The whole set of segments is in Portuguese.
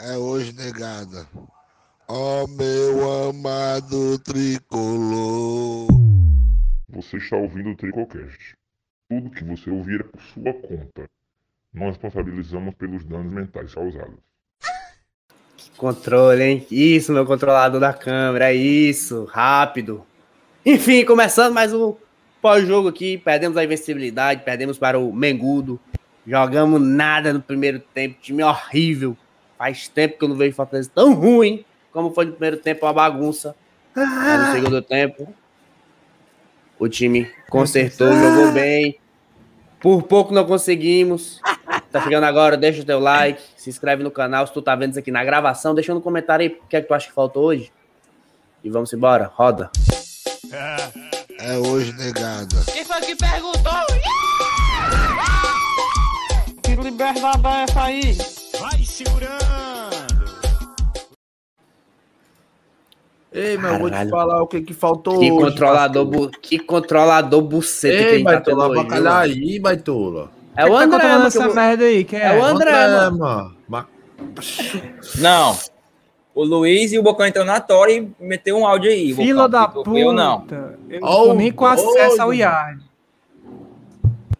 É hoje, negada. Ó meu amado tricolor. Você está ouvindo o Tricocast. Tudo que você ouvir é por sua conta. Nós responsabilizamos pelos danos mentais causados. Controle, hein? Isso, meu controlador da câmera, é isso, rápido. Enfim, começando mais um pós-jogo aqui, perdemos a invencibilidade, perdemos para o Mengudo, jogamos nada no primeiro tempo, time horrível. Faz tempo que eu não vejo Fortaleza tão ruim como foi no primeiro tempo, uma bagunça. Mas no segundo tempo, o time consertou, jogou bem. Por pouco não conseguimos. Tá chegando agora, deixa o teu like, se inscreve no canal se tu tá vendo isso aqui na gravação, deixa no comentário aí o que é que tu acha que faltou hoje. E vamos embora, roda. É hoje, negada. Quem foi que perguntou? Que liberdade é essa aí? Vai segurando. Ei, mas eu vou te falar o que que faltou Que hoje, controlador, bu... que controlador buceta que a Ei, gente tá tendo Baitola, hoje. bacalhar viu? aí, Baitola. É o tá André, controlando mano, que essa eu- merda aí? Quem é? É o André, mano. mano. Ma- Não. O Luiz e o Bocão entrou na Tora e meteu um áudio aí. Fila Bocão. da Ficou- puta. Eu não. Eu não Oh, nem com acesso ao. Yard.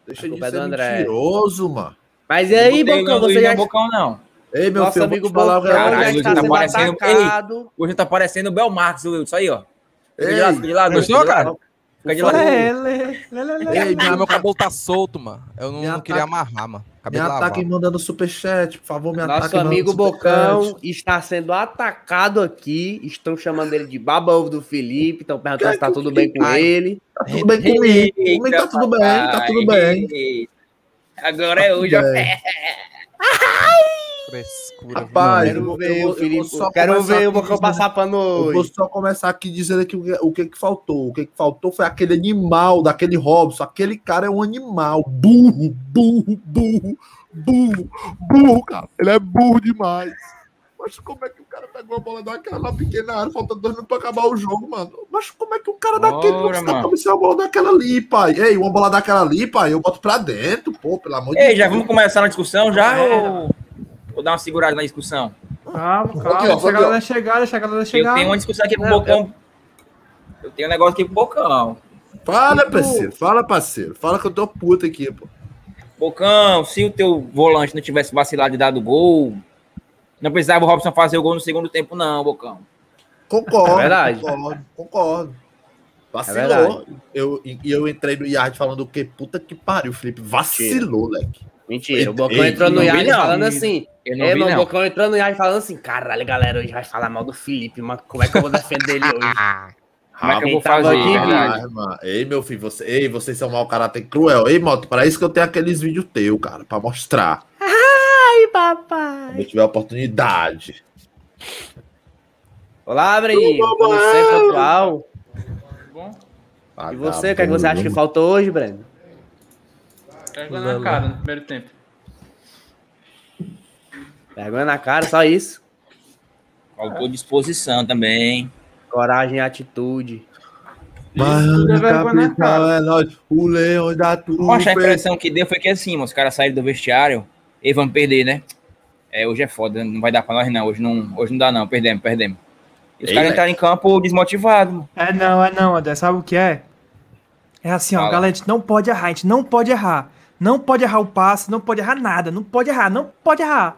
Deixa de é ser do André. mentiroso, mano. Mas e aí, Bocão, você já... Bocão, não. Ei, meu Nosso filho, amigo falar Caralho, está tá sendo parecendo- atacado. Hoje tá parecendo o Belmarx, Will. Isso aí, ó. Fica de lado. Gostou, cara? Fica de lado. É, lê, lê, lê, lê. Ei, me, meu cabelo tá solto, mano. Eu não, não queria ataque- amarrar, mano. me ataquem mandando superchat, por favor, me Nosso ataquem amigo mandando Bocão superchat. está sendo atacado aqui. Estão chamando ele de baba ovo do Felipe. Estão perguntando se tá tudo bem com Ai. ele. Tá tudo bem comigo. Comigo tá tudo bem, tá tudo bem. Agora é hoje, ó. Frescura. Rapaz, Quero eu vou- ver eu vou- eu vou só Quero começar ver dizendo- passar pano Eu vou só começar aqui dizendo aqui o que, o que que faltou. O que que faltou foi aquele animal daquele Robson. Aquele cara é um animal. Burro, burro, burro, burro, burro, cara. Ele é burro demais. Mas como é que o cara pegou a bola daquela na pequena área, faltando dois minutos pra acabar o jogo, mano? Mas como é que o cara daquele Ora, não mano. cabecear uma bola daquela ali, pai? Ei, uma bola daquela ali, pai, eu boto pra dentro, pô, pelo amor de Ei, já vamos começar na discussão já É. ou vou dar uma segurada na discussão? Calma, calma. Aqui, ó, deixa a galera chegar, deixa a galera Eu chegar. tenho uma discussão aqui com o Não, Bocão. Eu tenho um negócio aqui com o Bocão. Fala, parceiro, fala, parceiro. Fala que eu tô puto aqui, pô. Bocão, se o teu volante não tivesse vacilado e dado gol, não precisava o Robson fazer o gol no segundo tempo, não, Bocão. Concordo, É verdade. concordo, concordo. Vacilou. verdade. eu, e eu entrei no Yard falando o quê? Puta que pariu, Felipe. Vacilou, leque. Mentira, o Bocão Ei, entrou no não Yard não. falando assim. Eu não É, vi, mano, o não. Bocão entrou no Yard falando assim: caralho, galera, hoje vai falar mal do Felipe, mas como é que eu vou defender ele hoje? Como é que eu vou fazer, aqui, verdade? Mano. Ei, meu filho, você, ei, vocês são mau caráter cruel. Ei, Moto, para isso que eu tenho aqueles vídeos teu, cara, pra mostrar. Ai, papai. Quando eu tiver oportunidade. Olá, Breninho. Como sempre, atual. E você, o que, é que você acha que faltou hoje, Breno? Vergonha na cara no primeiro tempo. Vergonha na cara, só isso. Faltou disposição também. Coragem e atitude. Mas tudo é o vergonha na capital cara. é nós, o leão da tudo. Poxa, a impressão que deu foi que assim, mano, os caras saíram do vestiário e vamos perder, né? É, hoje é foda, não vai dar pra nós não. Hoje não, hoje não dá não, perdemos, perdemos. E os caras entraram em campo desmotivados. É não, é não, André. Sabe o que é? É assim, ó, Fala. galera, a gente não pode errar, a gente não pode errar. Não pode errar o passe, não pode errar nada, não pode errar, não pode errar.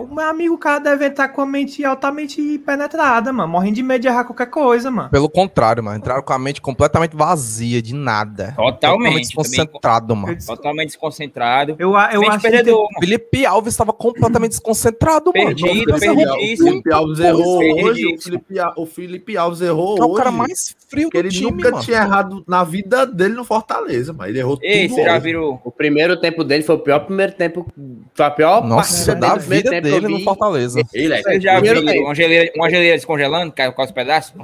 O meu amigo, o cara deve estar com a mente altamente penetrada, mano. Morrendo de medo de errar qualquer coisa, mano. Pelo contrário, mano. Entraram com a mente completamente vazia, de nada. Totalmente, desconcentrado, Eu, mano. Totalmente desconcentrado. eu, a- eu Mente acho que perdedor, mano. Felipe Alves estava completamente desconcentrado, mano. Perdido, perdido. O. Felipe Alves errou hoje. O Felipe, Al- o Felipe Alves errou É o cara hoje. mais frio Que do ele time, nunca mano. tinha errado na vida dele no Fortaleza, mas ele errou Ei, tudo. você já hoje. viram. O primeiro tempo dele foi o pior primeiro tempo. Foi a pior Nossa, partida da vida tempo dele no. Fortaleza. Vocês já Primeiro tempo. uma geleira, uma geleira descongelando, caiu com os pedaços?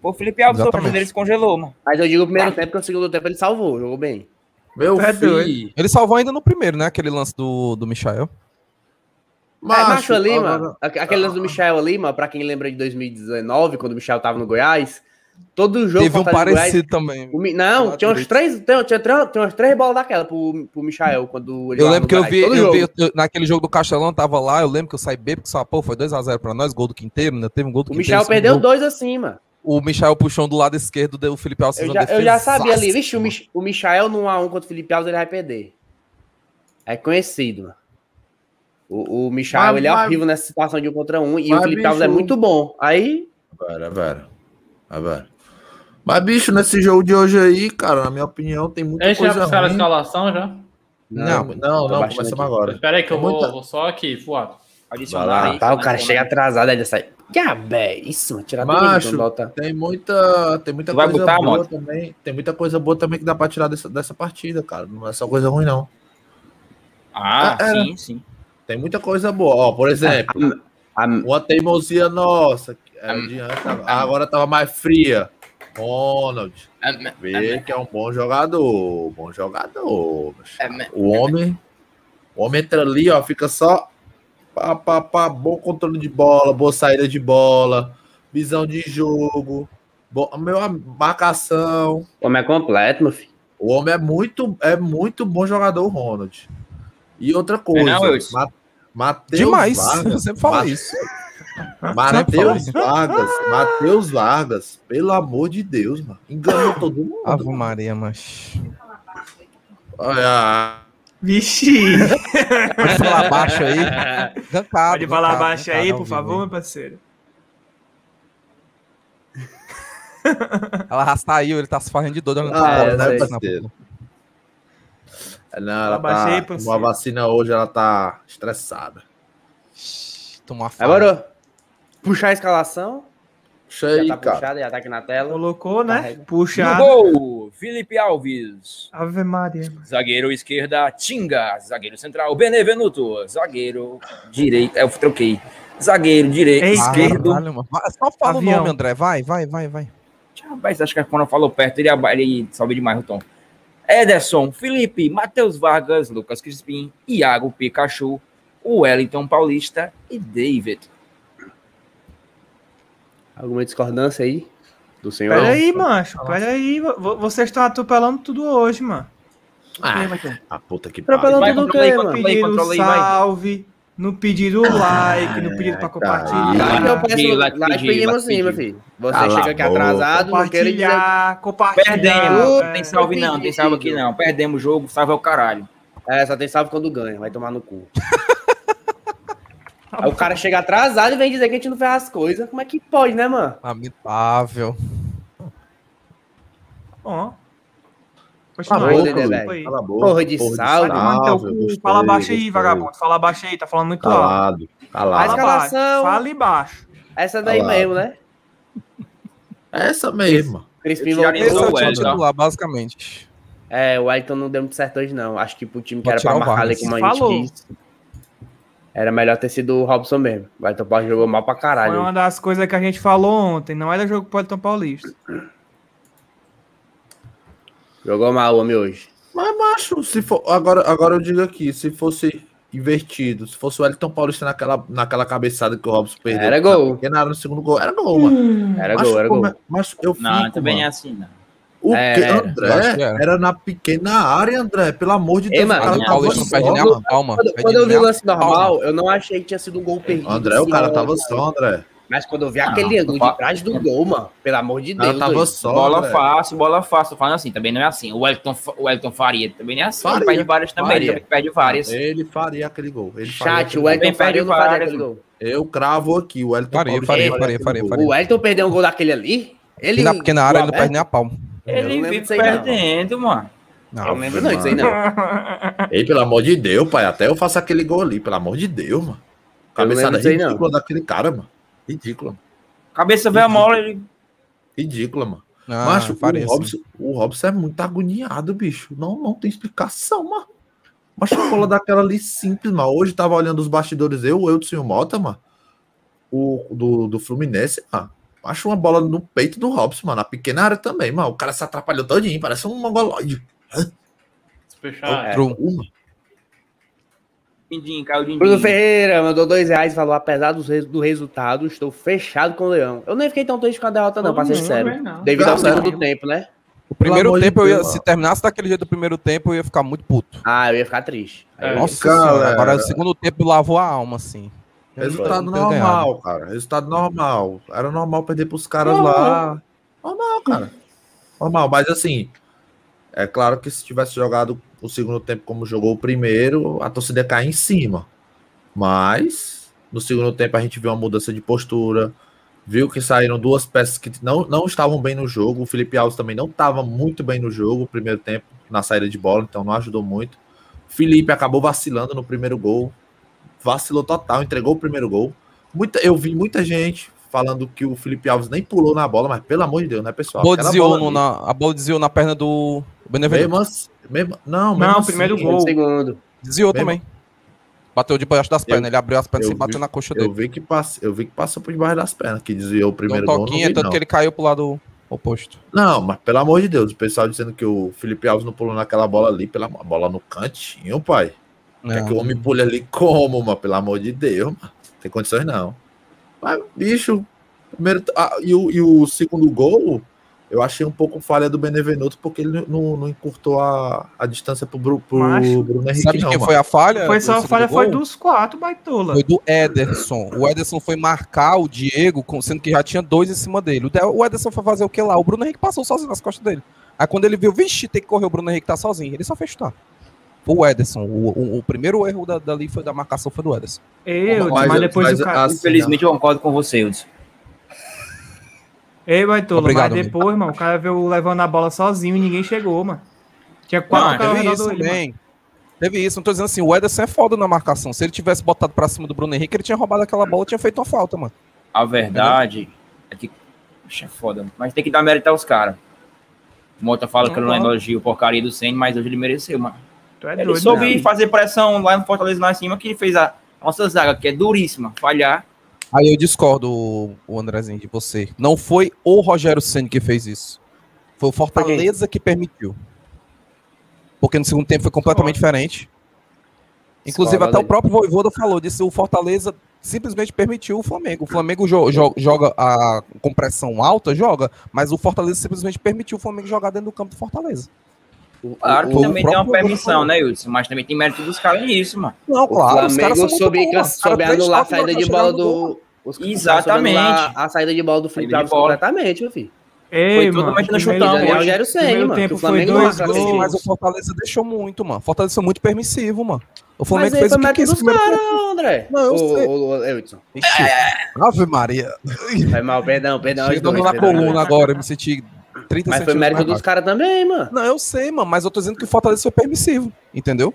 Pô, o Felipe Alves, Exatamente. geleira descongelou, mano. Mas eu digo o primeiro tempo, porque o segundo tempo ele salvou, jogou bem. Meu É filho. Ele salvou ainda no primeiro, né? Aquele lance do, do Michael. Mas, é, macho ali, agora- mano. aque- Aquele lance do Michel ali, mano, pra quem lembra de 2019, quando o Michel tava no Goiás, Todo jogo. Teve um e Goiás, parecido também. o não, tinha uns três, tinha, tinha, três- tinha umas três bolas daquela pro, pro Michael quando ele Eu lembro que eu vi, eu vi eu- naquele jogo do Castelão, tava lá, eu lembro que eu saí bêbado, que só, pô, foi 2x0 pra nós, gol do Quinteiro, ainda teve um gol do O Quinteiro. Michael segundo perdeu gol. dois assim, mano. O Michael puxou um do lado esquerdo, deu o Felipe Alves Eu já, eu já sabia ali, vixe, o, Mich o Michael no 1x1 contra o Felipe Alves ele vai perder. É conhecido, mano. O, o Michael, Mas- ele é mas- horrível nessa situação de um contra um, e o Felipe Alves é bicho- muito bom. Aí, Vera, vera. Vera. Mas, bicho, nesse jogo de hoje aí, cara, na minha opinião, tem muita A gente já coisa buscaram a ruim. escalação já? Não, Não, não, baixando começamos aqui. agora. Espera aí que eu vou, muita- vou só aqui, voado. Adicionar Vai lá, aí. rapaz, o cara né? chega atrasado, aí sai. Que é isso? Tirar tudo Macho, então bota. tem muita, tem muita Tu coisa botar, boa Mota? também. Tem muita coisa boa também que dá pra tirar dessa, dessa partida, cara. Não é só coisa ruim, não. Ah, É, é. sim, sim. Tem muita coisa boa. Ó, por exemplo, A- uma teimosia nossa. É, adianta- agora tava mais fria. Ronald. Vê que é um bom jogador. Bom jogador. O homem. O homem entra ali, ó, fica só. Pá, pá, pá, bom controle de bola, boa saída de bola, visão de jogo, bo, meu, marcação. O homem é completo, meu filho. O homem é muito, é muito bom jogador, o Ronald. E outra coisa, não, Wilson? Ma- Matheus Demais, Vargas, eu sempre falo isso. Matheus Vargas, Matheus Vargas, pelo amor de Deus, mano. Enganou todo mundo. Ave Maria, mas. Olha, Vixe! Pode falar baixo aí. Gancado, Pode falar gancado, baixo aí, por favor, meu parceiro. Ela rastaiu, ele tá se fazendo de Ah, pra é, bola, eu né, parceiro? Não, ela Abaixei, tá, uma vacina hoje, ela tá estressada. Tomou uma Aí, fala. Puxar a escalação. Puxa aí, já tá cara. puxada, já tá aqui na tela. Colocou, né? Carrega. No Puxa. gol, Felipe Alves. Ave Maria. Zagueiro esquerda, Tinga. Zagueiro central, Benevenuto. Zagueiro direito. Eu troquei. Zagueiro direito, Ei, esquerdo. Mano. Vai, Só fala Avião. o nome, André. Vai, vai, vai, vai. Rapaz, acho que quando eu falo perto, ele, ele sobe demais o tom. Ederson, Felipe, Matheus Vargas, Lucas Crispim, Iago Pikachu, Wellington Paulista e David. Alguma discordância aí? Do senhor? Pera aí, macho. Pera aí. vo- Vocês estão atropelando tudo hoje, mano. Ah, a puta que Atropelando Vai, tudo o quê, mano? Pediram salve. Não pediram like, não pediram pra tá. compartilhar. Eu peço like, pedimos sim, meu filho. Você chega aqui atrasado, não quero dizer... Compartilhar. Perdemos, é. tem salve não, tem salve aqui não. Perdemos o jogo, salve é o caralho. É, só tem salve quando ganha, vai tomar no cu. Aí o cara chega atrasado e vem dizer que a gente não fez as coisas. Como é que pode, né, mano? Lamentável. Ó. Cala a Aí, Dedé, a. Porra de gostei, Fala baixo aí, vagabundo. Fala baixo aí, tá falando muito alto. Calado, A calado. Fala baixo. escalação. Fala embaixo. Essa daí Calado. mesmo, né? Essa. Crispim é o o time Wellington. titular, basicamente. É, o Wellington não deu muito certo hoje, não. Acho que pro time que Pode era pra o marcar ali, a gente Falou. disse, era melhor ter sido o Robson mesmo. O Wellington Paulo jogou mal pra Foi caralho. uma das coisas que a gente falou ontem. Não era jogo pro Elton Paulista. Jogou mal o homem hoje. Mas, macho, se for. Agora, agora eu digo aqui, se fosse invertido, se fosse o Elton Paulista naquela, naquela cabeçada que o Robson perdeu. Era gol. na área no segundo gol. Era gol, mano. Era Macho, gol, era como gol. é- Macho, eu fico, Não, também mano. é assim, não. O É, que, André? que era. Era na pequena área, André. Pelo amor de Ei, Deus, mano, o cara tava Paulista não perde só. nem a palma. Quando, quando eu vi o lance palma. normal, eu não achei que tinha sido um gol perdido. André, o cara tava só, André. Mas quando eu vi Não, aquele ângulo de trás do gol, mano, pelo amor de Deus. tava doido. só. bola André. fácil, bola fácil. Tô falando assim, também não é assim. O Wellington, Fa- o Wellington Faria também não é assim. Faria. Ele perde várias também, Faria. ele perde várias. Ele faria aquele gol. Ele Chat, aquele o perde Faria não faria várias, aquele gol. Eu cravo aqui, o Elton Faria, faria, faria faria. O Wellington perdeu um gol daquele ali. Ele E na pequena área ele não perde nem a palma. Eu Ele vive aí, não. perdendo, mano. Eu Não, não lembro não disso aí, não. Ei, pelo amor de Deus, pai. Até eu faço aquele gol ali, pelo amor de Deus, mano. Eu Cabeçada ridícula daquele cara, mano. Ridícula. mano. Cabeça veio a mola, ele. Ridícula, mano. não Macho, o. Robson, o Robson é muito agoniado, bicho. Não, não tem explicação, mano. Mas a bola daquela ali simples, mano. Hoje tava olhando os bastidores, eu, o Eudson e o Mota, mano. O do, do Fluminense, mano. Acho uma bola no peito do Robson, mano. Na pequena área também, mano. O cara se atrapalhou todinho, parece um mongoloide. Se fechar. True. Uma. Din-din, caiu din Bruno Ferreira mandou dois reais e falou: apesar do, res- do resultado, estou fechado com o Leão. Eu nem fiquei tão triste com a derrota, não, pra ser também não. Devido ao segundo tempo, né? O primeiro tempo, eu ia, se terminasse daquele jeito do primeiro tempo, eu ia ficar muito puto. Ah, eu ia ficar triste. É. Nossa Cara, agora é. o segundo tempo lavou a alma, assim. Resultado normal, cara. Resultado normal. Era normal perder pros caras lá. Normal, cara. Normal, mas assim, é claro que se tivesse jogado o segundo tempo como jogou o primeiro, a torcida ia cair em cima. Mas no segundo tempo a gente viu uma mudança de postura, viu que saíram duas peças que não, não estavam bem no jogo. O Felipe Alves também não estava muito bem no jogo, o primeiro tempo, na saída de bola, então não ajudou muito. O Felipe acabou vacilando no primeiro gol, vacilou total, entregou o primeiro gol. Muita, eu vi muita gente falando que o Felipe Alves nem pulou na bola, mas pelo amor de Deus, né, pessoal? bola desviou, bola ali, na, a bola desviou na perna do Benevenuto. mesmo assim- mesmo- não, mesmo Não, assim, primeiro No gol. segundo. Desviou Mesmo- também. Bateu debaixo das Eu- pernas. Ele abriu as pernas eu e bateu vi- na coxa Eu dele. vi, que pass, eu vi que passou por debaixo das pernas, que desviou o Deu primeiro um gol. Não, toquinho, vi, tanto não. que ele caiu pro lado oposto. não, mas pelo amor de Deus, o pessoal dizendo que o Felipe Alves não pulou naquela bola ali, pela a bola no cantinho, pai. Quer que o homem pule ali como, mano? Pelo amor de Deus, mano. Não tem condições não. Mas, bicho, primeiro, ah, e, o, e o segundo gol, eu achei um pouco falha do Benevenuto, porque ele não, não encurtou a, a distância pro, pro Macho. Bruno Henrique, Sabe não, quem mano. foi a falha? Foi só a falha, foi dos quatro, baitola. Foi do Ederson. O Ederson foi marcar o Diego, com- sendo que já tinha dois em cima dele. O De- O Ederson foi fazer o que lá? O Bruno Henrique passou sozinho nas costas dele. Aí quando ele viu, vixe, tem que correr, o Bruno Henrique tá sozinho. Ele só fez chutar. O Ederson. O, o- o primeiro erro da, dali foi da marcação foi do Ederson. Eu, Mas- mas, depois mas o cara. assim, Infelizmente eu concordo com você, Hudson. Ei, baitola, Obrigado, mas amigo. depois, mano, o cara veio levando a bola sozinho e ninguém chegou, mano. Tinha quatro Não, caras ao Teve redor isso dele. Teve isso. Não tô dizendo assim, o Ederson é foda na marcação. Se ele tivesse botado pra cima do Bruno Henrique, ele tinha roubado aquela bola e tinha feito uma falta, mano. A verdade é que. Poxa, é foda. Mas tem que dar mérito aos caras. O Mota fala que eu não Concordo. elogio porcaria do Senna, mas hoje ele mereceu, mano. Tu é Ele doido, soube né? fazer pressão lá no Fortaleza lá em cima, que fez a nossa zaga, que é duríssima, falhar. Aí eu discordo, o- o Andrezinho, de você. Não foi o Rogério Senna que fez isso. Foi o Fortaleza que permitiu. Porque no segundo tempo foi completamente diferente. Inclusive, Discordo até o dele. próprio Voivoda falou disse o Fortaleza simplesmente permitiu o Flamengo. O Flamengo jo- jo- joga a com pressão alta, joga, mas o Fortaleza simplesmente permitiu o Flamengo jogar dentro do campo do Fortaleza. Claro que o também tem uma permissão, né, Hudson? Mas também tem mérito dos caras nisso, mano. Não, O claro, caras Flamengo soube, anular a saída de bola do. Os Exatamente. A saída de bola do Felipe Alves bola. completamente, meu filho. Ei, Foi mano, chutão, tempo- é o Rogério primeiro mano, tempo o foi Flamengo dois não Mas, gols. mas o Fortaleza deixou muito, mano. Fortaleza foi muito permissivo, mano. O Mas Flamengo aí fez foi o que quis dos primeiro. André. Não, eu Ô, sei. ô, ô, Eudson. Ixi, Ave Maria. Foi mal, perdão, perdão. Chegando dois, na coluna agora, eu me senti 30 Mas foi mérito dos caras também, mano. Não, eu sei, mano, mas eu tô dizendo que o Fortaleza foi permissivo, entendeu?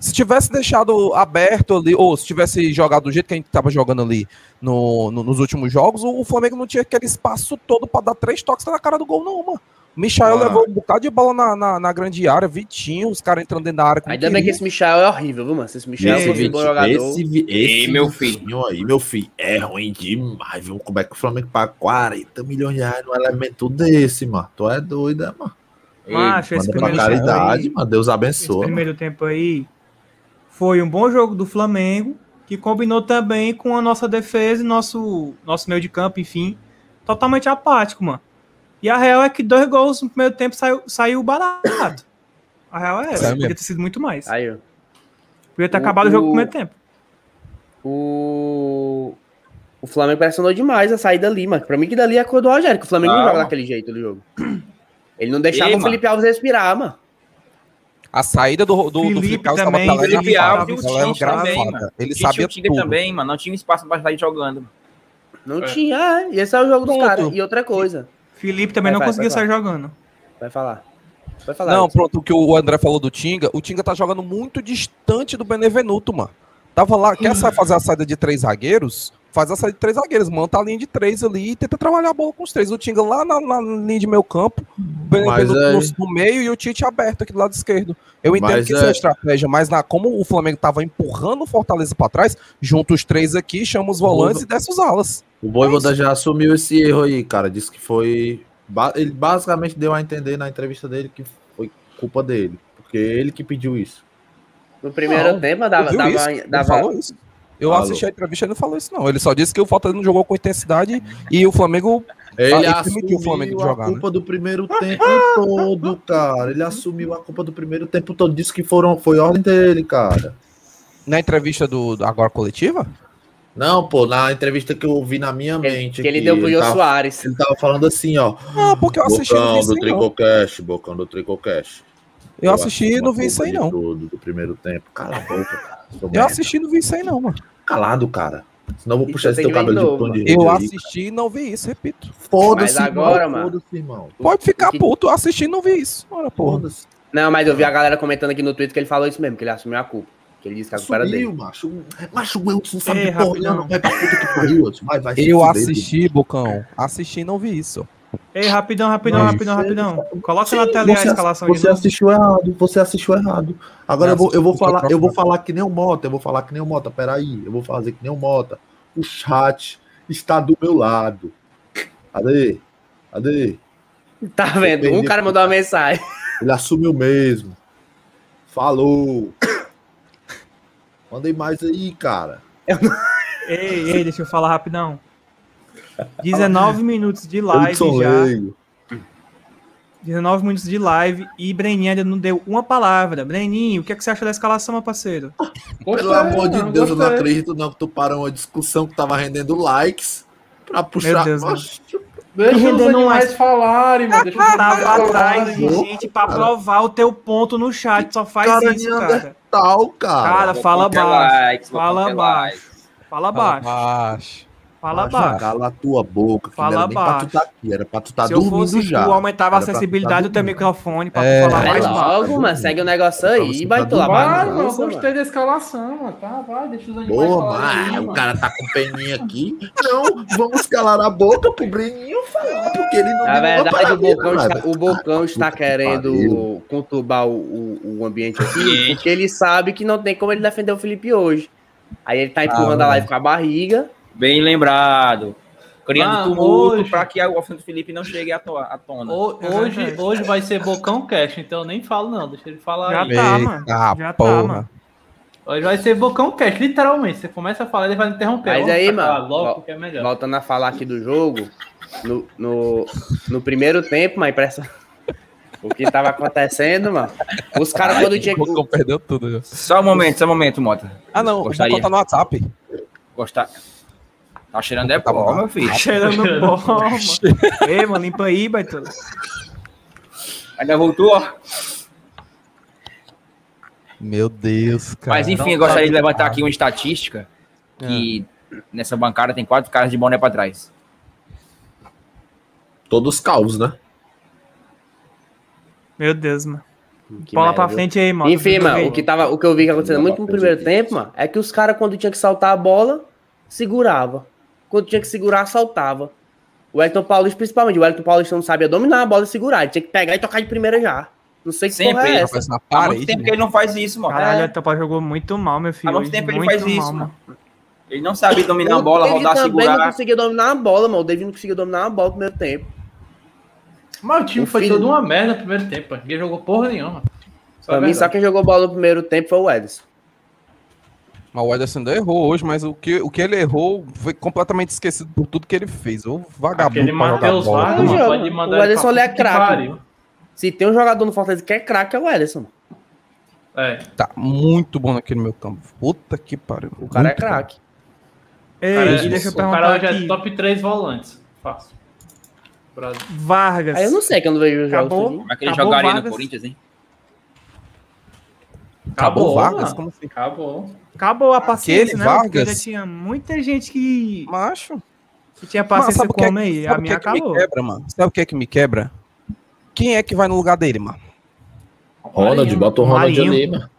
Se tivesse deixado aberto ali, ou se tivesse jogado do jeito que a gente tava jogando ali no, no- nos últimos jogos, o, o Flamengo não tinha aquele espaço todo pra dar três toques na cara do gol, não, mano. O Michael Mano. levou um bocado de bola na, na, na grande área, Vitinho, os caras entrando dentro da área. Ainda bem que queria. esse Michel é horrível, viu, mano? Se esse Michel Esse fosse um bom jogador. esse, esse Ei, meu filho. Aí, meu filho, é ruim demais, viu? Como é que o Flamengo paga 40 milhões de reais num elemento desse, mano? Tu é doida, mano. Macho, esse primeiro tempo caridade, aí, mano. Deus esse abençoe. primeiro tempo aí foi um bom jogo do Flamengo, que combinou também com a nossa defesa e nosso, nosso meio de campo, enfim, totalmente apático, mano. E a real é que dois gols no primeiro tempo saiu, saiu barato. A real é essa, podia ter sido muito mais. Aí, ó. Podia ter O- acabado o jogo no o- primeiro tempo. O. O Flamengo pressionou demais a sair dali, mano. Pra mim que dali é a cor do Rogério, que o Flamengo não Calma. joga daquele jeito do jogo. Ele não deixava Ei, o mano. Felipe Alves respirar, mano. A saída do, do, do Felipe Felipe Alves também, tava Felipe Alves e o Tite também, mano. Ele Tite sabia o tudo. também, mano. Não tinha espaço pra sair jogando. Não É. tinha, é. E esse é o jogo dos caras. E outra coisa. Felipe também Vai, não vai, conseguia vai, sair jogando. Vai falar. Vai falar. Não, pronto, o que o André falou do Tinga, o Tinga tá jogando muito distante do Benevenuto, mano. Tava lá, quer fazer a saída de três zagueiros? Faz a saída de três zagueiros, monta a linha de três ali e tenta trabalhar a bola com os três. O Tinga lá na, na linha de meio campo, o Benevenuto Mas no, aí- no meio e o Tite aberto aqui do lado esquerdo. Eu entendo Mas que isso é é- estratégia, mas na, como o Flamengo tava empurrando o Fortaleza pra trás, junta os três aqui, chama os volantes e desce os alas. O Voivoda já assumiu esse erro aí, cara. Disse que foi. Ele basicamente deu a entender na entrevista dele que foi culpa dele. Porque ele que pediu isso. No primeiro Não, tempo, dava. Dava, isso? Dava- falou isso. Eu Falou. assisti a entrevista e ele não falou isso, não. Ele só disse que o Fortaleza não jogou com intensidade e o Flamengo. Ele assumiu o Flamengo a jogar, né? culpa do primeiro tempo todo, cara. Ele assumiu a culpa do primeiro tempo todo. Disse que foram, foi ordem dele, cara. Na entrevista do, do agora coletiva? Não, pô, na entrevista que eu vi na minha mente. que ele deu pro Jô tava, Soares. ele tava falando assim, ó. Não, porque eu assisti Bocão do. Tricocast, Bocão do Tricocast. Eu assisti e não a vi isso aí, não. Tudo, do primeiro tempo. Cala a boca, cara. Eu merda. assisti e não vi isso aí, não, mano. Calado, cara. Senão eu vou puxar esse teu cabelo de de novo, pão de mano. rede Eu aí. assisti e não vi isso, repito. Foda-se, Mas agora, irmão, mano. Foda-se, irmão. Pode ficar que- puto, eu assisti e não vi isso. Ora, porra. Foda-se. Não, mas eu vi a galera comentando aqui no Twitter que ele falou isso mesmo, que ele assumiu a culpa. Que ele disse que a culpa era dele. Macho. Macho, o Wilson sabe Ei, de porra, não. Vai pra puta que pariu, Wilson. Vai, vai. Eu assisti, Bocão. Assisti e não vi isso. Ei, rapidão, rapidão, Mas rapidão, você- rapidão. Coloca Sim, na tela aí a você, escalação de você novo. assistiu errado, você assistiu errado. Agora eu vou, eu vou falar, eu vou falar que nem o Mota, eu vou falar que nem o Mota, peraí, eu vou fazer que nem o Mota. O chat está do meu lado. Cadê? Cadê? Tá vendo? Um cara mandou uma mensagem. Ele assumiu mesmo. Falou. Mandei mais aí, cara. Ei, ei, deixa eu falar rapidão. 19 minutos de live já. Leigo. 19 minutos de live e Breninho ainda não deu uma palavra. Breninho, o que, é que você acha da escalação, meu parceiro? Pelo amor de Deus, eu não acredito não que tu parou uma discussão que tava rendendo likes pra puxar. Deus, né? Oxe, Deixa os rendendo animais mais. falarem, mano. Deixa os animais Tava atrás de falarem. gente pra provar o teu ponto no chat. Só faz cara isso, cara. Neandertal, cara. Cara, fala Vou ter baixo. likes, Fala baixo. likes. Fala baixo. Baixo. Fala baixo. Cala a tua boca, que Fala não era nem pra tu baixo. tá aqui, era pra tu tá Se eu dormindo fosse já. tu, aumentava a Era tá acessibilidade do teu microfone pra É. tu falar mais baixo. logo, mano. Segue o negócio aí. Vai tá tu lá. Vai, mano, eu gostei da escalação, mano. Tá, vai, deixa os animais Boa, aí, o cara tá com peninha aqui. Não, vamos calar a boca pro Breninho falar, porque ele não Na uma verdade, o Bocão está, o Bocão está querendo conturbar o, o, o ambiente aqui, porque ele sabe que não tem como ele defender o Felipe hoje. Aí ele tá empurrando Ah, a live com a barriga. Bem lembrado. Criando Ah, tumulto para que o assunto do Felipe não chegue à, to à tona. Ho- Hoje, hoje vai ser Bocão Cash, então eu nem falo não, deixa ele falar Já aí. tá, mano. Já tá, porra. mano. Hoje vai ser Bocão Cash, literalmente. Você começa a falar, ele vai interromper. Mas Vamos aí, mano, Logo, porque é melhor. Voltando a falar aqui do jogo, no, no, no primeiro tempo, mas pressa. O que tava acontecendo, mano? Os caras quando tinha O Bocão perdeu tudo. Só um momento, só um momento, Mota. Ah, não. Gostaria. Tá no WhatsApp. Gostar. Tá cheirando é Tá pó, bom. meu filho. Cheirando bom, mano. Ei, mano, limpa aí, baitola. Ainda voltou, ó. Meu Deus, cara. Mas enfim, eu gostaria de levantar aqui uma estatística que nessa bancada tem quatro caras de boné pra trás. Todos calvos, né? Meu Deus, mano. Que Bola merda, pra frente aí, mano. Enfim, mano, o que, tava, o que eu vi que acontecendo muito no primeiro tempo, mano, é que os caras, quando tinha que saltar a bola, segurava. Quando tinha que segurar, saltava. O Elton Paulista, principalmente, o Elton Paulista não sabia dominar a bola e segurar. Ele tinha que pegar e tocar de primeira já. Não sei que Sempre, porra é ele essa. Há parede. muito tempo né? que ele não faz isso, mano. Caralho, É. o Topa jogou muito mal, meu filho. Há muito tempo ele muito faz mal, isso, mano. Ele não sabe dominar a bola, David rodar, também não segurar. conseguia dominar a bola, mano. O David não conseguia dominar a bola no primeiro tempo. Mas o time O foi filho- todo uma merda no primeiro tempo. Ninguém jogou porra nenhuma. Só Pra mim, só quem jogou bola no primeiro tempo foi o Ederson. Mas o Ederson ainda errou hoje, mas o que, o que ele errou foi completamente esquecido por tudo que ele fez. O vagabundo Aquele Matheus. Vargas, O Ederson, ele é craque. Se tem um jogador no Fortaleza que é craque, é o Ederson. É. Tá muito bom naquele meu campo. Puta que pariu. O cara é craque. Ei, O cara, e deixa eu o perguntar cara hoje aqui. é top 3 volantes. Fácil. Brasil. Vargas. Aí eu não sei que eu não vejo os jogos. Acabou. Como é que ele Acabou jogaria Vargas. no Corinthians, hein? Acabou Vargas? mano. Como assim? Acabou. Acabou a paciência, Aquele né? Porque Vargas? já tinha muita gente que, Macho. que tinha paciência sabe o que é, como aí. sabe A o que minha é que me acabou. quebra, mano? Sabe o que é que me quebra? Quem é que vai no lugar dele, mano? Ronald, bota o Ronald ali, mano.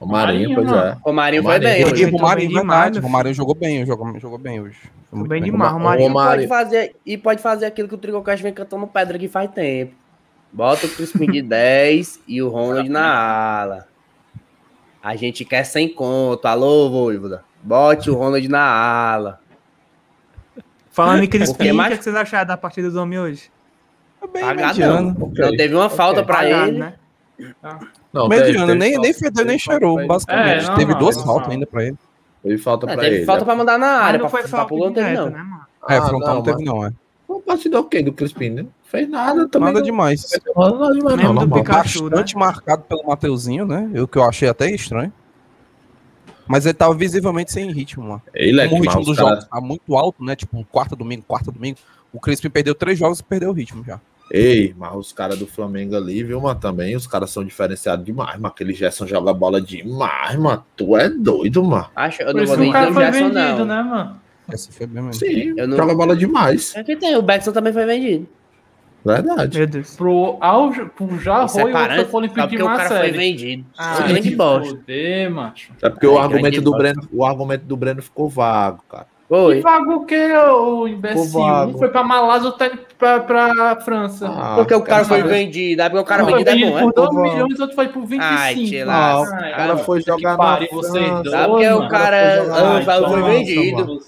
O Marinho, pois mano. é. O Marinho foi Marinho. bem. Hoje. digo o tô Marinho, verdade. jogou bem, jogou, jogou bem hoje. Foi muito bem bem. demais. O O Marinho E Marinho. pode, fazer, e pode fazer aquilo que o Tricocast vem cantando pedra aqui faz tempo. Bota o Crispim de 10 e o Ronald na ala. A gente quer sem conto. Alô, Voivoda. Bote o Ronald na ala. Falando em Crispim, o mais- que, é que vocês acharam da partida do homem hoje? Bem mediano. não. Não teve uma falta pra Pagado, ele. né? Não, Mediano, teve- nem, teve nem fedeu nem cheirou, pra ele. basicamente. É, não, teve não, duas não, faltas não. ainda pra ele. Teve falta É, pra teve ele. falta pra mandar na área, Mas não pra, foi pra falta não teve direta, não. né, mano? É, Ah, frontal não não, teve não, é. Uma partida ok do Crispim, né? Fez nada também. Nada não. demais. Nada demais, Mesmo não. do. Pikachu, Bastante marcado pelo Mateuzinho, né? O que eu achei até estranho. Mas ele tava visivelmente sem ritmo lá. Ele é o ritmo dos cara- jogos tá muito alto, né? Tipo, quarta domingo, quarta domingo. O Crispim perdeu três jogos e perdeu o ritmo já. Ei, mas os caras do Flamengo ali, viu, mano? Também os caras são diferenciados demais, mano. Aquele Gerson joga bola demais, mano. Tu é doido, mano. Acho, eu Por não vou nem o cara dizer o foi Gerson, vendido, não. né, mano? Essa foi bem mesmo. Sim, Eu não- joga bola demais. É que tem, o Beckson também foi vendido. Verdade. Meu Deus. Pro Auge, pro Jarro é e o de o cara foi vendido. Ah, grande se bosta. foder, macho. É porque o Ai, argumento grande do bosta. Breno, o argumento do Breno ficou vago, cara. Que Foi. vago o que, o imbecil? Ficou vago. Um foi pra Malásia, outro tá pra, pra França. Ah, Porque o cara foi vendido. É porque o cara foi vendido é vendido bom, é? por 2 Ficou vago. milhões, outro foi por 25. Ai, tira Ah, o cara foi jogar na França. Sabe porque o mano. cara foi ah, vendido.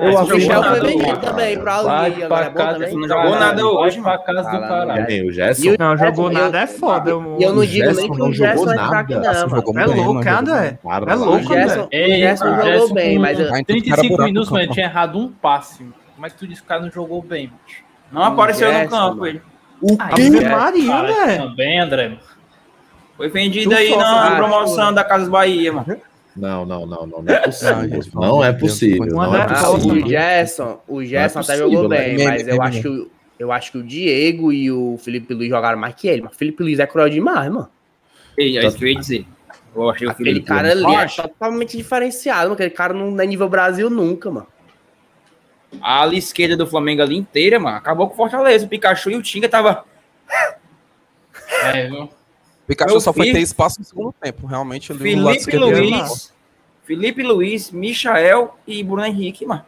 Eu acho O Michel que foi vendido cara. também pra Audi. Agora é bom casa. Não jogou nada hoje, pra casa do caralho. O Gerson. o Não, jogou nada, é foda. E eu não O digo nem que o Gerson é craque, nada. não, Assim, É louco, mas é, É lá. louco, O Gerson, André. o Gerson o jogou bem, mas eu- Aí tem que 35 buraco minutos, no mano, tinha errado um passe. mano. Como é que tu disse que o cara não jogou bem, mano? Não apareceu Gerson, no campo mano. ele. O Ah, quê? Ave É. Maria, Cara, André. também, André. mano. Foi vendido Tu aí na acho, promoção da Casas Bahia, mano. Não, não, não, não, não é possível. Não é possível. Não é Ah, possível. o Gerson, o Gerson até jogou né? bem, mas eu acho, que, o- eu acho que o Diego e o Felipe Luiz jogaram mais que ele. Mas o Felipe Luiz é cruel demais, mano. Ei, é isso que eu ia dizer. Eu achei o Aquele Felipe cara ali é Rocha. totalmente diferenciado, mano. Aquele cara não é nível Brasil nunca, mano. A ala esquerda do Flamengo ali inteira, mano, acabou com o Fortaleza. O Pikachu e o Tinga tava. É, viu? Pikachu Meu só foi filho- ter espaço no segundo tempo. Realmente, ali Felipe. Luiz, Felipe Luiz, Michael e Bruno Henrique, mano.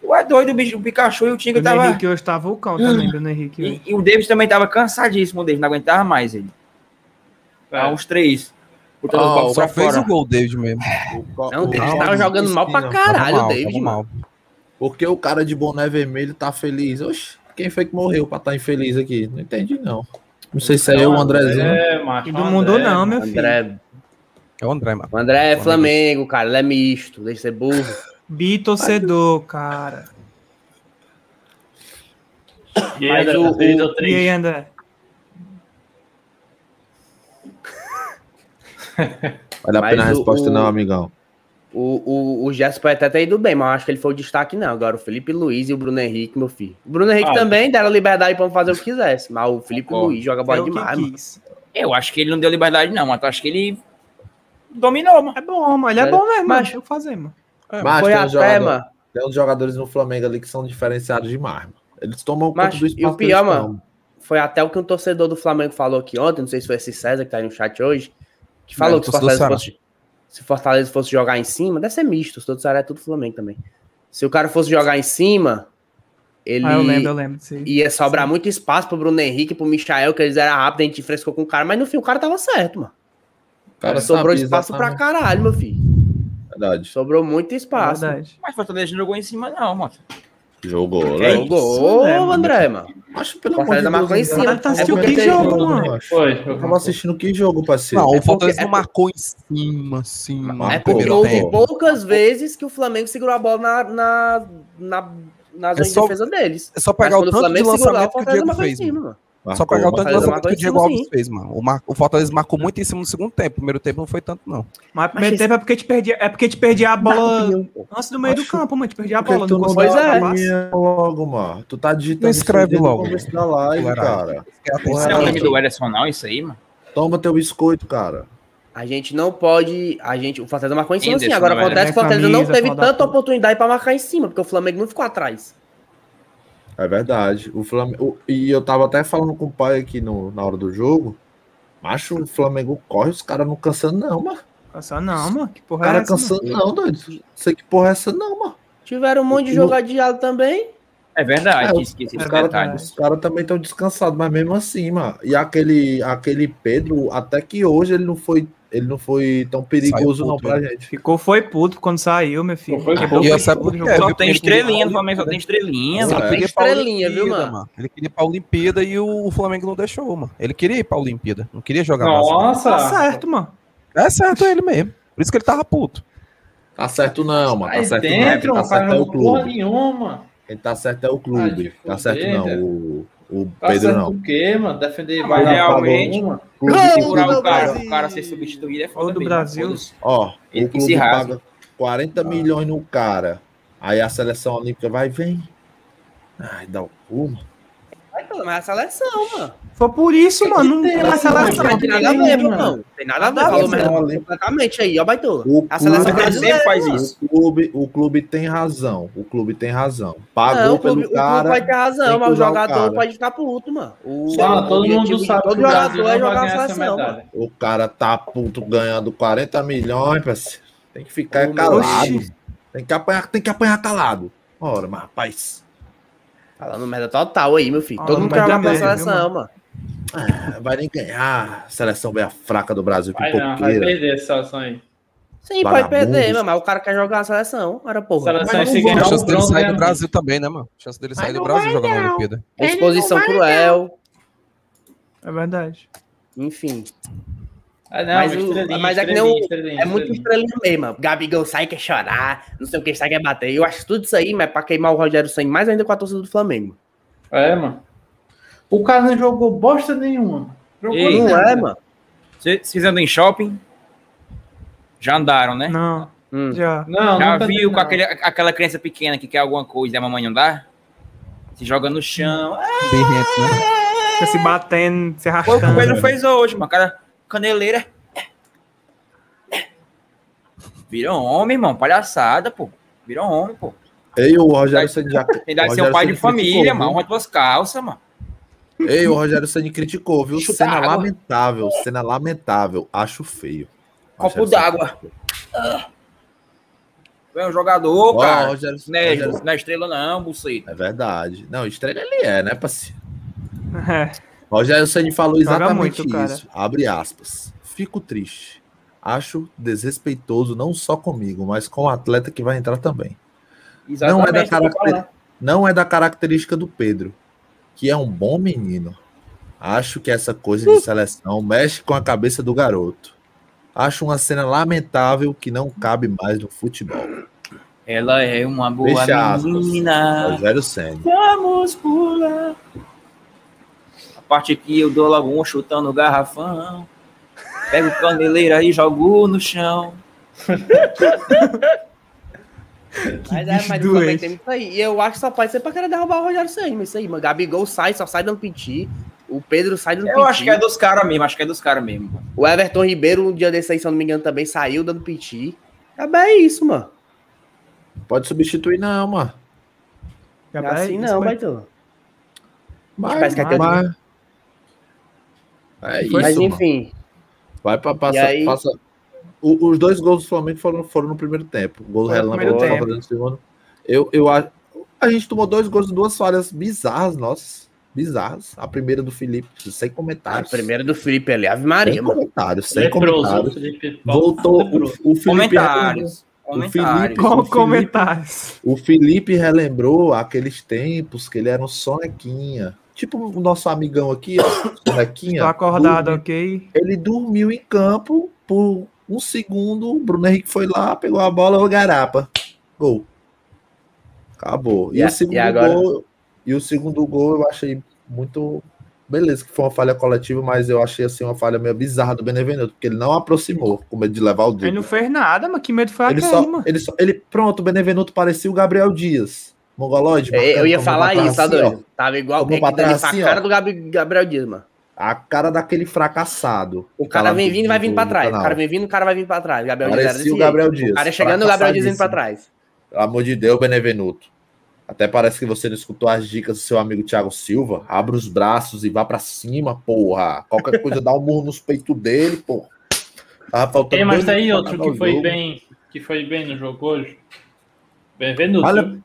Tu é doido, o bicho, o Pikachu e o Tinga Bruno tava. Henrique hoje tá vulcão também, Bruno Henrique. E, e o Davis também tava cansadíssimo, o Davis não aguentava mais ele. É. Uns três. Ah, blocos Só fez fora. o gol, David mesmo. Não, o David tava jogando mal pra caralho, mal, o David, mal. Porque o cara de boné vermelho tá feliz. Oxe, quem foi que morreu pra estar infeliz aqui? Não entendi, não. Não sei se é eu o Andrezinho. É, macho. Do mundo André, não, meu filho. André, É o André, mano. o André é Flamengo, cara. Ele é misto, deixa de ser burro. Bitorcedor, cara. E aí, André, tá E aí? André? Vale a Mas pena a o- resposta, o- não, amigão. O, o, o Gerson pode até ter ido bem, mas eu acho que ele foi o destaque, não. Agora o Felipe Luiz e o Bruno Henrique, meu filho. O Bruno Henrique Ah, também deram liberdade pra fazer o que quisesse, mas o Felipe Concordo. Luiz joga bola o demais. Eu acho que ele não deu liberdade, não, mas eu acho que ele dominou, mano. É bom, mano. Ele é Sério? bom mesmo, Mas- mas eu fazer, mano. Mas Foi tem, uns até, jogadores, mano. tem uns jogadores no Flamengo ali que são diferenciados demais, mano. Eles tomam Mas, conta do e espaço o que eles pior, mano. Foi até o que um torcedor do Flamengo falou aqui ontem, não sei se foi esse César que tá aí no chat hoje, que falou É, que se Fortaleza, fosse, se Fortaleza fosse jogar em cima, deve ser misto, o torcedor do Ceará é tudo Flamengo também. Se o cara fosse jogar em cima, ele Ah, eu lembro, eu lembro aí. ia sobrar muito espaço pro Bruno Henrique, pro Michael, que eles eram rápidos, a gente frescou com o cara, mas no fim o cara tava certo, mano. O cara Sobrou sabia espaço pra caralho, meu filho. Verdade. Sobrou muito espaço. Verdade. Mas Fortaleza não jogou em cima, não, mano. Jogou, né? Jogou, né? André, mano. Acho pelo amor de Fortaleza marcou em Deus. cima. André, Tá É assistindo que jogo, mano? Foi. Eu tava assistindo que jogo, parceiro? Não, É o Fortaleza porque- não marcou em cima, no É porque houve poucas vezes que o Flamengo segurou a bola na, na, na, na zona É só- de defesa deles. É só Mas pegar o tanto de Flamengo segurou, lançamento que o Diego marcou em fez. cima, mano. Mano. Só Marcou, pegar o tanto de lançamento que o marcou Diego cima, Alves sim. fez, mano. O, Mar... o Fortaleza marcou muito em cima no segundo tempo. Primeiro tempo não foi tanto, não. Mas primeiro Mas tempo é porque te perdia, é porque te perdia a bola antes do meio do Acho- campo, mano. Te perdia a bola, tu não Pois é. logo, mano? Tu tá digitando Não escreve o logo. começo da live, Caralho. cara. Isso é o é, time do Ederson, não, isso aí, mano. Toma teu biscoito, cara. A gente não pode. A gente, o Fortaleza marcou em cima sim. Agora acontece que o Fortaleza não teve tanta oportunidade pra marcar em cima, porque o Flamengo não ficou atrás. É verdade. O Flamengo... E eu tava até falando com o pai aqui no... na hora do jogo. Macho, o Flamengo corre, os caras não cansam, não, mano. Nossa, não, mano. Que O porra é cara essa? mano? cansando, não, doido. Sei que porra é essa, não, mano. Tiveram um monte de adiado também. É verdade, É, esqueci é Os detalhe. verdade. caras cara também estão descansados, mas mesmo assim, mano. E aquele, aquele Pedro, até que hoje ele não foi ele não foi tão perigoso Saiu não puto, pra né? gente. Ficou foi puto quando saiu, meu filho. Foi Quebrou puto. foi E jogou quê? só Viu? Tem ele estrelinha, no queria- Flamengo só tem estrelinha. É. Tem estrelinha, viu, mano? Ele queria ir pra Olimpíada e o, o Flamengo não deixou, mano. Ele queria ir pra Olimpíada. Não queria jogar mais. Nossa! Tá certo, mano. É certo ele mesmo. Por isso que ele tava puto. Tá certo não, mano. Tá certo dentro, não. o Quem tá certo é não o porra clube. nenhuma. Quem tá certo é o clube. Tá certo não. O, o Tá Pedro certo não. o quê, mano? Defender vai dar realmente- uma. Clube, Não, Segurar o cara, o cara ser substituído é foda mesmo, Brasil. Ó, Ele o que clube se rasga. paga 40 milhões no cara. Aí a seleção olímpica vai e vem. Ai, dá o cu, mano. Vai tomar a seleção, mano. Foi por isso, mano. Não tem mais seleção. Não tem nada a ver, meu irmão. Tem nada a ver. A Falou merda completamente aí, ó, Baitola. O A seleção clube- brasileira sempre faz mano. isso. O clube, o clube tem razão. O clube tem razão. Pagou Não, o clube, pelo o clube cara. pode ter tem razão, que mas o o jogador cara. pode ficar puto, mano. O, Só, o todo mundo sabe que todo o jogador é vai jogar a seleção, mano. O cara tá puto ganhando 40 milhões, parceiro. Tem que ficar calado. Tem que apanhar, tem que apanhar calado. Ora, mas rapaz, Falando merda total aí, meu filho. Ah, Todo mundo quer jogar pela seleção, mano. vai nem ganhar. A seleção bem fraca do Brasil, Vai não, vai perder essa situação aí. Sim, pode perder, mano, mas o cara quer jogar a seleção. Ora, porra. Seleção Mas se ganhar A um chance dele sair né, do Brasil também, né, mano? A chance dele sair do Brasil jogando na Olimpíada. Exposição cruel. É verdade. Enfim. Ah, não, Mas o- é que o- É muito estrelinha. estrelinha mesmo. Gabigol sai, quer chorar. Não sei o que, sai, quer bater. Eu acho tudo isso aí, mas é pra queimar o Rogério Senna mais ainda com a torcida do Flamengo. É, mano. O cara não jogou bosta nenhuma. Jogou Ei, Não é, mano? Vocês andam em shopping? Já andaram, né? Não, Hum. já. Não, Já nunca viu com aquele, aquela criança pequena que quer alguma coisa e a mamãe não dá? Se joga no chão. Birrento, né? Fica se batendo, se Foi o que arrastando. o Pedro fez hoje, mano. Cara, caneleira. Virou homem, irmão. Palhaçada, pô. Virou homem, pô. Ei, o Rogério Ceni já. Tem que ser um pai de família, mano. Honra tuas calças, mano. Ei, o Rogério Ceni criticou, viu? Chuta Cena água. lamentável, cena lamentável. Acho feio. Copo d'água. É um jogador, cara. Rogério- Não é, Rogério- não é estrela, não, buceta. É verdade. Não, estrela ele é, né, parceiro? É. Rogério Ceni falou exatamente muito, cara. isso. Abre aspas. Fico triste. Acho desrespeitoso não só comigo, mas com o atleta que vai entrar também. Não é, da caracter- não é da característica do Pedro, que é um bom menino. Acho que essa coisa de seleção mexe com a cabeça do garoto. Acho uma cena lamentável que não cabe mais no futebol. Ela é uma boa Fecha aspas. menina. Rogério Ceni. Vamos pular. Parte aqui eu dou logo um chutando o garrafão. Pego caneleira e jogo no chão. Mas é, mas o doente. tem isso aí. E eu acho que só pode ser pra querer derrubar o Rogério Senna. Isso aí, mano. Gabigol sai, só sai dando piti. O Pedro sai dando Eu acho que é dos caras mesmo, acho que é dos caras mesmo. O Everton Ribeiro, um dia desse aí, se eu não me engano, também saiu dando piti. É bem isso, mano. Pode substituir, não, mano. É assim isso não, vai- Baitola. Mas, Parece que é mas- É isso, Mas mano. enfim. Vai pra E passar. aí- passa- O- os dois gols do Flamengo foram, foram no primeiro tempo. O gol do Relâmpago tempo. no segundo. Eu, eu acho. A gente tomou dois gols de duas falhas bizarras, nossas. Bizarras. A primeira do Felipe, sem A comentários. primeira do Felipe ali, Ave sem Maria, mano. comentários, sem Leproso, comentários. Felipe. Voltou. O, o Felipe Comentários. O. Felipe- Com o Felipe- comentários. O Felipe relembrou aqueles tempos que ele era um sonequinha. Tipo o nosso amigão aqui, ó, sonequinha. Tô acordado, Dormiu- ok? Ele dormiu em campo por um segundo. O Bruno Henrique foi lá, pegou a bola, o garapa. Gol. Acabou. E, E o segundo e agora? gol. E o segundo gol eu achei muito. Beleza, que foi uma falha coletiva, mas eu achei assim uma falha meio bizarra do Benevenuto, porque ele não aproximou, com medo de levar o Ele drible. não fez nada, mas que medo foi Ele aquele, só, ele só, ele, pronto, o Benevenuto parecia o Gabriel Dias. Mongolóide. É, Eu ia falar isso, tá assim, doido? Tava igual o pra assim, cara ó. do Gabriel Dias, mano. A cara daquele fracassado. O cara vem vindo e vai vindo pra trás. O cara vem vindo, o cara vai vindo pra trás. Gabriel Dias era Parecia desse o Gabriel. Dias. O cara chegando, o Gabriel Dias indo pra trás. Pelo amor de Deus, Benevenuto. Até parece que você não escutou as dicas do seu amigo Thiago Silva. Abra os braços e vá pra cima, porra. Qualquer coisa, dá um murro nos peitos dele, porra. Tava faltando Tem, mas dois tá outro que foi jogo. bem, que foi bem no jogo hoje. Benvenuto. Olha-?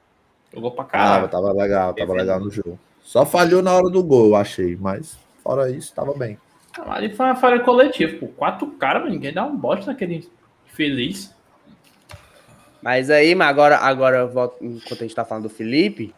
Jogou pra Ah, caralho. tava legal, tava legal no jogo. Só falhou na hora do gol, eu achei. Mas, fora isso, tava bem. Ali foi uma falha coletiva, pô. Quatro caras, ninguém dá um bote naquele feliz. Mas aí, mas agora, agora eu volto- enquanto a gente tá falando do Felipe,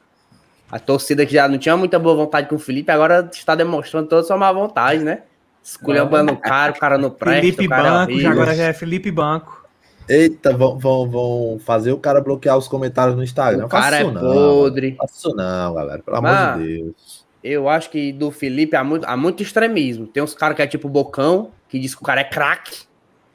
a torcida que já não tinha muita boa vontade com o Felipe, agora está demonstrando toda a sua má vontade, né? Esculhambando o cara, o cara não presta, Felipe o cara é Banco, já horrível. agora já é Felipe Banco. Eita, vão, vão, vão fazer o cara bloquear os comentários no Instagram. O cara é Faça isso não, podre. Faça isso não, galera. Pelo Mas- amor de Deus. Eu acho que do Felipe há muito, há muito extremismo. Tem uns caras que é tipo Bocão, que diz que o cara é craque.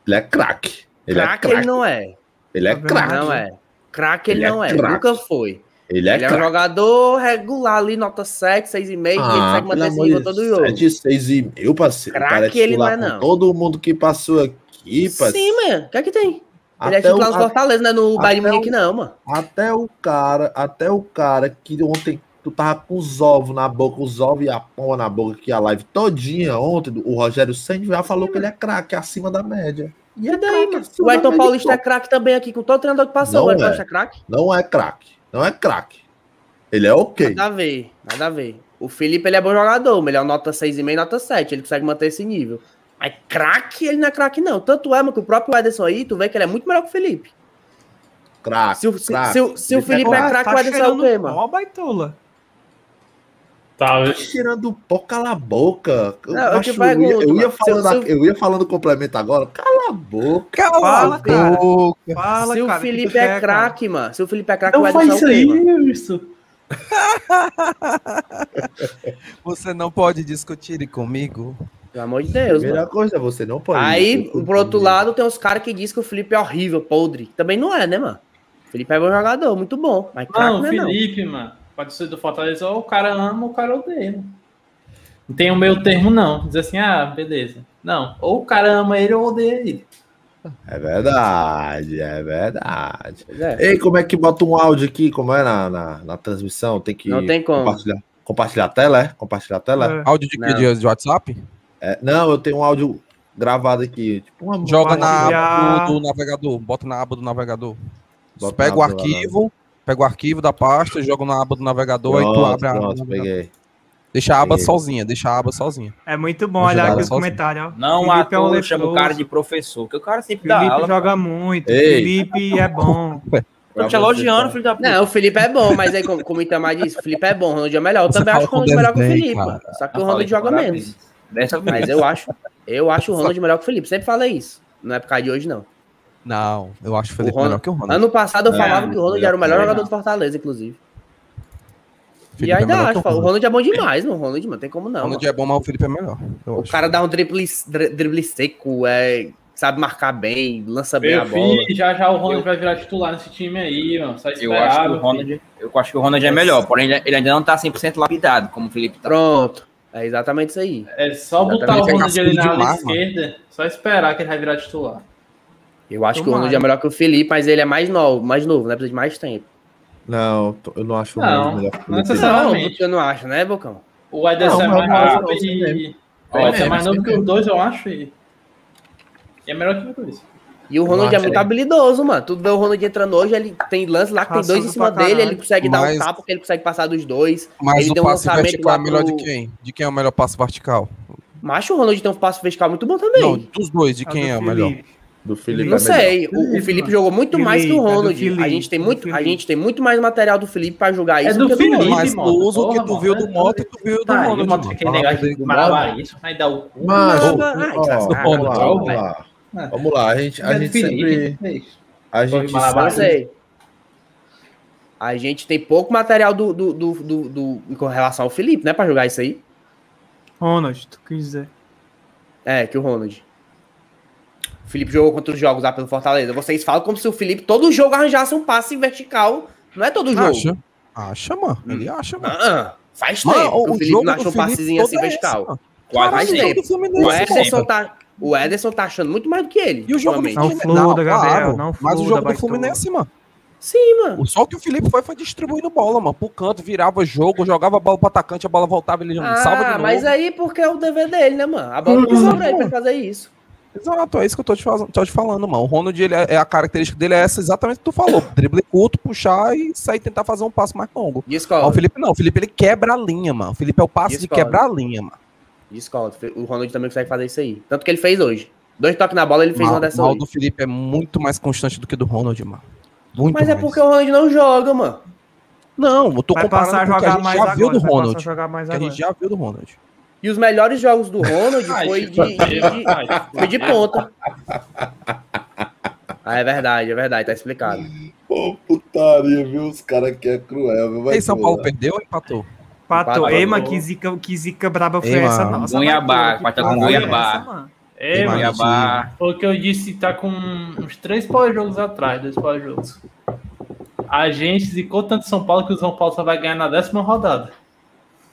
Ele é craque. Ele é Craque ele não é. Ele é Tá craque. Não é. Craque ele, Ele é não é. craque. Nunca foi. Ele é ele é um jogador regular ali, nota 7, 6,5, e ele Ah, consegue manter esse todo jogo. Sete, seis e meio, parceiro. O Craque cara é ele não é, não. Todo mundo que passou aqui, parceiro. Sim, mano. O que é que tem? Ele é Até o- titular no Fortaleza, não é no Bayern Munique, não, mano. Até o cara, até o cara que ontem tu tava com os ovos na boca, os ovos e a pomba na boca, que a live todinha ontem, o Rogério Senna já falou que ele é craque, acima da média. E é daí, acima O Ayrton Paulista é craque também aqui, com todo treinador que passou. Não o Ayrton é. Paulista é craque? Não é craque. Não é craque. Ele é ok. Nada a ver, nada a ver. O Felipe, ele é bom jogador, melhor nota 6,5 nota 7. Ele consegue manter esse nível. Mas craque, ele não é craque, não. Tanto é, mano, que o próprio Ederson aí, tu vê que ele é muito melhor que o Felipe. Craque. Se, o- se, se o- se o Ele Felipe é craque, tá o Ederson é o cheirando quê, mano? Ó, baitola. Tá, Tá tirando pó, cala a boca. Eu, Não, eu ia, eu falando, se- se- eu ia falando complemento agora. Cala a boca. Cala Fala, a cara. boca. Fala, Se o cara, tu Felipe é craque, mano. Se o Felipe é craque, o Não Ederson faz é o isso quê, aí, mano? Wilson. Você não pode discutir comigo. Pelo amor de Deus, Primeira mano. coisa, você não pode. Aí, por outro lado, tem os caras que dizem que o Felipe é horrível, podre. Também não é, né, mano? O Felipe é bom jogador, muito bom. Mas Não, não o é, não. Felipe, mano. Pode ser do Fortaleza, ou o cara ama ou o cara odeia. mano. Não tem o meio termo, não. Diz assim, ah, beleza. Não, ou o cara ama ele ou odeia ele. É verdade, é verdade. É. Ei, como é que bota um áudio aqui? Como é na, na, na transmissão? Tem que Não tem como. compartilhar, compartilhar a tela, é? Compartilhar a tela? É. Áudio de Não. de WhatsApp? É, não, eu tenho um áudio gravado aqui. Tipo uma Joga na aba do, do navegador. Bota na aba do navegador. Você Bota pega o aba arquivo, pega o arquivo da pasta, joga na aba do navegador e tu abre a aba. pronto, do navegador. peguei. Deixa a aba Peguei. sozinha, deixa a aba sozinha. É muito bom Vou olhar aqui os comentários, ó. Não Felipe é um chamo o cara de professor, porque o cara sempre dá Felipe aula. joga muito. Ei. Felipe é bom. Tô te elogiando, filho da puta. Não, o Felipe é bom, mas aí, como, como o Itamar disse, o Felipe é bom, o Ronald é melhor. Eu Você também fala acho que o Ronald melhor que o Felipe, cara. Só que Eu o Ronald falei, joga menos. Dessa vez. Mas eu acho, eu acho o Ronald melhor que o Felipe. Sempre falei isso. Não é por causa de hoje, não. Não, eu acho o Felipe Ronald- melhor que o Ronald. Ano passado eu É, falava que o Ronald era o melhor jogador do Fortaleza, inclusive. E Felipe é ainda que acho. o O Ronald. Ronald é bom demais, mano. O Ronald, mano, tem como O não. Ronald mano. é bom, mas o Felipe é melhor. eu O acho. cara dá um drible, dri- drible seco, é, sabe marcar bem, lança bem Meu a bola. filho, já já o Ronald vai virar titular nesse time aí, mano. Só Eu acho que o Ronald, eu acho que o Ronald é melhor, porém ele- ele ainda não tá 100% lapidado, como o Felipe tá. Pronto. É exatamente isso aí. É só botar o Ronald ali na ala esquerda, só esperar que ele vai virar titular. Eu acho que o Tomara. Ronald é melhor que o Felipe, mas ele é mais novo, mais novo, né? Precisa de mais tempo. Não, eu não acho o Não, Ronald melhor que o não Felipe. necessariamente. Eu não acho, né, Bocão? O Ederson é mais e. mesmo. O Ederson é mais novo que os dois, eu acho. E, e é melhor que os dois. E o Ronald é acho muito que- habilidoso, mano. Tudo bem, o Ronald entrando hoje, ele tem lance lá que tem dois em cima dele, caralho. ele consegue dar Mas- um tapa, porque ele consegue passar dos dois. Mas ele o tem um passe lançamento vertical é melhor pro- de quem? De quem é o melhor passe vertical? Macho, o Ronald tem um passo vertical muito bom também. Não, dos dois, de quem é o melhor? Do Felipe Não é sei, o, o Felipe, Felipe jogou muito mais que o Felipe, é do Ronald. a Felipe, gente tem do muito, a Felipe. gente tem muito mais material do Felipe pra jogar É isso do que Felipe. Ronald. Mas mano. tu usa o que tu viu do Mota e tu viu do Tá, e o Ronald. Mota aquele negócio de malabar isso, vai dar o cu. Mas, Não, que vamos lá, a gente, a É gente sempre. Felipe, é. A gente. Não sempre. A gente tem pouco material do, do, do, do, do- com relação ao Felipe, né? Pra jogar isso aí. Ronald, tu quis dizer. É, que o Ronald. O Felipe jogou contra os jogos lá pelo Fortaleza. Vocês falam como se o Felipe todo jogo arranjasse um passe vertical. Não é todo jogo. Acha? Acha, mano. Ele acha, mano. Ah, faz Mano, tempo que o Felipe não acha um Felipe passezinho assim é esse, vertical. mano. Faz o tempo. O Ederson, mano. tá, o Ederson tá achando muito mais do que ele. E o jogo do. Não Fluminense? Gabriel, não Mas o jogo do. Fluminense, mano. Sim, mano. Só que o Felipe foi, foi distribuindo bola, mano. Pro canto, virava jogo, jogava a bola pro atacante, a bola voltava, ele já não salva de Ah, novo. mas aí porque é o dever dele, né, mano? A bola não Uhum. sobra ele pra fazer isso. Exato, é isso que eu tô te, faz- tô te falando, mano. O Ronald, ele é, é a característica dele é essa exatamente que tu falou. Drible curto, puxar e sair tentar fazer um passo mais longo. Ah, o. Felipe não, o Felipe ele quebra a linha, mano. O Felipe é o passe de quebrar a linha, mano. Escola. O Ronald também consegue fazer isso aí. Tanto que ele fez hoje. Dois toques na bola, ele fez Mal, uma dessa mal hoje. do Felipe é muito mais constante do que do Ronald, mano. Muito Mas é mais. porque o Ronald não joga, mano. Não, eu tô Vai comparando passar a com o que a jogar gente mais já agora. viu do a Ronald. jogar mais Que a gente já viu do Ronald. E os melhores jogos do Ronald foi de, de, de- foi de ponta. Ah, é verdade, é verdade, tá explicado. Pô, putaria, viu? Os caras aqui é cruel, viu? Vai Ei, São. Paulo perdeu ou empatou? Patou. Empatou. Ei, mano, que zica, que zica braba foi Ei, essa mano. nossa. Goiabá, quarta com é Goiabá. É, mano. Cuiabá. Foi o que eu disse, tá com uns três pós-jogos atrás, dois pós-jogos. A gente zicou tanto São Paulo que o São Paulo só vai ganhar na décima rodada.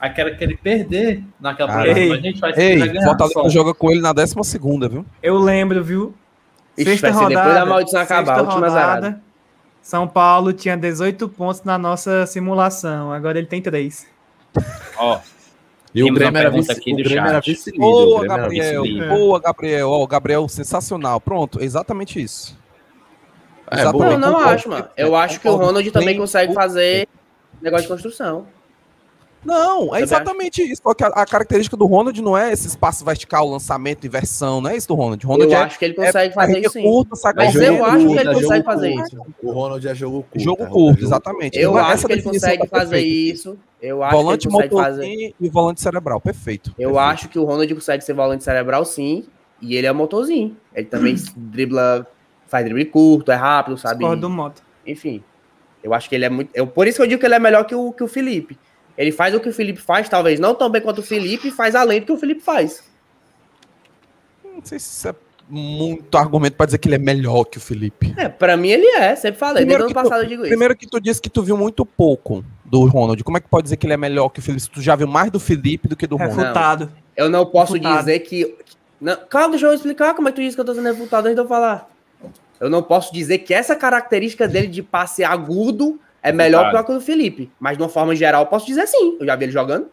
Aí quero que ele perder naquela Cara, próxima, ei, a gente vai, Ei, vai ganhar. Fortaleza só. joga com ele na 12 segunda, viu? Eu lembro, viu? Ixi, Sexta vai ser depois rodada. da maldição acabar, sexta a última rodada, zarada. São Paulo tinha 18 pontos na nossa simulação. Agora ele tem 3. Ó, E o Grêmio era vice- vice-líder. Boa, Gabriel. Boa, Gabriel. Ó, o Gabriel, sensacional. Pronto, exatamente isso. É, Exatamente. Não, não acho, mano. Eu acho que o Ronald também consegue fazer negócio de construção. Não, é exatamente isso. Só que a, a característica do Ronald não é esse espaço vertical, lançamento, inversão, não é isso do Ronald. Ronald Eu é, acho que ele consegue fazer carrinha isso sim. curta, Mas eu acho que ele é consegue fazer isso. O Ronald é jogo curto. Jogo é curto, exatamente. Eu Essa acho que ele consegue tá fazer perfeita. isso. Eu acho Volante que ele consegue fazer. motorzinho e volante cerebral, perfeito. Eu perfeito. acho que o Ronald consegue ser volante cerebral sim. E ele é motorzinho. Ele também dribla, faz drible curto, é rápido, sabe? Discordo do moto. Enfim. Eu acho que ele é muito. Eu, por isso que eu digo que ele é melhor que o, que o Felipe. Ele faz o que o Felipe faz, talvez não tão bem quanto o Felipe, e faz além do que o Felipe faz. Não sei se isso é muito argumento pra dizer que ele é melhor que o Felipe. É, pra mim ele é, sempre falei. Desde o ano passado tu, eu digo isso. primeiro que tu disse que tu viu muito pouco do Ronald. Como é que pode dizer que ele é melhor que o Felipe? Se tu já viu mais do Felipe do que do Ronald. Refutado. Eu não posso Refutado. dizer que. Não, calma, deixa eu explicar como é que tu disse que eu tô sendo refutado antes de eu falar. Eu não posso dizer que essa característica dele de passe agudo é melhor Claro. que a do Felipe. Mas de uma forma geral, eu posso dizer sim. Eu já vi ele jogando.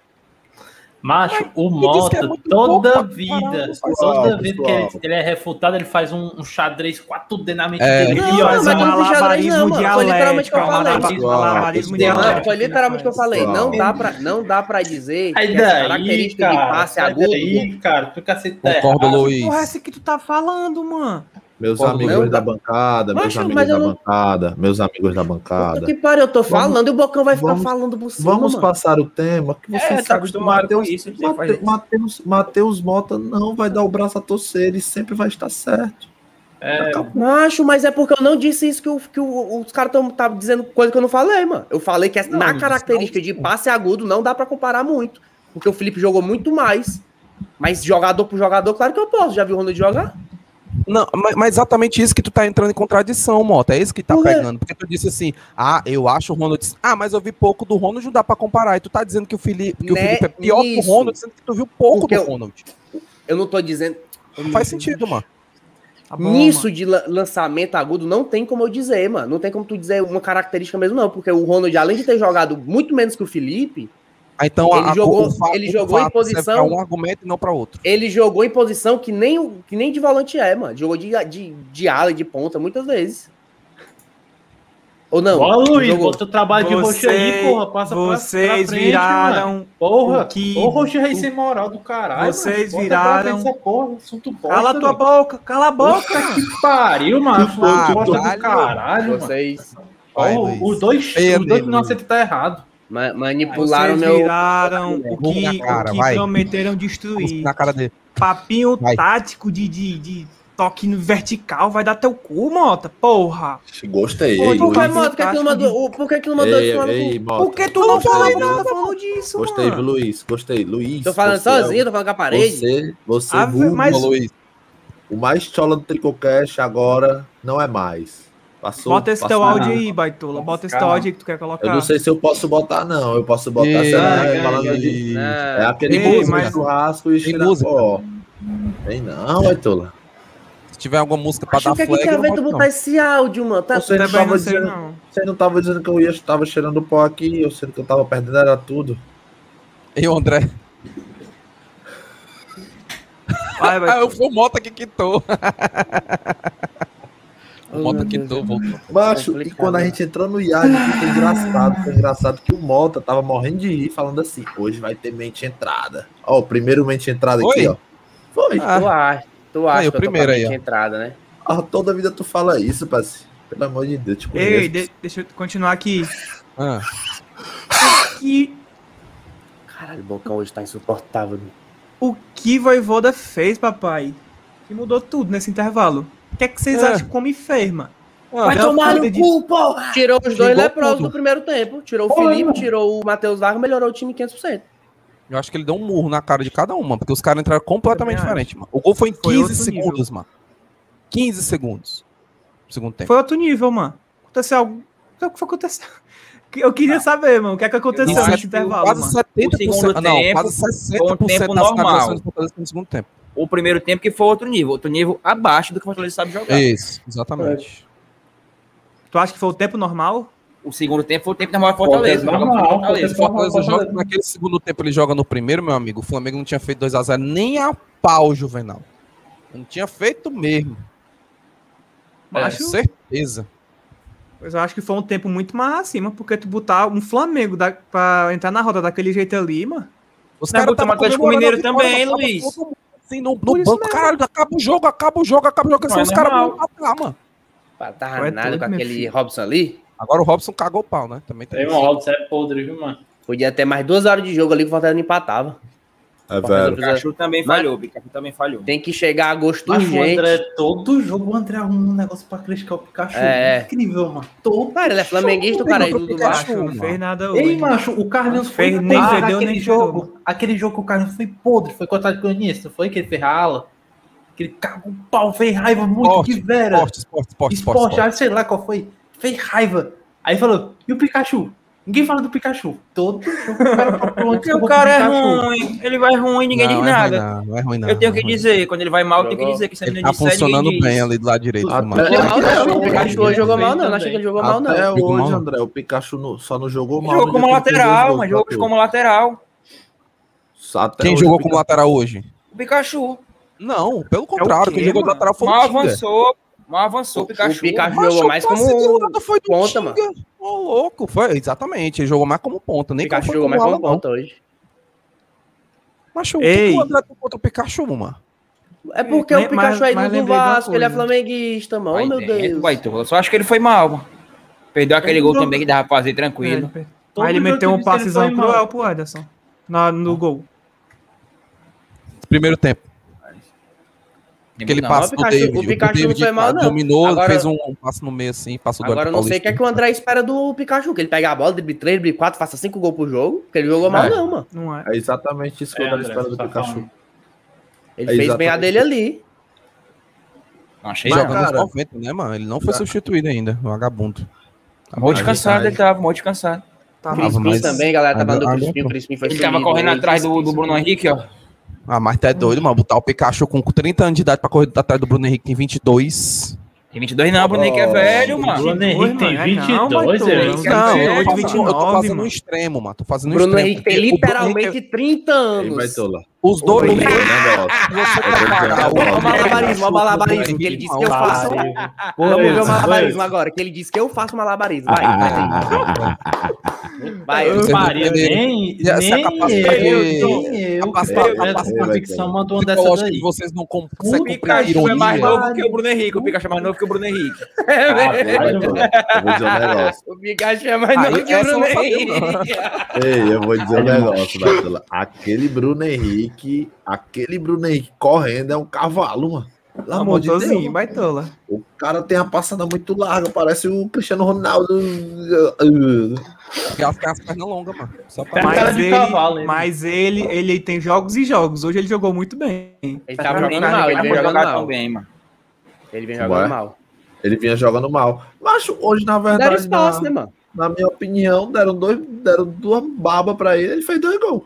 Macho, o é Mota, pouco toda pra vida, toda vez que ele, ele é refutado, ele faz um, um xadrez 4D na mente É. dele. Não, e olha, não fiz xadrez, não, mano. Foi literalmente o que eu falei. Malabarismo, malabarismo dialético. Não, foi literalmente o que eu falei. Não dá pra, não dá pra dizer Aí que daí, característica de cara, passe sai agudo. daí, cara, tu cacete tá Concordo, errado. Luiz. Porra, essa que tu tá falando, mano. Meus amigos não, da bancada, meus Macho, amigos da não- bancada, meus amigos da Puta bancada. que pariu, eu tô falando e o Bocão vai ficar vamos- falando por cima, Vamos mano. passar o tema, que É, vocês tá acostumado Mateus, com isso, Mate-. Mateus, Mateus Mota não vai dar o braço a torcer, ele sempre vai estar certo. É, Macho, mas é porque eu não disse isso que, o- que o- os caras estão tá dizendo coisa que eu não falei, mano. Eu falei que Não, na característica de passe agudo não dá pra comparar muito. Porque o Felipe jogou muito mais. Mas jogador por jogador, claro que eu posso. Já viu o Ronald jogar? Não, mas, mas exatamente isso que tu tá entrando em contradição, Mota. É isso que tá Por pegando. Porque tu disse assim, ah, eu acho o Ronald. Ah, mas eu vi pouco do Ronald, não dá pra comparar. E tu tá dizendo que o Felipe, que o Né, Felipe é pior que isso. o Ronald, sendo que tu viu pouco Porque do eu- Ronald. Eu não tô dizendo. Não faz sentido, mano. Tá bom, Nisso mano. de la- lançamento agudo, não tem como eu dizer, mano. Não tem como tu dizer uma característica mesmo, não. Porque o Ronald, além de ter jogado muito menos que o Felipe, Então, Ele a, jogou- o fato- ele jogou em posição- pra um argumento e não pra outro. ele jogou em posição que nem, que nem de volante é, mano. Jogou de, de, de ala e de ponta muitas vezes. Ou não? Ó, Luiz, Jogou. bota o trabalho de roxo aí, porra. Passa pra- pra, vocês frente, viraram mano. Porra, que- Ô, roxo aí sem moral do caralho. Vocês mano. Viraram- pra frente essa porra, assunto bosta, Cala tua boca, cala a boca. Puta que pariu, mano. Assunto Ah, bosta do caralho. caralho, mano. Vocês Vai, Ó, os dois, os Perdeu, dois que não aceitam tá errado. Ma- manipularam Vocês meu. viraram o que, cara, o que vai. prometeram destruir. Na cara dele. Papinho Vai. tático de, de, de toque no vertical vai dar teu cu, Mota. Porra. Gostei. Pô, ei, por que? Por que que não mandou, o- por que que não mandou Ei, no ei? Mota. Por que tu não viu? nada falando disso, Gostei, viu, mano? Luiz? Gostei. Luiz. Tô falando é sozinho, o- tô falando com a parede. Você, você Ah, burro, mas- Luiz. o mais chola do Tricocast agora não é mais. Passou, Bota esse teu áudio aí, baitola. Bota esse teu áudio aí que tu quer colocar. Eu não sei se eu posso botar, não. Eu posso botar Ei, será, ei, falando de... ei. É aquele Ei, música, mas- churrasco e música? Ó. Tem não, Aitola. Se tiver alguma música pra Acho dar que aqui flag, não tu boto, botar esse áudio, mano. Tá, Você não, tava não dizendo, não. você não tava dizendo que eu ia, tava cheirando pó aqui, eu sendo que eu tava perdendo era tudo. E o André? Vai, Ah, vai. eu fui o Mota que quitou. O Mota quitou, voltou. Macho, e quando a gente entrou no iate, foi engraçado. Foi engraçado que o Mota tava morrendo de rir, falando assim: hoje vai ter mente entrada. Ó, o primeiro mente entrada aqui, ó. Foi. Ah. Tu acha, tu acha Aí, o que eu tô primeiro aí, mente ó. entrada, né? Ah, toda vida tu fala isso, parceiro. Pelo amor de Deus, te conheço. Ei, de- deixa eu continuar aqui. Ah, Que, Caralho, o Bocão hoje tá insuportável. o que Voivoda fez, papai? Que mudou tudo nesse intervalo. O que é que vocês É. acham que come ferma? Vai Não, tomar no cu, porra! Tirou os dois leprosos do primeiro tempo. Tirou o Felipe, tirou o Matheus Vargas, melhorou o time 500%. eu acho que ele deu um murro na cara de cada um, mano, porque os caras entraram completamente diferente, mano. O gol foi em Foi 15 outro segundos, mano. 15 segundos. Segundo tempo. Foi outro nível, mano. Aconteceu algo. O que foi que aconteceu? Eu queria saber, mano, o que é que aconteceu nesse intervalo, quase mano. 70%. O segundo ah, não, tempo quase foi um 60% tempo das normal. no segundo tempo. O primeiro tempo que foi outro nível, outro nível abaixo do que o Fortaleza sabe jogar. Isso, exatamente. Tu acha que foi o tempo normal? O segundo tempo foi o tempo normal do Fortaleza. Pro normal, Fortaleza. O Fortaleza joga naquele segundo tempo, ele joga no primeiro, meu amigo. O Flamengo não tinha feito 2x0 nem a pau, Juvenal. Não tinha feito mesmo. Acho, Com certeza. Pois eu acho que foi um tempo muito mais acima, porque tu botar um Flamengo da, pra entrar na roda daquele jeito ali, mano. Os caras botou tavam o Atlético Mineiro também, Luiz. todo mundo Assim, no, no banco, caralho, acaba o jogo, acaba o jogo, acaba o jogo. Assim, os é caras vão matar, mano. Tava é nada doido, com aquele filho. Robson ali. Agora o Robson cagou o pau, né? Também tem Tem isso. um Robson é podre, viu, mano? Podia ter mais duas horas de jogo ali que o Fortaleza empatava. É, O velho. Pikachu também falhou, o Pikachu também falhou. Tem que chegar a gosto Mas o urgente. André, todo jogo o André arruma um negócio pra criticar o Pikachu. É. Incrível, mano. Todo Cara, ele é flamenguista, o cara aí do, do Pikachu, Vasco. Não mano. fez nada Ei, hoje. macho, o Carlinhos foi Fez- nem podre fedeu, aquele nem jogo. Aquele jogo que o Carlinhos foi podre, foi contra o não foi? Que ele fez a ala. Que ele cagou o pau, fez raiva muito Esporte, de vera. Esporte, esporte, esporte, esporte. Esporte, ah, sei lá qual foi. Fez raiva. Aí falou, e o Pikachu? Ninguém fala do Pikachu. Todo jogo o cara tá pronto Porque o cara é ruim, ele vai ruim, ninguém Não, diz é ruim nada. não, não é ruim não. Eu tenho não é que ruim dizer, quando ele vai mal, eu tenho que dizer que se Ele tá não disser, funcionando ninguém diz. bem ali do lado direito. Jogou mal não, o Pikachu hoje jogou mal não. Não achei que ele jogou mal não. Até Jogou hoje, mal. André, o Pikachu no- só não jogou mal. Jogou como que lateral, mas jogou como lateral. Até Quem jogou como lateral hoje? O Pikachu. Não, pelo contrário, quê, quem jogou mano? lateral foi Mal o Tinga. avançou, mal avançou o Pikachu. O Pikachu jogou mais como ponta, mano. Ô, louco, foi, exatamente, ele jogou mais como ponta, nem Pikachu como jogou mais como ponta hoje. Macho, o que Ei. o André tem contra o Pikachu, mano? É porque Mas- o Pikachu é mas do de uma Vasco, ele é flamenguista, mano. Meu Deus. Vai, eu só acho que ele foi mal, mano. Perdeu aquele gol também que dava pra fazer tranquilo. Aí Todo ele meteu um passezão cruel pro Ederson. Na, no gol. Primeiro tempo, aquele Não, passe o do Pikachu- David, o Pikachu não David foi mal, não. dominou, Agora- fez um, um passe no meio assim, passou do Agora eu não sei o que é que o André espera do Pikachu, que ele pega a bola, drible 3, drible 4, faça 5 gols por jogo, porque ele jogou mal É. não, mano. Não é? É exatamente isso que É, eu tava André, esperando do tá Pikachu. falando. Ele É fez bem a dele ali. Não achei Mas, não. Joga nos cara- 90, né, mano? Ele não foi Já- substituído ainda, o vagabundo. Morro descansado, ele tava morro descansado. Tá Tava, Crispim mas- também, galera, tá falando do Crispim, o entrou. Crispim foi Ele tava correndo hoje. atrás do Bruno Henrique, ó. Ah, mas tu é doido, mano. Botar o Pikachu com 30 anos de idade pra correr atrás do Bruno Henrique tem 22. Tem 22 não, o Bruno Henrique é velho, mano. Bruno Henrique tem é não, 22, mas, ele pô, Não, Tem eu tô fazendo, 29, eu tô fazendo um extremo, mano. Tô fazendo um Bruno extremo. Henrique tem literalmente Henrique- 30 Ele vai anos. tolar. Os Eu dois. dizer um Eu um o o malabarismo, olha o malabarismo, que ele disse que eu faço. Vamos ver o malabarismo agora, que ele disse que eu faço malabarismo. Vai, vai. Vai, Pariu, entenderam. nem, nem capacidade eu, eu. essa convicção mandou uma dessa daí. que vocês não O conseguem compreender a Pikachu é mais novo que o Bruno Henrique. O Pikachu é mais novo que o Bruno Henrique. Caralho, mano. Eu vou dizer um negócio. O Pikachu é mais Ah, novo que o eu Bruno Henrique. Ei, eu vou dizer um negócio. Aquele Bruno Henrique, aquele Bruno Henrique correndo é um cavalo, mano. Pelo Um amor de Deus. baitola. O cara tem a passada muito larga, parece o Cristiano Ronaldo. Têm as pernas longas, mano. Só pra... Mas de ele, cavalo, hein? mas ele, ele tem jogos e jogos. Hoje ele jogou muito bem. Ele Tá tava jogando mal, ele vem jogando mal. bem, mano. Ele vem Ué? jogando mal. Ele vinha jogando mal. Mas hoje, na Deram verdade, espaço, na, né, mano? na minha opinião, deram, dois, deram duas babas pra ele, ele fez dois gols.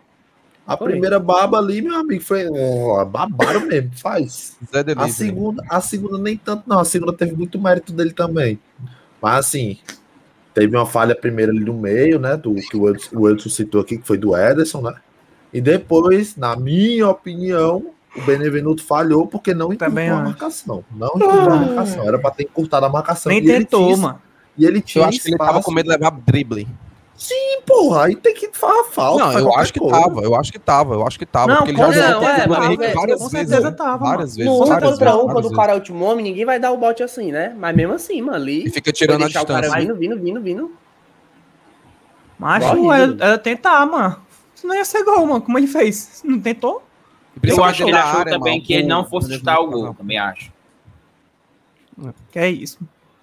A Foi. primeira baba ali, meu amigo, foi. ó, babaram mesmo, faz. Zé A Delivery. segunda, a segunda nem tanto, não. A segunda teve muito mérito dele também. Mas assim, teve uma falha primeiro ali no meio, né? Do que o Edson, o Edson citou aqui, que foi do Ederson, né? E depois, na minha opinião, o Benevenuto falhou porque não encurtou Também a marcação. Não encurtou a marcação. Era pra ter encurtado a marcação. Nem E ele tentou, tinha- mano. E ele tinha Eu acho que ele tava espaço. com medo de levar drible. Sim, porra, aí tem que falta. Não, eu acho que coisa. tava, eu acho que tava, eu acho que tava. Não, porque ele com já jogou certeza, contra o Henrique velho, várias com vezes. certeza tava, Várias vezes. No um várias contra vezes, um, quando o cara é o último homem, ninguém vai dar o bote assim, né? Mas mesmo assim, mano, ali. E fica tirando a deixar o cara distância. vindo, vindo, vindo, vindo. Macho, era, era tentar, mano. Senão ia ser gol, mano. Como ele fez? Não tentou? Eu acho que ele achou área, também mano, que ele não fosse chutar o gol, também acho. Que é isso.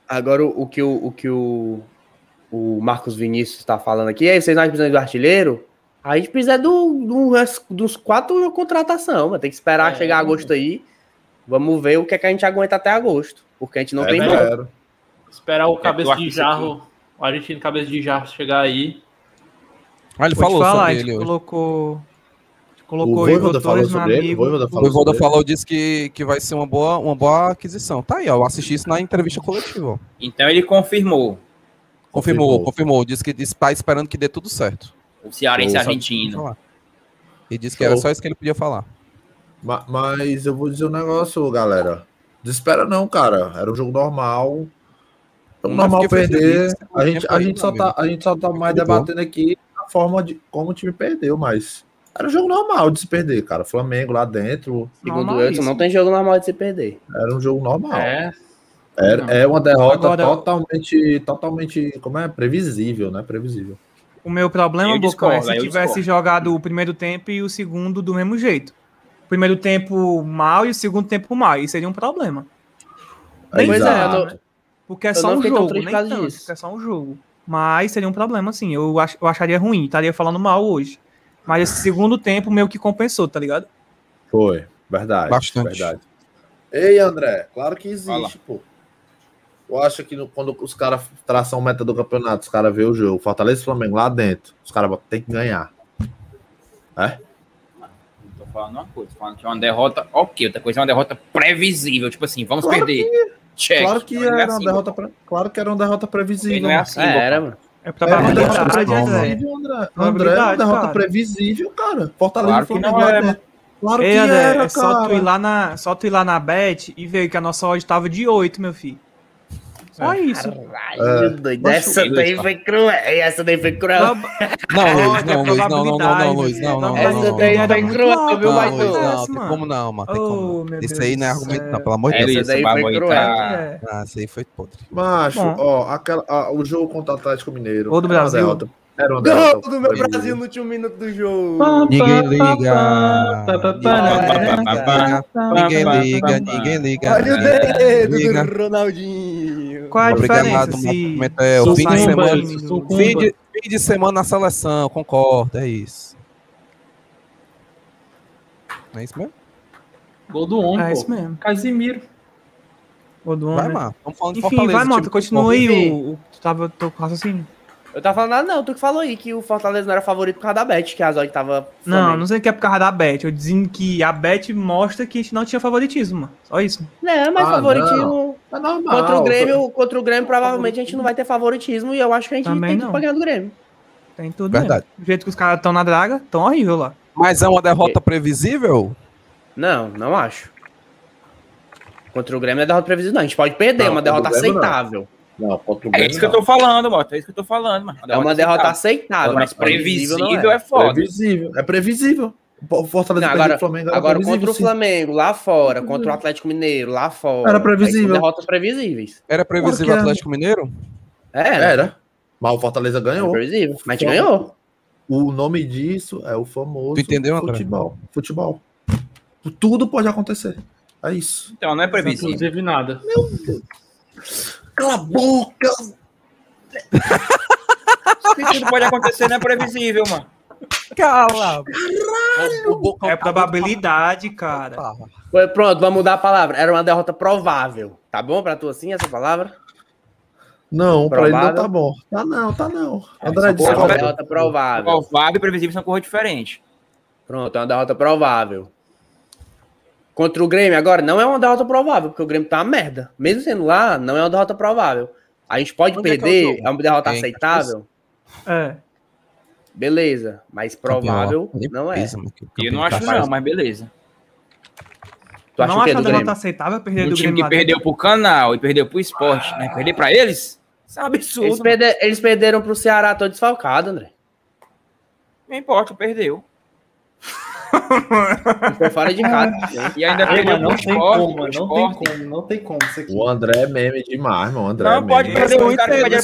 Agora, o, o que, o, o, que o, o Marcos Vinícius tá falando aqui é: vocês não precisam do artilheiro? A gente precisa do, do, dos quatro contratação, mas tem que esperar É. chegar agosto aí. Vamos ver o que, é que a gente aguenta até agosto. Porque a gente não É, tem né? Esperar o Eu cabeça de jarro, o argentino cabeça de jarro chegar aí. Ah, ele Vou falou falar, sobre ele hoje. colocou. O Colocou o Voivoda falou sobre ele? O amigo. Voivoda O falou Voivoda sobre ele? falou, disse que, que vai ser uma boa, uma boa aquisição. Tá aí, ó, eu assisti isso na entrevista coletiva. Então ele confirmou Confirmou, Confirmou. confirmou. Disse que está esperando que dê tudo certo. o cearense argentino. E disse que era só isso que ele podia falar. Ma- Mas eu vou dizer um negócio, galera. Desespera não, cara. Era um jogo normal. Jogo Mas normal perder. feliz, A gente, a, tempo gente só tá, a gente só tá mais boa. debatendo aqui a forma de como o time perdeu, mas era um jogo normal de se perder, cara. Flamengo lá dentro. Segundo. Edson, não tem jogo normal de se perder. Era um jogo normal. É, É, é uma derrota Agora- totalmente, totalmente, como é? Previsível, né? Previsível. O meu problema, Bocão, é se eu tivesse discordo. jogado o primeiro tempo e o segundo do mesmo jeito. O primeiro tempo mal e o segundo tempo mal. Aí seria um problema. Nem Pois é, não- né? Porque é eu só um jogo, nem tanto, disso. é só um jogo. Mas seria um problema, assim. Eu, ach, eu acharia ruim, estaria falando mal hoje. Mas esse segundo tempo meio que compensou, tá ligado? Foi, verdade. Bastante. Verdade. Ei, André, claro que Fala. existe, pô. Eu acho que no- quando os caras traçam meta do campeonato, os caras veem o jogo, Fortaleza e Flamengo lá dentro, os caras tem que ganhar. É? Tô falando uma coisa, tô falando que é uma derrota ok, outra coisa é uma derrota previsível, tipo assim, vamos Claro perder. Check. Claro que não é era uma assim, derrota, pre- claro que era uma derrota previsível. Não é assim, É, era, mano. É Era uma derrota probabilidade, não. André. previsível, André. André, Probabilidade, uma derrota cara. previsível, cara. Fortaleza Claro e que Flamengo não lá é, dentro. Claro Ei, que André, era, é só tu, ir lá na, só tu ir lá na Bet e ver que a nossa odd tava de 8, meu filho. Só isso. Caralho, doido. mas Essa daí tá? foi cruel. Essa daí foi cruel. Não, Luiz, não, Luiz, não, não, não, não, não, Luiz, não, não, Essa não, não, daí não, foi não, cruel, viu, Não? Luiz, não, Essa, tem como não, mano, tem como. meu Isso aí não é argumento não, pelo amor de É Deus. Essa isso, daí foi cruel. tá... É. Ah, isso aí foi podre. Macho, ó, aquela, o jogo contra o Atlético Mineiro. Ou do Brasil. Era uma Gol do meu. Brasil no último minuto do jogo. Ninguém liga. Ninguém liga, ninguém liga. Olha o dedo do Ronaldinho. Qual é a Obrigado, diferença? Se... Pimentel. Fim de semana. Fim de, fim de semana na seleção, concordo, é isso. Não é isso mesmo? Gol do homem, É pô. isso mesmo. Casimiro. O do Vai, homem. mano. Estamos falando de Enfim, Fortaleza. vai, Mota, continua aí. O, o, tu tava tô com raciocínio. Eu tava falando nada, não. Tu que falou aí que o Fortaleza não era favorito por causa da Bet, que a Zói tava. Não, Flamengo. não sei o que é por causa da Bet. Eu dizendo que a Bet mostra que a gente não tinha favoritismo, mano. Só isso. Não, mas Ah, favoritismo. É normal. Contra o Grêmio, contra o Grêmio, provavelmente a gente não vai ter favoritismo e eu acho que a gente Também tem que não. pagar do Grêmio. Tem tudo Verdade. mesmo. Do jeito que os caras estão na draga, tão horrível lá. Mas é uma derrota previsível? Não, não acho. Contra o Grêmio é derrota previsível. Não, a gente pode perder, é Não, uma derrota Grêmio, não. Não, contra o É Grêmio. isso que eu tô falando, Mota. É isso que eu tô falando, mano. É uma derrota aceitável, Mas mas previsível não previsível é. é foda. Previsível. É previsível. O Fortaleza Não, agora, o Flamengo era agora previsível, contra o sim. Flamengo, lá fora, contra o Atlético Mineiro, lá fora. Era previsível. derrotas previsíveis. Era previsível é. Atlético Mineiro? Era. Era. Mas o Fortaleza Era ganhou. previsível. Mas a gente ganhou. O nome disso é o famoso Tu entendeu, André? futebol. Futebol. Tudo pode acontecer. É isso. Então, não é previsível. Inclusive nada. Cala a boca! Tudo pode acontecer, não é previsível, mano. Cala! É probabilidade, cara. Foi, pronto, vamos mudar a palavra. Era uma derrota provável. Tá bom pra tu assim, essa palavra? Não, pra ele não Provável. tá bom. Tá não, tá não. É, André disse porra, uma derrota provável. Provável e previsível são coisas diferentes. Pronto, é uma derrota provável. Contra o Grêmio, agora, não é uma derrota provável, porque o Grêmio tá uma merda. Mesmo sendo lá, não é uma derrota provável. A gente pode Onde é é perder, é, jogo? uma derrota Em aceitável, É. beleza. Mas provável Campeão, não é. Eu não acho tá não, mas beleza. Tu acha não o quê acha a derrota Grêmio? aceitável perder Um do time Grêmio que lá dentro? perdeu pro canal e perdeu pro esporte, né? Perder pra eles? Isso é um absurdo. Eles, perder- eles perderam pro Ceará todo desfalcado, André. Não importa, perdeu. Foi fora de casa. E ainda Ei, perdeu não tem esporte. como, não tem como, não tem como isso aqui. O André é meme demais, mano. O André Não, é pode perder. Isso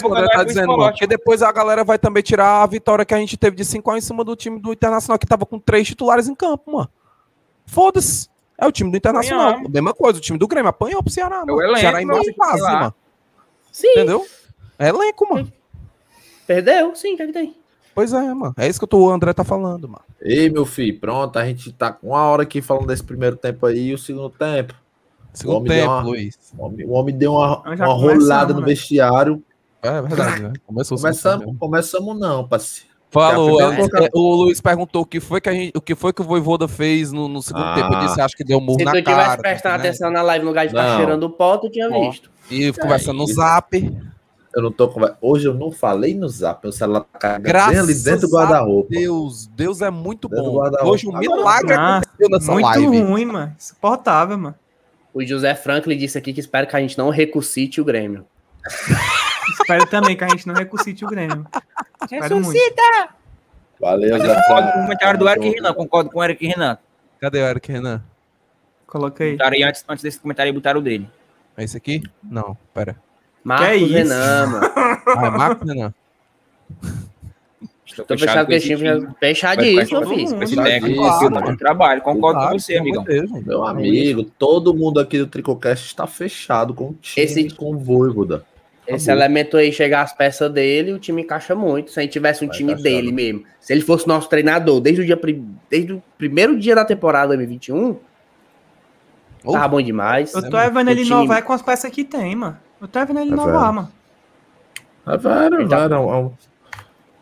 que o André tá dizendo, mano, Esporte. porque depois a galera vai também tirar a vitória que a gente teve de 5x em cima do time do Internacional, que tava com três titulares em campo, mano. Foda-se. É o time do Internacional. Apanhamos. Mesma coisa, o time do Grêmio apanhou pro Ceará, mano. o elenco, Ceará em quase, sei lá. mano. Sim, Entendeu? É elenco, mano. perdeu, sim, o que, é que tem? Pois é, mano. É isso que o André tá falando, mano. Ei, meu filho, pronto, a gente tá com uma hora aqui falando desse primeiro tempo aí e o segundo tempo. Segundo homem deu tempo, uma- Luiz. O homem, o homem deu uma, uma rolada no né? vestiário. É verdade, né? Começou o Começamos, começamos não, parceiro. Falou, é, é, o Luiz perguntou o que foi que, a gente, o, que foi que o Voivoda fez no, no segundo Ah. tempo. Eu disse, acho que deu um murro Se na tu cara. tivesse prestado né? atenção na live no lugar de ficar cheirando o pó, tu tinha visto. E conversando no zap. Eu não tô conver- Hoje eu não falei no zap, meu celular tá carregando ali dentro do a guarda-roupa. Deus, Deus é muito Dentro bom. Hoje um milagre Ah, aconteceu nessa Muito live. ruim, mano. Insuportável, mano. O José Franklin disse aqui que espera que a gente não recursite o Grêmio. Espero também que a gente não recursite o Grêmio. Muito. Valeu, Zé o comentário do Eric Renan, concordo com o Eric Renan. Cadê o Eric Renan? Coloca aí. Botaram aí antes, antes desse comentário aí, botaram o dele. É esse aqui? Não, pera. Marcos isso? Renan, mano. Ah, é Marco Renan. Estou Tô fechado com esse time. Fechadíssimo, filho. Esse técnico, claro. bom trabalho. Concordo Claro, com você, amigão. Deus, gente. Meu amigo, todo mundo aqui do Tricocast está fechado com o time Esse- com o Voivoda. Esse Acabou. elemento aí chegar às peças dele, o time encaixa muito. Se a gente tivesse um Vai time encaixar, dele né? mesmo. Se ele fosse nosso treinador desde o dia desde o primeiro dia da temporada 2021, Oh. tava bom demais. Eu tô é vendo ele time- inovar com as peças que tem, mano. Eu é vendo ele É. É Ele tá- velho, é um, um-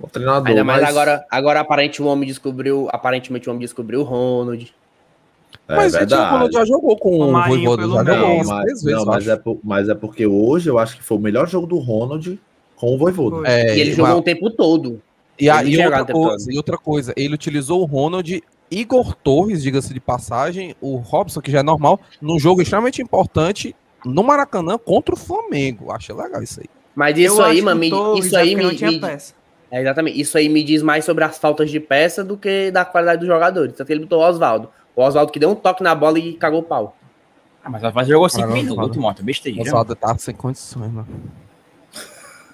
um treinador. Ainda mais mas- agora, agora aparente o homem descobriu, aparentemente o homem descobriu o Ronald. É Mas gente, o verdade. Ronald já jogou com O o Marinho Voivoda, pelo já jogou mas, três vezes, não, mas, é por- mas é porque hoje eu acho que foi o melhor jogo do Ronald com o Voivoda. É, e ele jogou uma- o tempo todo. E, a- e outra o coisa, e outra coisa, ele utilizou o Ronald, Igor Torres, diga-se de passagem, o Robson, que já é normal, num jogo extremamente importante no Maracanã contra o Flamengo. Achei legal isso aí. Mas Eu isso acho aí, que mano, o me- Torres isso é aí me, me- é, exatamente. Isso aí me diz mais sobre as faltas de peça do que da qualidade dos jogadores. Tanto que ele botou o Oswaldo. O Oswaldo que deu um toque na bola e cagou o pau. Ah, mas mas jogou 5 Caramba, minutos, foda. moto, besteira. O Oswaldo tá sem condições, mano.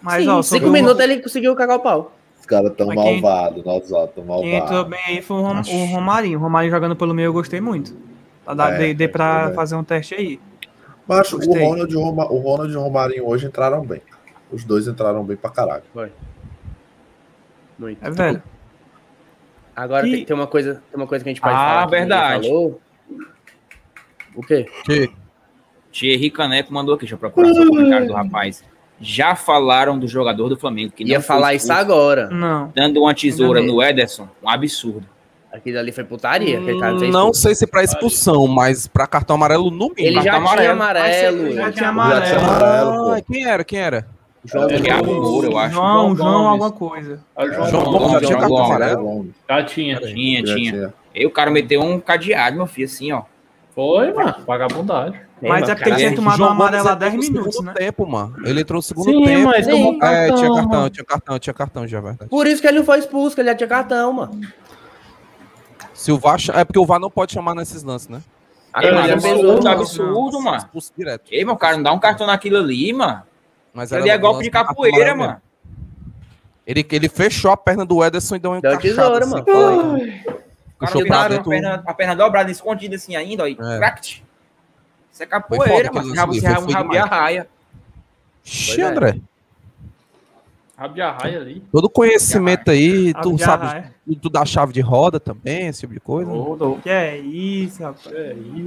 Mas, Sim, ó, cinco o- minutos ele conseguiu cagar o pau. Os caras tão malvados, nós ó, tão Quem entrou malvados. bem aí foi o, Rom- o Romarinho. O Romarinho jogando pelo meio eu gostei muito. Tá dá- É, dei, dei pra é. fazer um teste aí. Mas o. Ronald, e o Roma- o Ronald e o Romarinho hoje entraram bem. Os dois entraram bem pra caralho. Muito. É velho. Agora Que- tem, tem uma coisa, tem uma coisa que a gente pode Ah, falar. ninguém verdade. Falou. O quê? Que? Thierry Caneco mandou aqui, deixa eu procurar o comentário do rapaz. Já falaram do jogador do Flamengo que Ia não foi falar isso agora. Não. Dando uma tesoura no Ederson, um absurdo. Aquilo ali foi putaria. aquele cara fez Não sei se pra expulsão, mas pra cartão amarelo no mínimo. Ele já cartão tinha amarelo. amarelo. Já tinha Já amarelo. tinha amarelo, Ah, quem era? Quem era? João É, Thiago Gomes. Moura, eu acho. João, João alguma coisa. Ah, João João Gomes, Gomes já tinha cartão amarelo? Já tinha. Tinha, Já tinha. E o cara meteu um cadeado, meu filho, assim, ó. Foi, mano. Vagabundagem. É, Mas é porque ele tinha é- tomado uma amarela Gomes há 10 entrou no minutos, né? tempo, mano. Ele entrou no segundo Sim, tempo. mas tomou um É, tinha cartão, tinha cartão, tinha cartão já, verdade. Por isso que ele não foi expulso, que ele já tinha cartão, mano. Se o VAR, é porque o VAR não pode chamar nesses lances, né? Ei, mano, ele absurdo, absurdo, mano. Direto. Ei, meu cara, não dá um cartão naquilo ali, mano. Mas Ali é lance golpe de capoeira, mano. Ele, ele fechou a perna do Ederson e deu uma Deu encaixada. tesoura, assim, mano. aí. O cara Puxou a perna, a perna dobrada, escondida assim ainda, ó. e É. cract. Isso é capoeira, mano. você foi rabo, feio rabo de demais. arraia. Ixi, Pois é. Rabo de arraia ali. Todo conhecimento aí, tu de sabe tu, dá chave de roda também, esse tipo de coisa. Todo. Que é isso, rapaz.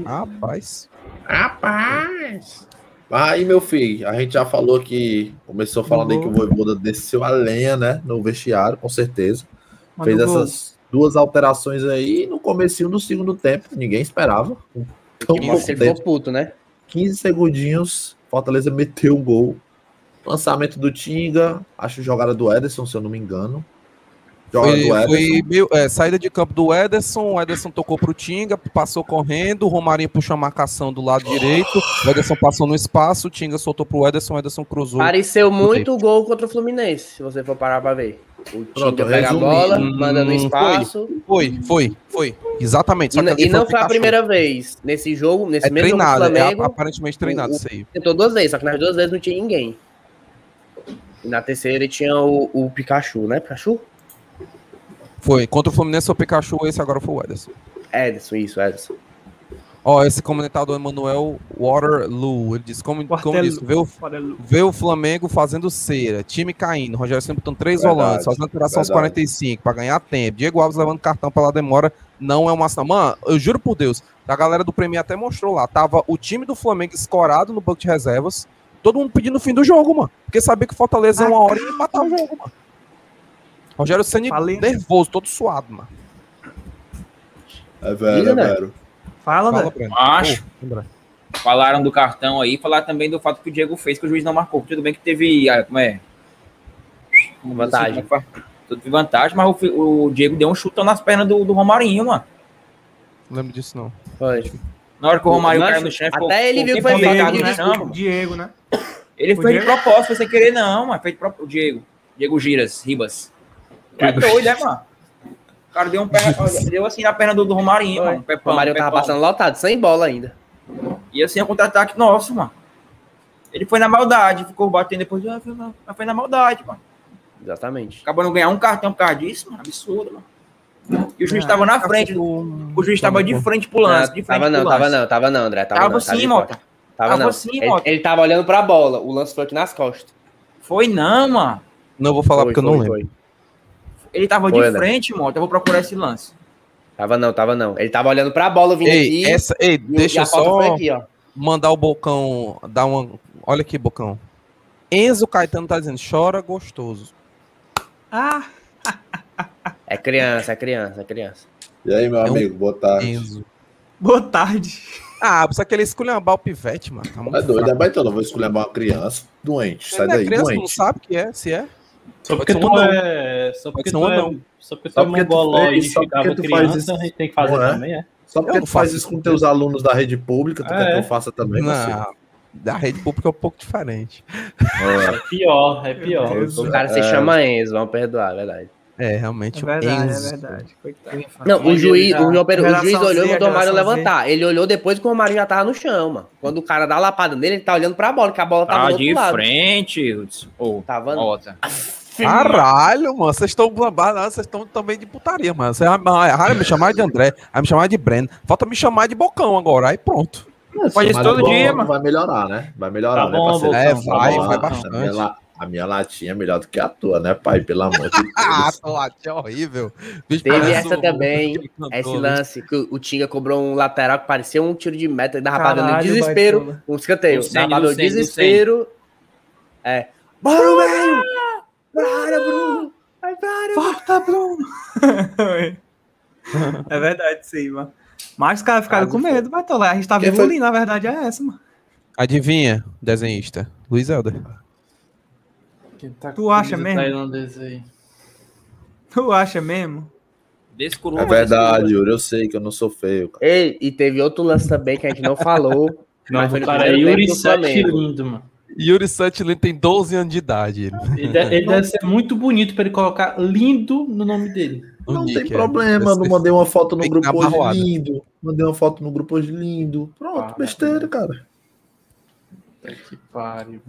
Rapaz. Rapaz! Aí, meu filho, a gente já falou que. Começou falando aí que o Voivoda desceu a lenha, né? No vestiário, com certeza. Fez o gol. essas duas alterações aí no comecinho do segundo tempo. Ninguém esperava. Ele ficou puto, né? 15 segundinhos. Fortaleza meteu um gol. Lançamento do Tinga. Acho jogada do Ederson, se eu não me engano. Joga Foi, do Ederson. foi meio- é, saída de campo do Ederson, o Ederson tocou pro Tinga, passou correndo, o Romarinho puxou a marcação do lado direito, o Ederson passou no espaço, o Tinga soltou pro Ederson, o Ederson cruzou. Pareceu muito o gol contra o Fluminense, se você for parar pra ver. O Pronto, Tinga pega a bola, manda no Hum, espaço. Foi, foi, foi. Exatamente. E, e não foi a primeira vez. Nesse jogo, nesse É mesmo jogo do treinado, é Flamengo, aparentemente treinado o- isso aí. tentou duas vezes, só que nas duas vezes não tinha ninguém. E na terceira tinha o, o Pikachu, né? Pikachu? Foi. Contra o Fluminense foi o Pikachu, esse agora foi o Ederson. Ederson, isso, Ederson. Ó, esse comentador Emanuel Waterloo, ele disse, como, como disse, vê o, vê o Flamengo fazendo cera, time caindo, Rogério sempre botando três Verdade, volantes, fazendo alteração aos verdade. 45 pra ganhar tempo, Diego Alves levando cartão pela demora, não é uma ação. Mano, eu juro por Deus, a galera do Premier até mostrou lá, tava o time do Flamengo escorado no banco de reservas, todo mundo pedindo o fim do jogo, mano, porque sabia que o Fortaleza é uma hora e matar o jogo, mano. Rogério Ceni Falei. nervoso, todo suado, mano. É velho, Diga, é né? velho. Fala, Fala, velho. Breno. Acho. Lembra. Falaram do cartão aí, falaram também do fato que o Diego fez, que o juiz não marcou. Tudo bem que teve. ah, Como é? Como Vantagem. assim, fala? Tudo teve vantagem, mas o, o Diego deu um chutão nas pernas do, do Romarinho, mano. Não lembro disso, não. Foi. Na hora que o Romarinho Mas caiu no chão, ficou- até ele viu que foi no chão, mano. Diego, né? Ele O fez de Diego? propósito, foi sem querer, não, mano. Fez de propósito. O Diego. Diego Giras, Ribas. É doido, né, mano? O cara deu um pé, deu assim na perna do, do Romarinho, Foi. mano. O Pepão, Marinho tava pepão. passando lotado, sem bola ainda. E assim é um contra-ataque nosso, mano. Ele foi na maldade, ficou batendo depois. Ah, foi, na, foi na maldade, mano. Exatamente. Acabou não ganhar um cartão por causa disso, mano. Absurdo, mano. E o juiz Ah, tava na frente. O juiz tava de frente pro lance. De frente tava não, tava lance. não, tava não, André. Tava, Tava, não, sim, Mota. Tava, Tava não. sim, ele, Mota. ele tava olhando pra bola, o lance foi aqui nas costas. Foi não, mano. Não vou falar Foi, porque eu não foi, lembro. foi. Ele tava Foi, de André. frente, Mota. Eu vou procurar esse lance. Tava não, tava não. Ele tava olhando pra bola vindo Ei, aqui. essa, ei, e deixa e foi só aqui, ó. mandar o Bocão dar uma. Olha aqui, Bocão. Enzo Caetano tá dizendo, chora gostoso. Ah, É criança, é criança, é criança. E aí, meu É um- amigo, boa tarde. Enzo. boa tarde. Ah, precisa que ele esculhambar o pivete, mano. Tá muito É doido, é baitão, eu vou escolher uma criança doente. Sai Ele é daí, criança, não doente. sabe que é, se é. Só porque tu um não. é. Só porque tu um é. não. Só porque tu é porque tu mongoló fez, e só ficava porque tu faz criança, isso. a gente tem que fazer Não é? também, é? Só porque não tu faz isso com teus alunos da rede pública, tu É. quer que eu faça também, você? Não, da rede pública é um pouco diferente. É pior, é pior. O cara se É. chama Enzo, vamos perdoar, é verdade. É, É realmente. o verdade, Enzo. é verdade. Coitado. Não, o Mas juiz, o, Pedro- o juiz olhou e mandou o Mário levantar. Ele olhou depois que o Romarinho já tava no chão, mano. Quando o cara dá a lapada nele, ele tá olhando pra bola, que a bola tava Tá do outro de lado. frente. Ô, Tava não. Mota. Caralho, mano, vocês estão vocês estão também de putaria, mano. Você vai me chamar de André, vai me chamar de Breno. Falta me chamar de Bocão agora, aí pronto. Faz isso Mas todo dia, mano. Vai melhorar, né? Vai melhorar, Tá né, bom? É, vai, tá bom, vai bastante. A minha, latinha é melhor do que a tua, né, pai? Pelo amor de Ah, Deus. tô lá, é horrível. Bicho, Teve essa um- também, Esse né? lance que o- Tinga cobrou um lateral que parecia um tiro de meta, dava pra ver no desespero, um escanteio. Ver do no desespero. É. Bora, velho! Área, Bruno! Vai pra área, Volta, Bruno. é verdade, sim, mano. Mas os caras ficaram com medo, Batola. A gente tava Quem foi? evoluindo, na verdade, é essa, mano. Adivinha, desenhista. Luiz Helder. Tá Tu acha mesmo? Tu acha mesmo? É verdade, Yuri, eu sei que eu não sou feio. cara. Ei, e teve outro lance também que a gente não falou. Não, mas foi cara é Yuri lindo, mano. Yuri Santilin tem 12 anos de idade. Ele. Ele, de- ele deve ser muito bonito pra ele colocar lindo no nome dele. Não Nick, tem é. problema, Deve não mandei uma foto no Tem grupo hoje barroada. lindo. Mandei uma foto no grupo hoje lindo. Pronto, Ah, besteira, cara. Que pariu.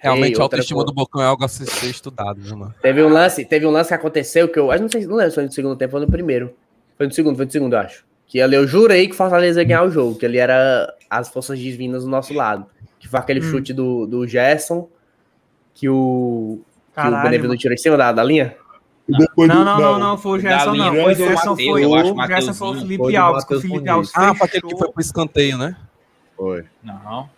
Realmente a autoestima coisa. do Bocão é algo a se ser estudado, viu, mano? Teve um lance, teve um lance que aconteceu que eu. Acho não sei, não lembro se foi no segundo tempo ou no primeiro. Foi no segundo, foi no segundo, eu acho. Que ali eu jurei que o Fortaleza ia ganhar o jogo, que ali era as forças divinas do nosso lado. Que foi aquele Hum. chute do, do Gerson, que o. Que o Caralho, Benevenuto tirou em cima da, da linha. Depois Não, não, não, não, foi o Gerson, não. foi o Gerson, Mateus, foi eu acho, o Gerson, foi o. Felipe Alves, que o Felipe. Alves Ah, foi aquele que foi pro escanteio, né? Foi. Não.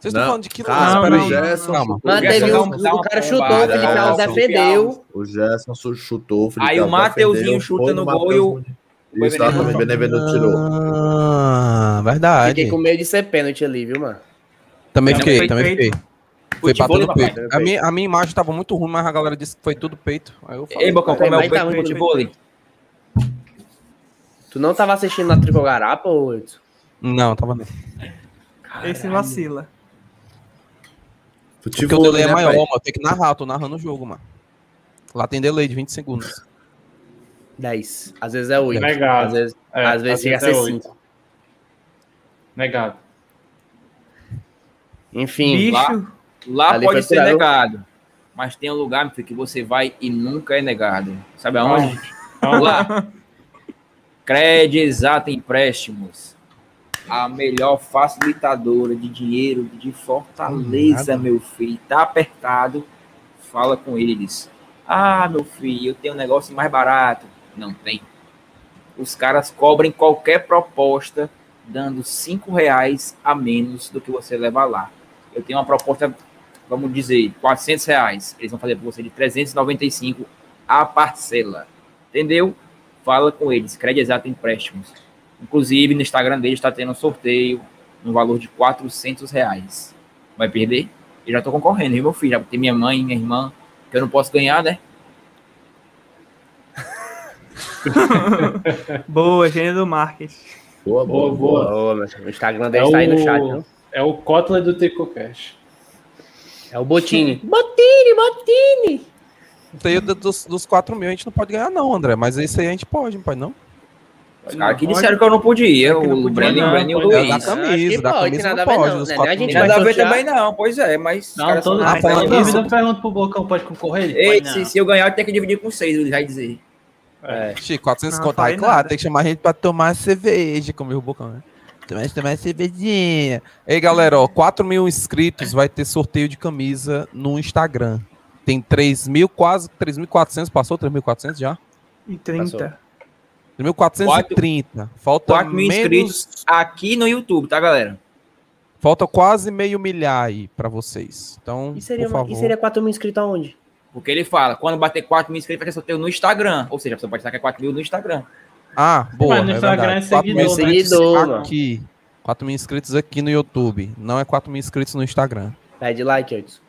Vocês Não, estão falando de que lance? não, Peraí. não, Gerson, Calma. Mano, teve um, um- o cara chutou, o Felipe? Alves O defendeu. O Gerson chutou, o Felipe Aí o Mateuzinho chuta no gol e o- Muniz. o Benevenuto tirou. Ah, verdade. Fiquei com medo de ser pênalti ali, viu, mano? Também fiquei, também fiquei. Foi batendo papai. peito. A minha, a minha imagem tava muito ruim, mas a galera disse que foi tudo peito. Aí eu falei, Ei, Bocão, como é o peito tá do ruim, futebol ali? Tu não tava assistindo na Tricogarapa, ô Edson? Não, tava não. Esse vacila. Porque o delay é maior, mano. Tenho que narrar, tô narrando o jogo, mano. Lá tem delay de 20 segundos. 10. Às vezes é 8. Negado. Às vezes, É, às vezes chega a ser é oito. 5. Negado. Enfim, Bicho, lá- Lá pode ser negado. Mas tem um lugar, meu filho, que você vai e nunca é negado. Sabe aonde? Lá. Crédito Exato Empréstimos. A melhor facilitadora de dinheiro de Fortaleza, meu filho. Tá apertado. Fala com eles. Ah, meu filho, eu tenho um negócio mais barato. Não tem. Os caras cobrem qualquer proposta dando cinco reais a menos do que você leva lá. Eu tenho uma proposta, vamos dizer, 400 reais. Eles vão fazer para você de 395 a parcela. Entendeu? Fala com eles. Crédito Exato Empréstimos. Inclusive, no Instagram deles está tendo um sorteio no valor de 400 reais. Vai perder? Eu já tô concorrendo, viu, meu filho? Já tem minha mãe, minha irmã, que eu não posso ganhar, né? boa, gênio do marketing. boa, Boa, boa. Ô, meu, o Instagram dele tá aí no chat, viu? é o Kotler do Tricocast. É o Botini. Botini, Botini! Tem o dos, dos 4 mil a gente não pode ganhar, não, André. Mas esse aí a gente pode, não pode não? Os caras aqui disseram que eu não podia. que não O não, o Brandon e o É Luiz. da que camisa, da pode, camisa nada não a ver, pode. não, Dos né? 4 A gente mil. vai Nada a ver também não, pois é, mas Não, todo, mundo eu pergunto pro Bocão, pode concorrer? Ei, pode se, não. se eu ganhar, eu tenho que dividir com seis, ele vai dizer. É. Chico, 400 Não, conto. Aí, falei claro, nada. tem que chamar a gente pra tomar cerveja, como o bocão, né? Tomar, tomar cervejinha. Ei, galera, ó, 4 mil inscritos vai ter sorteio de camisa no Instagram. Tem 3 mil, quase 3.400, passou 3.400 já? E 30. 3.430. Falta 4 mil menos, inscritos aqui no YouTube, tá, galera? falta quase meio milhar aí pra vocês. Então, E seria, por favor. e seria 4 mil inscritos aonde? Porque ele fala, quando bater 4 mil inscritos, vai ter sorteio no Instagram. Ou seja, a pessoa pode estar com 4 mil no Instagram. Ah, boa, Mas no é Instagram é 4 mil seguidor, né? inscritos Seguidor, mano. aqui. 4 mil inscritos aqui no YouTube. Não é 4 mil inscritos no Instagram. Pede like, Edson.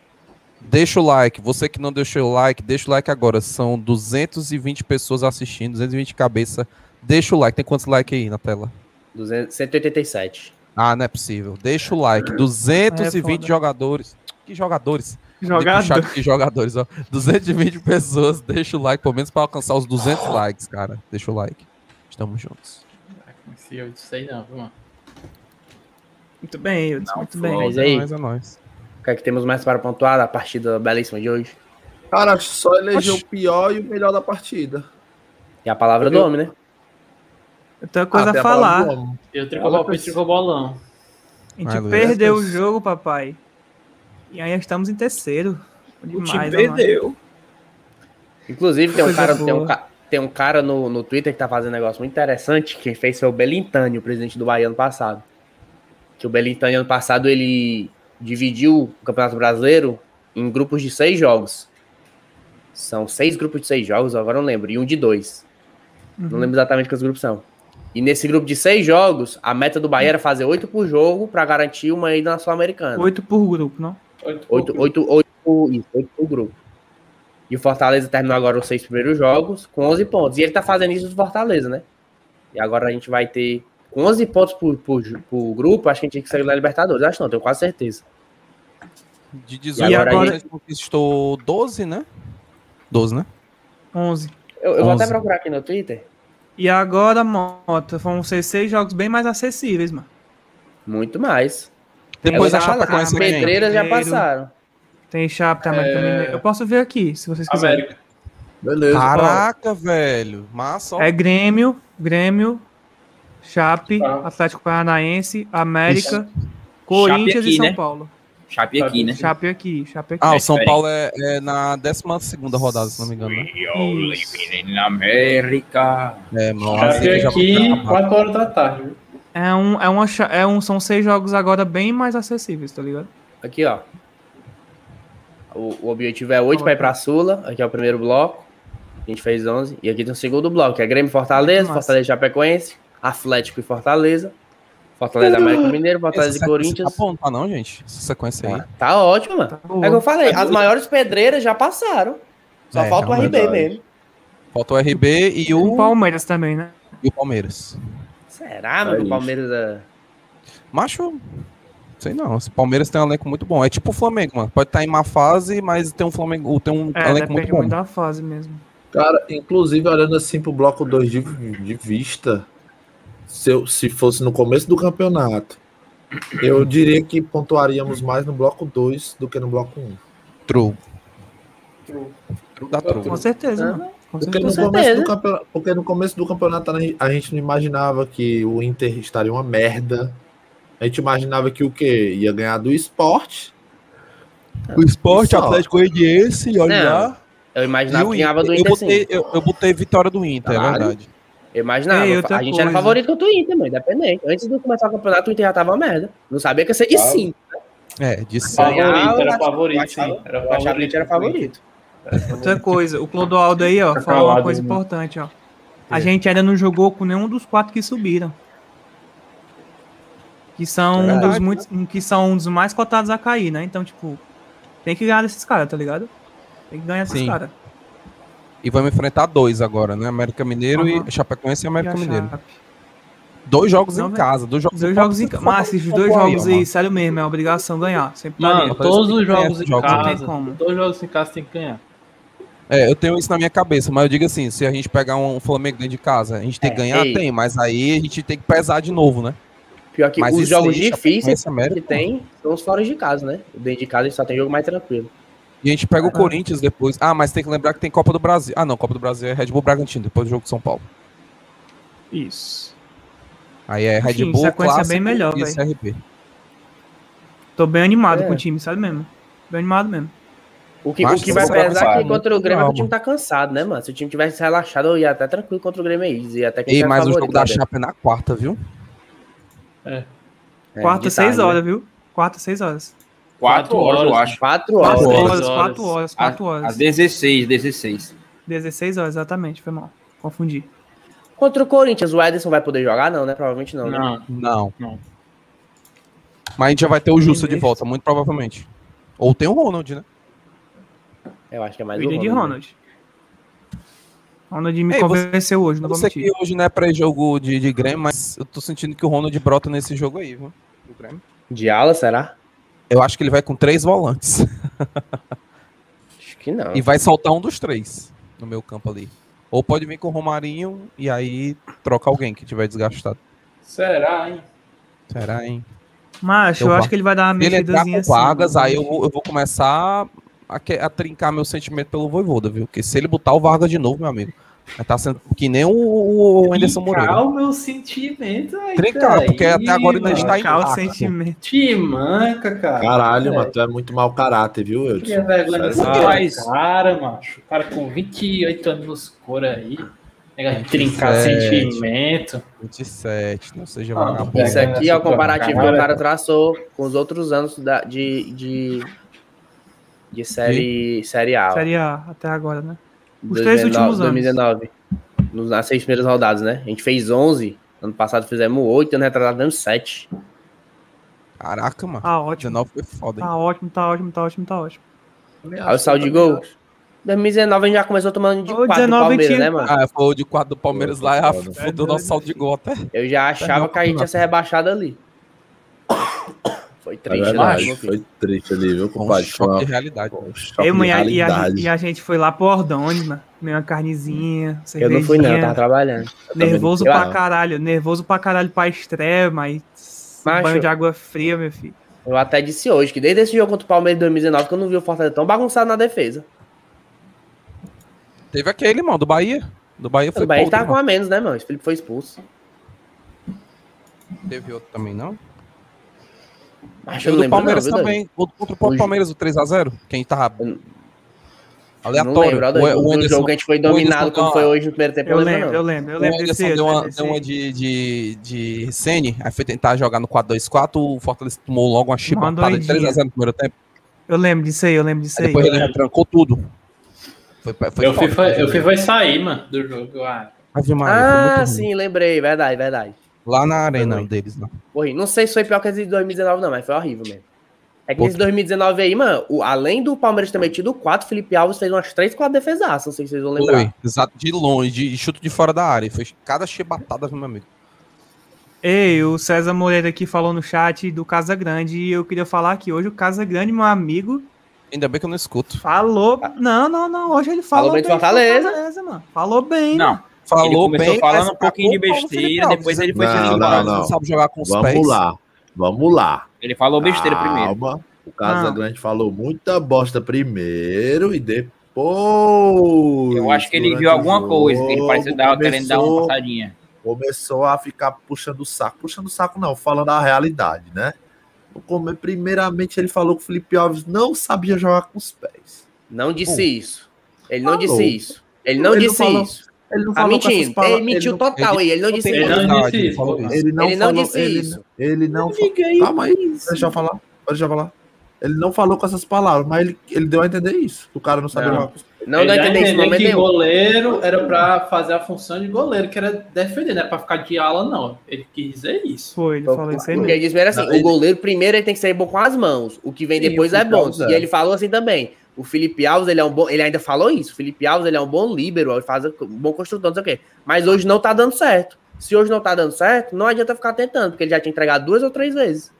Deixa o like. Você que não deixou o like, deixa o like agora. São 220 pessoas assistindo, 220 cabeça. Deixa o like. Tem quantos likes aí na tela? 200, 187. Ah, não é possível. Deixa o like. 220 É jogadores. Que jogadores? Jogado. Chat de jogadores, ó. 220 pessoas. Deixa o like, pelo menos pra alcançar os 200 likes, cara. Deixa o like. Estamos juntos. Se eu sei não, viu, mano? Muito bem, Hudson, muito bem. Mas aí, Mas é nóis. O que é que temos mais para pontuar da partida belíssima de hoje? Cara, só eleger Oxi. o pior e o melhor da partida. E a palavra do homem, né? Eu tenho coisa Ah, a falar. Eu tricou tricou bolão. A gente Luiz. perdeu o jogo, papai. E aí estamos em terceiro. O Demais, time ó, mano. perdeu. Inclusive, tem um cara, tem um, tem um cara no, no Twitter que tá fazendo um negócio muito interessante. Quem fez foi o Belintani, o presidente do Bahia ano passado. Que o Belintani ano passado ele dividiu o Campeonato Brasileiro em grupos de seis jogos. São seis grupos de seis jogos, agora não lembro, e um de dois. Não lembro exatamente quantos grupos são. E nesse grupo de seis jogos, a meta do Bahia era fazer oito por jogo para garantir uma ida na Sul-Americana. Oito por grupo, não? Oito, Oito, oito, oito, por- isso, oito por grupo. E o Fortaleza terminou agora os seis primeiros jogos com 11 pontos. E ele tá fazendo isso do Fortaleza, né? E agora a gente vai ter com 11 pontos por, por, por grupo. Acho que a gente tinha que sair da Libertadores. Acho não, tenho quase certeza. De E 18 agora agora a gente conquistou 12, né? 12, né? 11. Eu, eu vou até 11. procurar aqui no Twitter. E agora, Mota, vão ser seis jogos bem mais acessíveis, mano. Muito mais. Depois É, a Chapecoense As pedreiras já passaram. Tem Chape, tá, América É. Eu posso ver aqui, se vocês quiserem. América. Beleza. Caraca, velho. Massa, ó. É Grêmio, Grêmio, Chape, Tá. Atlético Paranaense, América, Corinthians aqui, e São né? Paulo. Chape aqui, né? Chape aqui, Chape aqui. Ah, É o São diferente. Paulo é, é na 12 rodada, se não me engano, né? Isso. Na América. É, mano. Chape assim aqui, 4 horas da tarde. É um, é uma, é um, são seis jogos agora bem mais acessíveis, tá ligado? Aqui, ó. O, o objetivo é 8 para ir pra Sula. Aqui é o primeiro bloco. A gente fez 11. E aqui tem o segundo bloco, que é Grêmio Fortaleza, Massa. Fortaleza e Chapecoense, Atlético e Fortaleza, Fortaleza América Mineiro, Fortaleza e Corinthians. Tá bom, tá não, gente? Essa sequência aí. Tá, tá ótimo, mano. Tá É o que eu falei, as maiores pedreiras já passaram. Só É, falta o RB verdade. mesmo. Falta o RB e O o, Palmeiras também, né? e o Palmeiras. Será, mano? É o. Palmeiras é. Macho, sei não. Esse Palmeiras tem um elenco muito bom. É tipo o Flamengo, mano. Pode estar em má fase, mas tem um Flamengo, tem um É, elenco muito depende bom. muito da fase mesmo. Cara, inclusive olhando assim pro bloco 2 de, de vista, se, eu- se fosse no começo do campeonato, eu diria que pontuaríamos mais no bloco 2 do que no bloco 1. Um. True. True da Com true. certeza, Ah, mano. Com Porque certeza. no, começo certeza. do campeonato, porque no começo do campeonato a gente não imaginava que o Inter estaria uma merda. A gente imaginava que o quê? Ia ganhar do esporte. O esporte. Atlético Goianiense, olha Não. lá. Eu E imaginava que ganhava do Inter. Eu botei, eu, eu botei vitória do Inter, é verdade. Eu imaginava. Ei, a gente era coisa. favorito contra o Inter, mano, independente. Antes de começar o campeonato, o Inter já tava uma merda. Não sabia que ia ser de Claro. 5. É, de Ah, certo. Favorito, era favorito, achava- sim. Era Eu achava que o favorito. Inter era favorito. Outra coisa, o Clodoaldo aí, ó, Tá falou uma coisa né? importante, ó. A gente ainda não jogou com nenhum dos quatro que subiram. Que são, um dos muitos, que são um dos mais cotados a cair, né? Então, tipo, tem que ganhar desses caras, tá ligado? Tem que ganhar desses Sim. caras. E vamos enfrentar dois agora, né? América Mineiro Aham. e Chapecoense e América E a Mineiro. Dois jogos Não, em casa, dois jogos Dois em jogos em casa. Mas esses dois jogos aí, sério mesmo, é obrigação ganhar. Sempre Mano, todos os jogos em jogos, casa, como. todos os jogos em casa tem que ganhar. É, eu tenho isso na minha cabeça, mas eu digo assim, se a gente pegar um Flamengo dentro de casa, a gente tem que É, ganhar? ei. Tem, mas aí a gente tem que pesar de novo, né? Pior que Mas os jogos difíceis que tem são os fora de casa, né? Dentro de casa a gente só tem jogo mais tranquilo. E a gente pega o. Corinthians depois. Ah, mas tem que lembrar que tem Copa do Brasil. Ah, não, Copa do Brasil é Red Bull Bragantino, depois do jogo de São Paulo. Isso. Aí é Red Enfim, Bull, sequência Clássico bem melhor, e. CRB. Tô bem animado É. com o time, sabe mesmo? Bem animado mesmo. O que, Mas o que vai pesar é que contra o Grêmio é que o time tá cansado, né, mano? Se o time tivesse relaxado, eu ia até tranquilo contra o Grêmio aí. Ia até que Ei, era mas o favorito jogo da dentro. Chape é na quarta, viu? É, Quarta, de seis tarde, né? horas, viu? Quarta, seis horas. Quatro horas, eu acho. Quatro Quatro horas. horas, horas. quatro horas, quatro Às horas. 16, 16. 16 horas, exatamente, foi mal. Confundi. Contra o Corinthians, o Ederson vai poder jogar? Não, né? Provavelmente não, né? Não, Não. Não. Mas a gente já vai ter o Justo de volta, muito provavelmente. Ou tem o Ronald, né? Eu acho que é mais o de Ronald. Ronald. Ronald me Ei, você- convenceu hoje, não Eu vou sei mentir. que hoje não é pré-jogo de, de Grêmio, mas eu tô sentindo que o Ronald brota nesse jogo aí, viu? Do Grêmio. De ala, será? Eu acho que ele vai com três volantes. Acho que não. E vai soltar um dos três no meu campo ali. Ou pode vir com o Romarinho e aí troca alguém que tiver desgastado. será, hein? Será, hein? Mas eu Eu acho que ele vai dar uma entrar mexidazinha com assim. Vargas, aí eu eu vou começar a, a trincar meu sentimento pelo Voivoda, viu? Porque se ele botar o Vargas de novo, meu amigo, tá sendo que nem o, o Anderson Moreira. Trincar o meu sentimento aí, Trincar, porque aí, até agora ainda mano. está Trincar o sentimento. Te manca, cara. Caralho, É. mano, tu é muito mau caráter, viu, Que Wilson? vergonha desse cara. Macho. O cara com 28 anos nos cor aí. Negócio de trincar 27. sentimento. 27, não seja Ah, vagabundo. Isso aqui é o comparativo que o cara traçou com os outros anos da, de, de, de série, série A. Série A até agora, né? Os 2019, três últimos anos. 2019. Nos- Nas seis primeiras rodadas, né? A gente fez 11. Ano passado fizemos 8, ano retrasado demos 7. Caraca, mano. Tá ótimo. 19 foi foda, hein? Tá ótimo, tá ótimo, tá ótimo, tá ótimo. Aí o saldo de gol. 2019 a gente já começou tomando de Ô, 4 do 19 Palmeiras, tinha- né, mano? Ah, foi o de 4 do Palmeiras lá, é a foda. do nosso saldo de gol até. Eu já achava que a gente ia ser rebaixado ali. Foi É triste, né? verdade, filho? foi triste ali, viu, Foi um compadre? Foi choque uma- de realidade. um choque Eu, de mãe, e, a, e a- realidade. e a gente foi lá pro Ordões, mano. Comer uma carnezinha, Eu não fui, não, eu tava trabalhando. Nervoso pra caralho, nervoso pra caralho pra estreia, mas. Macho. Banho de água fria, meu filho. Eu até disse hoje que desde esse jogo contra o Palmeiras de 2019 que eu não vi o Fortaleza tão bagunçado na defesa. Teve aquele, mano, do Bahia. Do Bahia foi O Bahia podre, tava com a menos, né, mano? Esse Felipe foi expulso. Teve outro também, não? Acho E eu o não do lembro, Palmeiras não, viu, também. O contra o Palmeiras, o 3x0. Quem tava. Eu- Não Aleatório. lembro, ó, o, o Anderson, jogo que a gente foi o Anderson dominado deu como foi hoje no primeiro tempo. Eu lembro, lembro, não. eu lembro, eu o lembro desse Anderson deu uma, deu uma de, de, de Sene, aí foi tentar jogar no 4-2-4, o Fortaleza tomou logo uma chibatada de doidinha. 3x0 no primeiro tempo. Eu lembro disso aí, eu lembro disso Aí aí. depois ele retrancou tudo. Foi, foi Eu fui, foda, eu fui vai sair, mano, do jogo. Ah, foi muito Ah, sim, lembrei. Verdade, verdade. Lá na arena deles, lá. Foi ruim. Não sei se foi pior que esse de 2019, não, mas foi horrível mesmo. É que Pô, esse 2019 aí, mano, o- além do Palmeiras ter metido 4, Felipe Alves fez umas 3, 4 defesaças, não sei se vocês vão lembrar. Foi, exato, de longe, de chute de fora da área. Foi cada chibatada, meu amigo. Ei, o César Moreira aqui falou no chat do Casa Grande e eu queria falar que hoje o Casa Grande, meu amigo, Ainda bem que eu não escuto. falou. Não, não, não. Hoje ele falou, Falou bem de Fortaleza. mano. Falou bem. Não, mano. Falou ele começou bem, falando um pouquinho de o besteira, depois ele foi se Não, limpar. não, Não sabe jogar com os Vamos pés. lá. Vamos lá. Ele falou besteira primeiro. Calma. O Casa Não. Grande falou muita bosta primeiro e depois. Eu acho que ele viu o alguma coisa, que ele jogo, parecia dar, querendo dar uma começou- passadinha. começou a ficar puxando o saco. Puxando o saco, não, falando a realidade, né? Como- Primeiramente, ele falou que o Felipe Alves não sabia jogar com os pés. Não disse isso. Ele não Falou. disse isso. Ele não Ele não disse falou- isso. Ele não Tá falou com essas mentindo. palavras. Ele mentiu não- total aí. Ele não disse Ele isso. não disse isso. isso. Ele não, Ele não falou, disse ele, isso. Ele não Não isso. Calma aí, deixa eu falar. Deixa eu falar. Ele não falou com essas palavras, mas ele, ele deu a entender isso. O cara não sabia Não. Não Ele dá entender isso momento que nenhum. goleiro era pra fazer a função de goleiro, que era defender, não é pra ficar de ala, não. Ele quis dizer isso. Foi, ele falou isso aí Porque mesmo. ele disse primeiro assim, Não, ele- o goleiro primeiro ele tem que ser bom com as mãos. O que vem depois o é bom. Alves E ele falou assim também. O Felipe Alves, ele é um bom. Ele ainda falou isso. O Felipe Alves, ele é um bom líbero, ele faz um bom construtor, não sei o quê. Mas hoje não tá dando certo. Se hoje não tá dando certo, não adianta ficar tentando, porque ele já tinha entregado duas ou três vezes.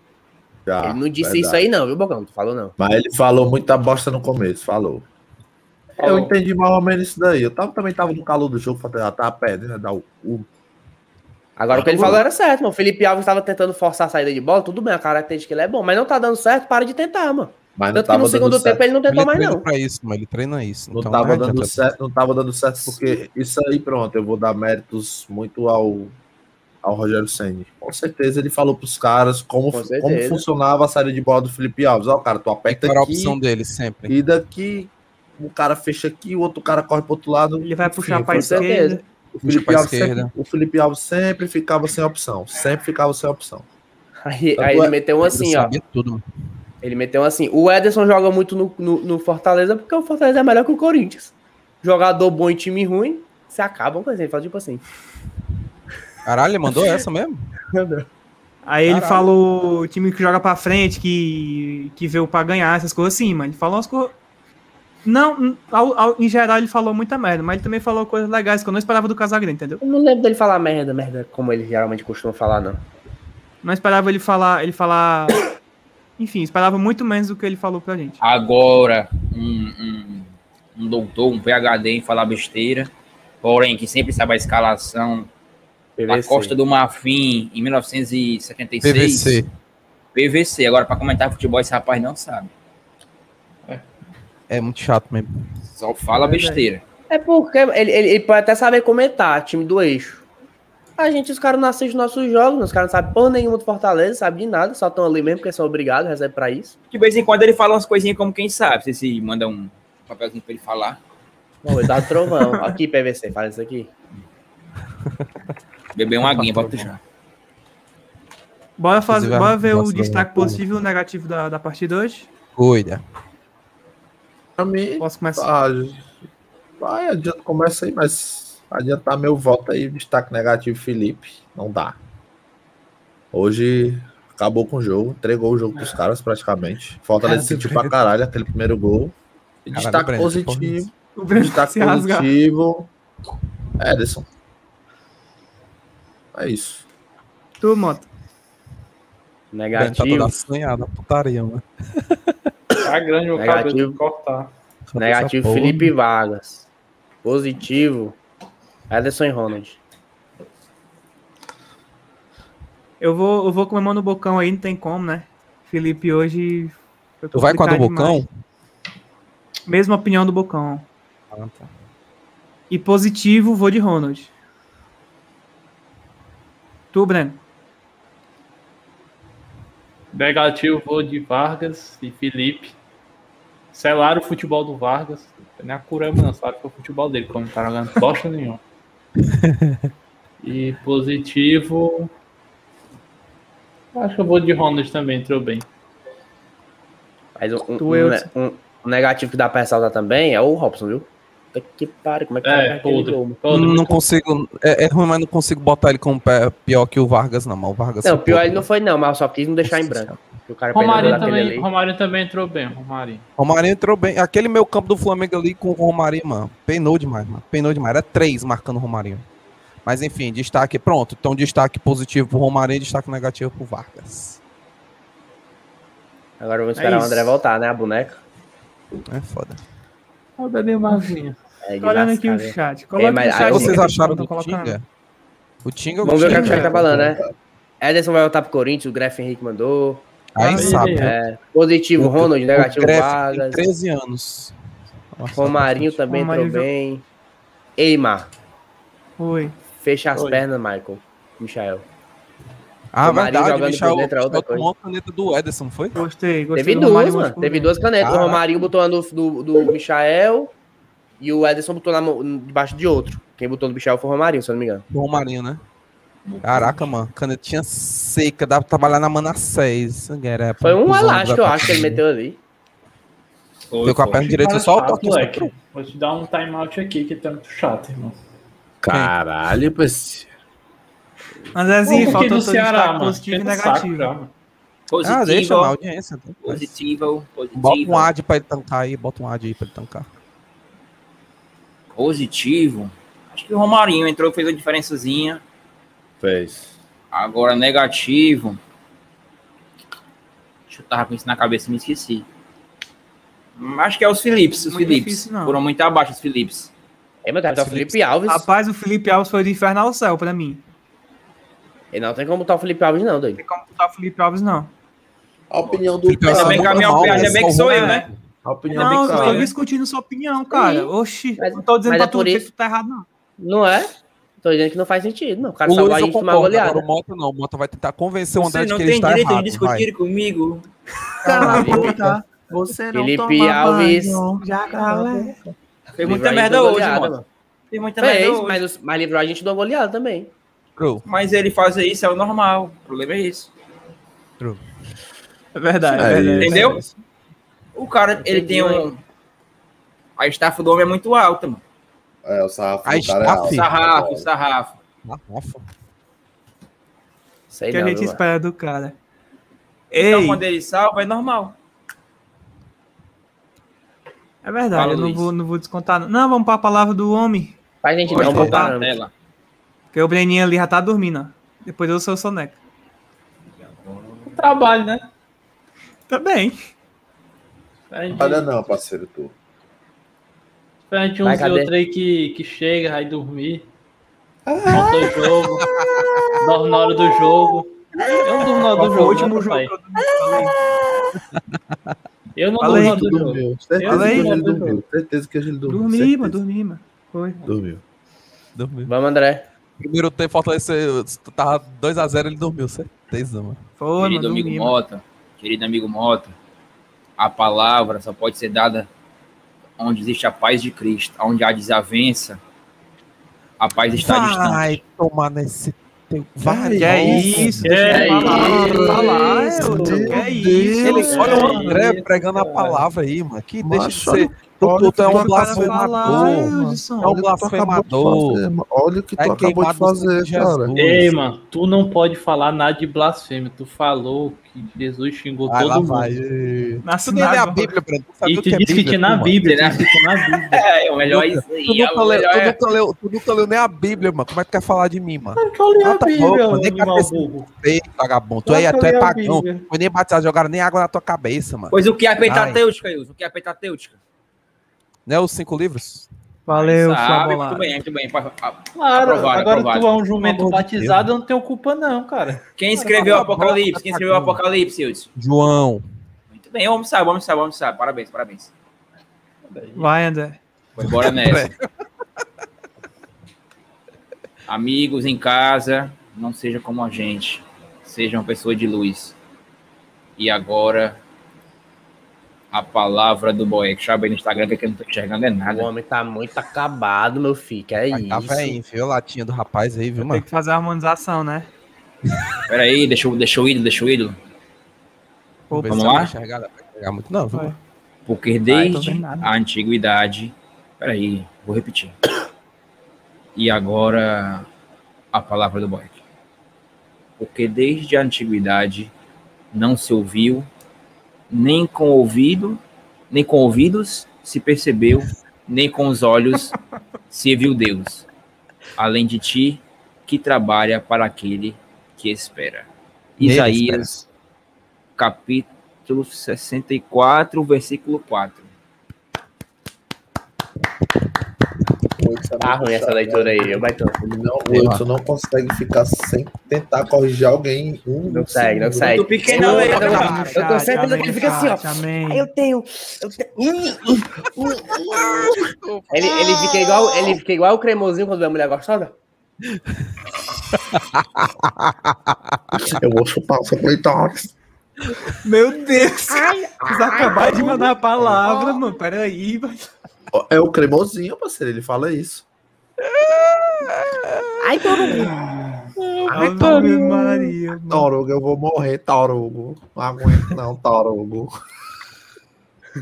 Já, ele não disse verdade. isso aí, não, viu, Bocão? Tu falou não. Mas ele falou muita bosta no começo, falou. Eu Falou. entendi mais ou menos isso daí. Eu tava, também tava no calor do jogo, já tava perdendo, né? Dar o, o- Agora o que ele Tá bom. falou era certo, mano. O Felipe Alves estava tentando forçar a saída de bola, tudo bem, a característica ele é bom, mas não tá dando certo, para de tentar, mano. Mas Tanto que no segundo certo. tempo ele não tentou Ele mais, treina não. pra isso, mas ele treina isso. Não então tava adianta. dando certo, não tava dando certo, porque isso aí, pronto, eu vou dar méritos muito ao, ao Rogério Senni. Com certeza ele falou pros caras como, Com como funcionava a saída de bola do Felipe Alves. Ó, cara, tu aperta Era a aqui opção dele sempre. e daqui o cara fecha aqui, o outro cara corre pro outro lado. Ele vai puxar pra foi- certeza. esquerda. O Felipe, pra Alves sempre, o Felipe Alves sempre ficava sem opção. Sempre ficava sem opção. Aí, Tanto aí é- ele meteu um assim, ó. sabia tudo. Ele meteu assim. O Ederson joga muito no, no, no Fortaleza porque o Fortaleza é melhor que o Corinthians. Jogador bom e time ruim, se acabam com isso. Ele fala tipo assim. Caralho, ele mandou essa mesmo? Aí ele Caralho. falou o time que joga pra frente, que, que veio pra ganhar, essas coisas assim, mano. Ele falou umas coisas. Não, ao- ao- em geral ele falou muita merda, mas ele também falou coisas legais que eu não esperava do Casagrande, entendeu? Eu não lembro dele falar merda, merda, como ele geralmente costuma falar, não. Não esperava ele falar, ele falar. Enfim, esperava muito menos do que ele falou pra gente. Agora, um, um, um doutor, um PHD em falar besteira, porém que sempre sabe a escalação. A. Costa do Marfim, em 1976. PVC. PVC. Agora, para comentar futebol, esse rapaz não sabe. É muito chato mesmo. Só fala besteira. É porque ele, ele, ele pode até saber comentar, time do eixo. A gente, os caras não assistem nossos jogos, os caras não sabem porra nenhuma do Fortaleza, sabem de nada, só estão ali mesmo porque são obrigados, recebem pra isso. De vez em quando ele fala umas coisinhas como quem sabe. Você se manda um papelzinho pra ele falar. Não, ele dá o trovão. Aqui, PVC, fala isso aqui. Beber uma aguinha pra puxar. Bora, fazer, bora ver o destaque positivo e o negativo da, da partida hoje. Cuida. Pra mim, Posso começar? ah, vai, adianta, começa aí, mas adiantar meu voto aí, destaque negativo, Felipe, não dá. Hoje acabou com o jogo, entregou o jogo pros caras praticamente. Fortaleza sentiu pra caralho aquele primeiro gol. E Caralho, destaque Breno, positivo, O Breno destaque se rasgar. positivo, Ederson. É isso. Tu, Moto. Breno tá toda Negativo. assanhada, putaria, mano. Tá grande o Negativo. cabelo de cortar. Negativo. Felipe Vargas. Positivo, Ederson e Ronald. Eu vou, eu vou com a mão no bocão aí, não tem como, né? Felipe hoje. Tu vai com a do demais. Bocão? Mesma opinião do bocão. Ah, tá. E positivo, vou de Ronald. Tu, Breno. Negativo, vou de Vargas e Felipe. Selaram o futebol do Vargas. Não é Nem a Curama não, sabe? Foi o futebol dele, como não tá jogando bosta nenhuma. E positivo. Acho que eu vou de Ronald também, entrou bem. Mas um, um- um eu- um- negativo que dá pra ressaltar também é o Robson, viu? Que pariu, como é que É, podre. Podre, não consigo. É, é ruim, mas não consigo botar ele como pior que o Vargas, não. Mas o Vargas Não, foi pior podre, ele não foi não, mas só quis não deixar em branco. O cara Romarinho também, ali. Romarinho também entrou bem, Romarinho. Romarinho entrou bem. Aquele meu campo do Flamengo ali com o Romarinho, mano. Penou demais, mano. Penou demais. Era três marcando o Romarinho. Mas enfim, destaque. Pronto. Então, destaque positivo pro Romarinho e destaque negativo pro Vargas. Agora vamos esperar o isso. André voltar, né? A boneca. É foda. Olha o Neymarzinho. É de Tô olhando aqui o chat. Coloca mas aí chat. Vocês acharam do. Tinga? O Tinga Vamos ver o que, é o Tinga, chat tá falando, né? Ederson vai voltar pro Corinthians, o Gref Henrique mandou. Aí sabe. é. né? Positivo, O- Ronald, o negativo, Vargas. Tem 13 anos. Nossa, Romarinho também Romarinho entrou bem. Eimar, Oi. fecha as Oi. pernas, Michael. Michael. Ah, Romarinho verdade. jogando Michel, é outra Michel tomou a caneta do Ederson, foi? Gostei, gostei. Teve duas, mano. Teve duas canetas. O Caraca. Romarinho botou uma do, do, do Michael e o Ederson botou na debaixo de outro. Quem botou no Michael foi o Romarinho, se eu não me engano. Do Romarinho, né? Caraca, mano. Canetinha seca. Dá pra trabalhar na Manassés. Foi um elástico, eu acho, que ele meteu ali. Deu com a perna direita só o chato, toque. moleque. Vou te dar um timeout aqui que tá muito chato, irmão. Caralho, parceiro. Andrezinho, Pô, porque faltou no Ceará, mano. positivo e saco negativo. já, mano. Positivo, Ah, deixa na audiência. então. positivo, positivo. Bota um ad pra ele tancar aí. Bota um ad aí pra ele tancar. Positivo. Acho que o Romarinho entrou, fez uma diferençazinha. Fez. Agora, negativo. Deixa eu tava com isso na cabeça e me esqueci. Acho que é os Philips. Os Philips. não. Foram muito abaixo os Philips. É, meu capitão Felipe Alves. Rapaz, o Felipe Alves foi do inferno ao céu pra mim. E não tem como botar o Felipe Alves, não, Não doido. tem como botar o Felipe Alves, não. A opinião do Felipe Ainda Alves bem que a Tá minha opinião, ainda né? bem que sou eu, né? A opinião Não, do eu tô discutindo sua opinião, cara. Oxi, Mas- não tô dizendo pra é tu que isso- tu tá errado, não. Não é? Tô dizendo que não faz sentido, não. O cara O Luiz a gente de uma concordo, agora goleada. o Mota não. O Mota vai tentar convencer o André Você de não que tem ele está direito errado. de vai. discutir comigo. Cala a boca. Você não Felipe toma Alves. banho. Já, galera. Fez muita merda de hoje, goleada, mano. Fez muita merda Fez, hoje. mas, mas livrou a gente de uma goleada também. True, Mas ele fazer isso é o normal. O problema é isso. true. É verdade, É é verdade. Entendeu? O cara, ele tem um. A estafa do homem é muito alta, mano. É, o sarrafo A é. Sarrafo, sarrafo. Garrafa. Sei que a não, gente viu, espera do cara. Então, Ei, quando ele salva, é normal. é verdade, Fala, eu não vou, não vou descontar. Não, não vamos pra palavra do homem. Faz gente Pode não, botar vou na tela. Porque o Breninho ali já tá dormindo, ó. Depois eu sou o soneca. Trabalho, né? Tá bem. A gente, Olha não, parceiro, tu. A gente Vai, uns e outros aí que, que chega, vai dormir. Monta o jogo. dorme na hora do jogo. Eu não durmo na hora do foi o jogo. último né, jogo eu não durmo aí, na hora do jogo. dormiu. Certeza aí. que ele dormiu. Certeza que hoje ele dormiu. Dormi, certeza. mano, dormi, mano. Foi. Dormiu. Dormiu. Vamos, André. Primeiro tempo, Fortaleza tava 2x0, ele dormiu, certeza, mano. Foi, mano, Querido amigo dormi, mano. Mota, querido amigo Mota, a palavra só pode ser dada onde existe a paz de Cristo, onde há desavença, a paz está distante. Vai tomar nesse teu. Vai, Que é isso? É isso? é isso? Olha o É André pregando a palavra aí, mano. Que deixa de ser. Tu, olha tu, o tu é que um tu acabou de falar, blasfemador. É um Olha o que tu acabou de blasfemador. fazer, mano. Olha o que tu É acabou de fazer, cara. Ei, mano, tu não pode falar nada de blasfêmia. Tu falou que Jesus xingou Vai todo mundo. vai. Na Tu nem lê a. Bíblia. Tu sabe E tu que é disse que tinha na tu, Bíblia. Tu tinha na Bíblia. É, o melhor é mano. isso aí. Tu nunca, leu, tu, é- nunca leu, tu nunca leu nem a Bíblia, mano. Como é que tu quer falar de mim, mano? Claro que eu li a Bíblia, ô nem cabeça- vagabundo. Tu é, eu tu é a pagão. Foi nem batizado, jogaram nem água na tua cabeça, mano. Pois o que é Ai. pentatêutica, Wilson? O que é pentatêutica? Não é os cinco livros? Valeu, Sabe, muito bem, muito bem. Claro, Aprovado, agora aprovado. tu é um jumento batizado, eu não tenho culpa não, cara. Quem escreveu o Apocalipse? Quem escreveu o. Apocalipse, Wilson? João. Muito bem, vamos saber, vamos saber, vamos saber. Parabéns, parabéns. Vai, André. Foi embora nessa. Amigos em casa, não seja como a gente. Seja uma pessoa de luz. E agora, a palavra do Boeck. Deixa eu abrir no Instagram que eu não tô enxergando é O nada. homem tá muito acabado, meu filho. Que é tá isso. velho, viu a latinha do rapaz aí, viu, Tem mano? que fazer a harmonização, né? Pera aí, deixa, eu- deixa o ídolo, deixa o ídolo. Opa, Vamos lá? vai enxergar, muito, não, viu? Porque desde a antiguidade. Pera aí. Vou repetir. E agora a palavra do Boeck. Porque desde a antiguidade não se ouviu, nem com ouvido, nem com ouvidos se percebeu, nem com os olhos se viu Deus. Além de ti, que trabalha para aquele que espera. Nele Isaías, capítulo 64, versículo 4. Tá ruim essa leitura aí, eu baito. Não, o Wilson não consegue ficar sem tentar corrigir alguém. Um Não consegue, não consegue. pequeno, Eu- hein? eu- Amém, Eu chat, tô certeza que ele fica assim, ó. eu tenho. Eu tenho. Ele, ele, fica igual, ele fica igual o cremosinho quando vê a mulher gostosa. Eu vou chupar o seu clitóris. Meu Deus! Vocês acabaram de mandar a palavra, mano. Peraí, mas... É o cremosinho, parceiro. Ele fala isso. Ai, todo Ave Maria, mano. Tarugo, eu vou morrer, Tarugo. Não aguento, não, Tarugo.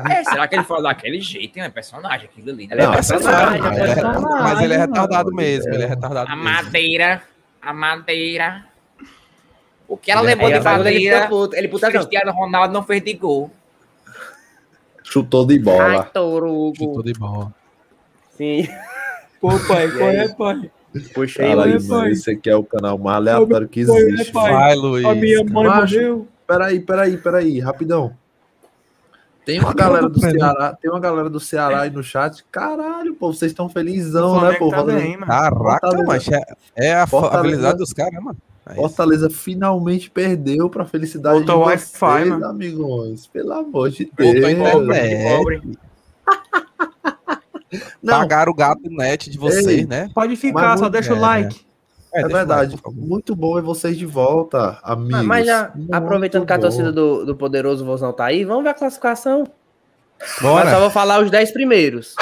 É, será que ele falou daquele jeito? hein? É personagem aquilo ali. né? Ele é Não, personagem, Mas, é é- personagem. mas ele é retardado mesmo, ele é retardado A mesmo. madeira, a madeira. O que ela Ele é levou de ele madeira, ele puta assim, ó. Cristiano Ronaldo não fez de gol. Chutou de Ai, bola. Torugo. Chutou de bola. Sim. Pô, pai, qual é, pai? Puxa aí, Luiz. mano, esse aqui é o canal mais aleatório que né, existe. pai? Vai, Luiz. A minha mãe Macho. morreu. Peraí, peraí, peraí, rapidão. Tem uma galera do Ceará, tem uma galera do Ceará aí no chat. Caralho, pô, vocês estão felizão, né, pô? tá bem, mano. Caraca, mas é, é a Fortaleza. habilidade dos caras, mano. É isso. Fortaleza finalmente perdeu pra felicidade Voltou de vocês, Wi-Fi, mano. amigos. Pelo amor de Voltou em Deus. pobre, é. pobre. Não, Pagaram o gato net de vocês, Ei. né? Pode ficar, Mas só deixa o é, like. é deixa verdade. favor. Muito bom ver vocês de volta, amigos. Mas, mas já, aproveitando que a bom. torcida do, do poderoso Vozão tá aí, vamos ver a classificação. Mas Bora. só vou falar os 10 primeiros.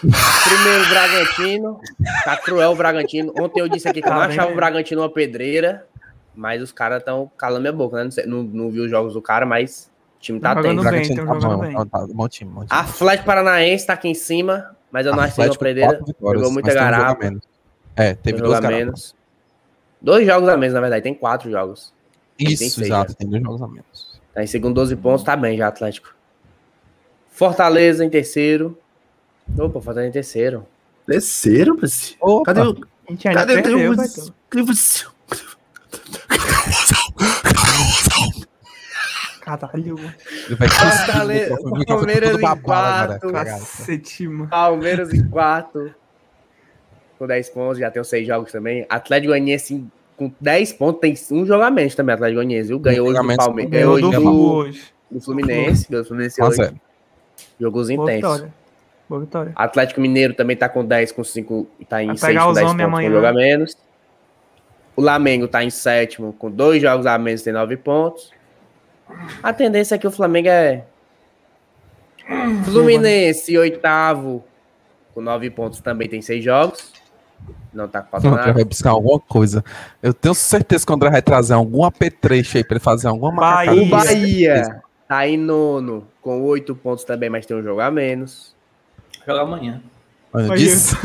Primeiro, Bragantino. Tá cruel o Bragantino. Ontem eu disse aqui que eu não Tá achava o Bragantino uma pedreira, mas os caras estão calando minha boca, né? Não, sei- não, não vi os jogos do cara, mas o time tá Tá atento. bem, tá jogando bom, bem. tá- tá bom time, bom time. Atlético Paranaense tá aqui em cima, mas eu não acho que seja uma pedreira. vitórias, Jogou muita tem um garapa. menos. É, teve Um duas jogo a menos. Dois jogos a menos, na verdade. Tem quatro jogos. tem Isso, seis, exato, né? tem dois jogos a menos. Tá em segundo, 12 pontos. Tá bem já, Atlético. Fortaleza em terceiro. Opa, Fortaleza em terceiro. Terceiro. Opa, Cadê o. A gente ainda Cadê o. perdeu, o. Caralho, Fortaleza- no o Palmeiras em babado, quarto. Cacete, mano. Palmeiras em quarto. Com 10 pontos. Já tem os seis jogos também. Atlético Goianiense com 10 pontos. Tem um menos também, Atlético Goianiense. viu? Ganhou hoje do. Palmeiras. Ganhou hoje do, do Fluminense. Ganhou do Fluminense Um hoje. zero. Jogos intensos. Boa vitória. Atlético Mineiro também tá com 10, com 5, tá em Vai 6 pegar com os 10 pontos homens com amanhã. um jogo a menos. O Flamengo tá em sétimo, com dois jogos a menos, tem 9 pontos. A tendência é que o Flamengo é. Fluminense, oitavo, com 9 pontos, também tem 6 jogos. Não tá O faltando André nada. vai buscar alguma coisa. Eu tenho certeza que o André vai trazer algum apetrecho aí pra ele fazer alguma Bahia. O. Bahia tá em nono, com 8 pontos também, mas tem um jogo a menos. Joga amanhã. Eu não Aí, disse?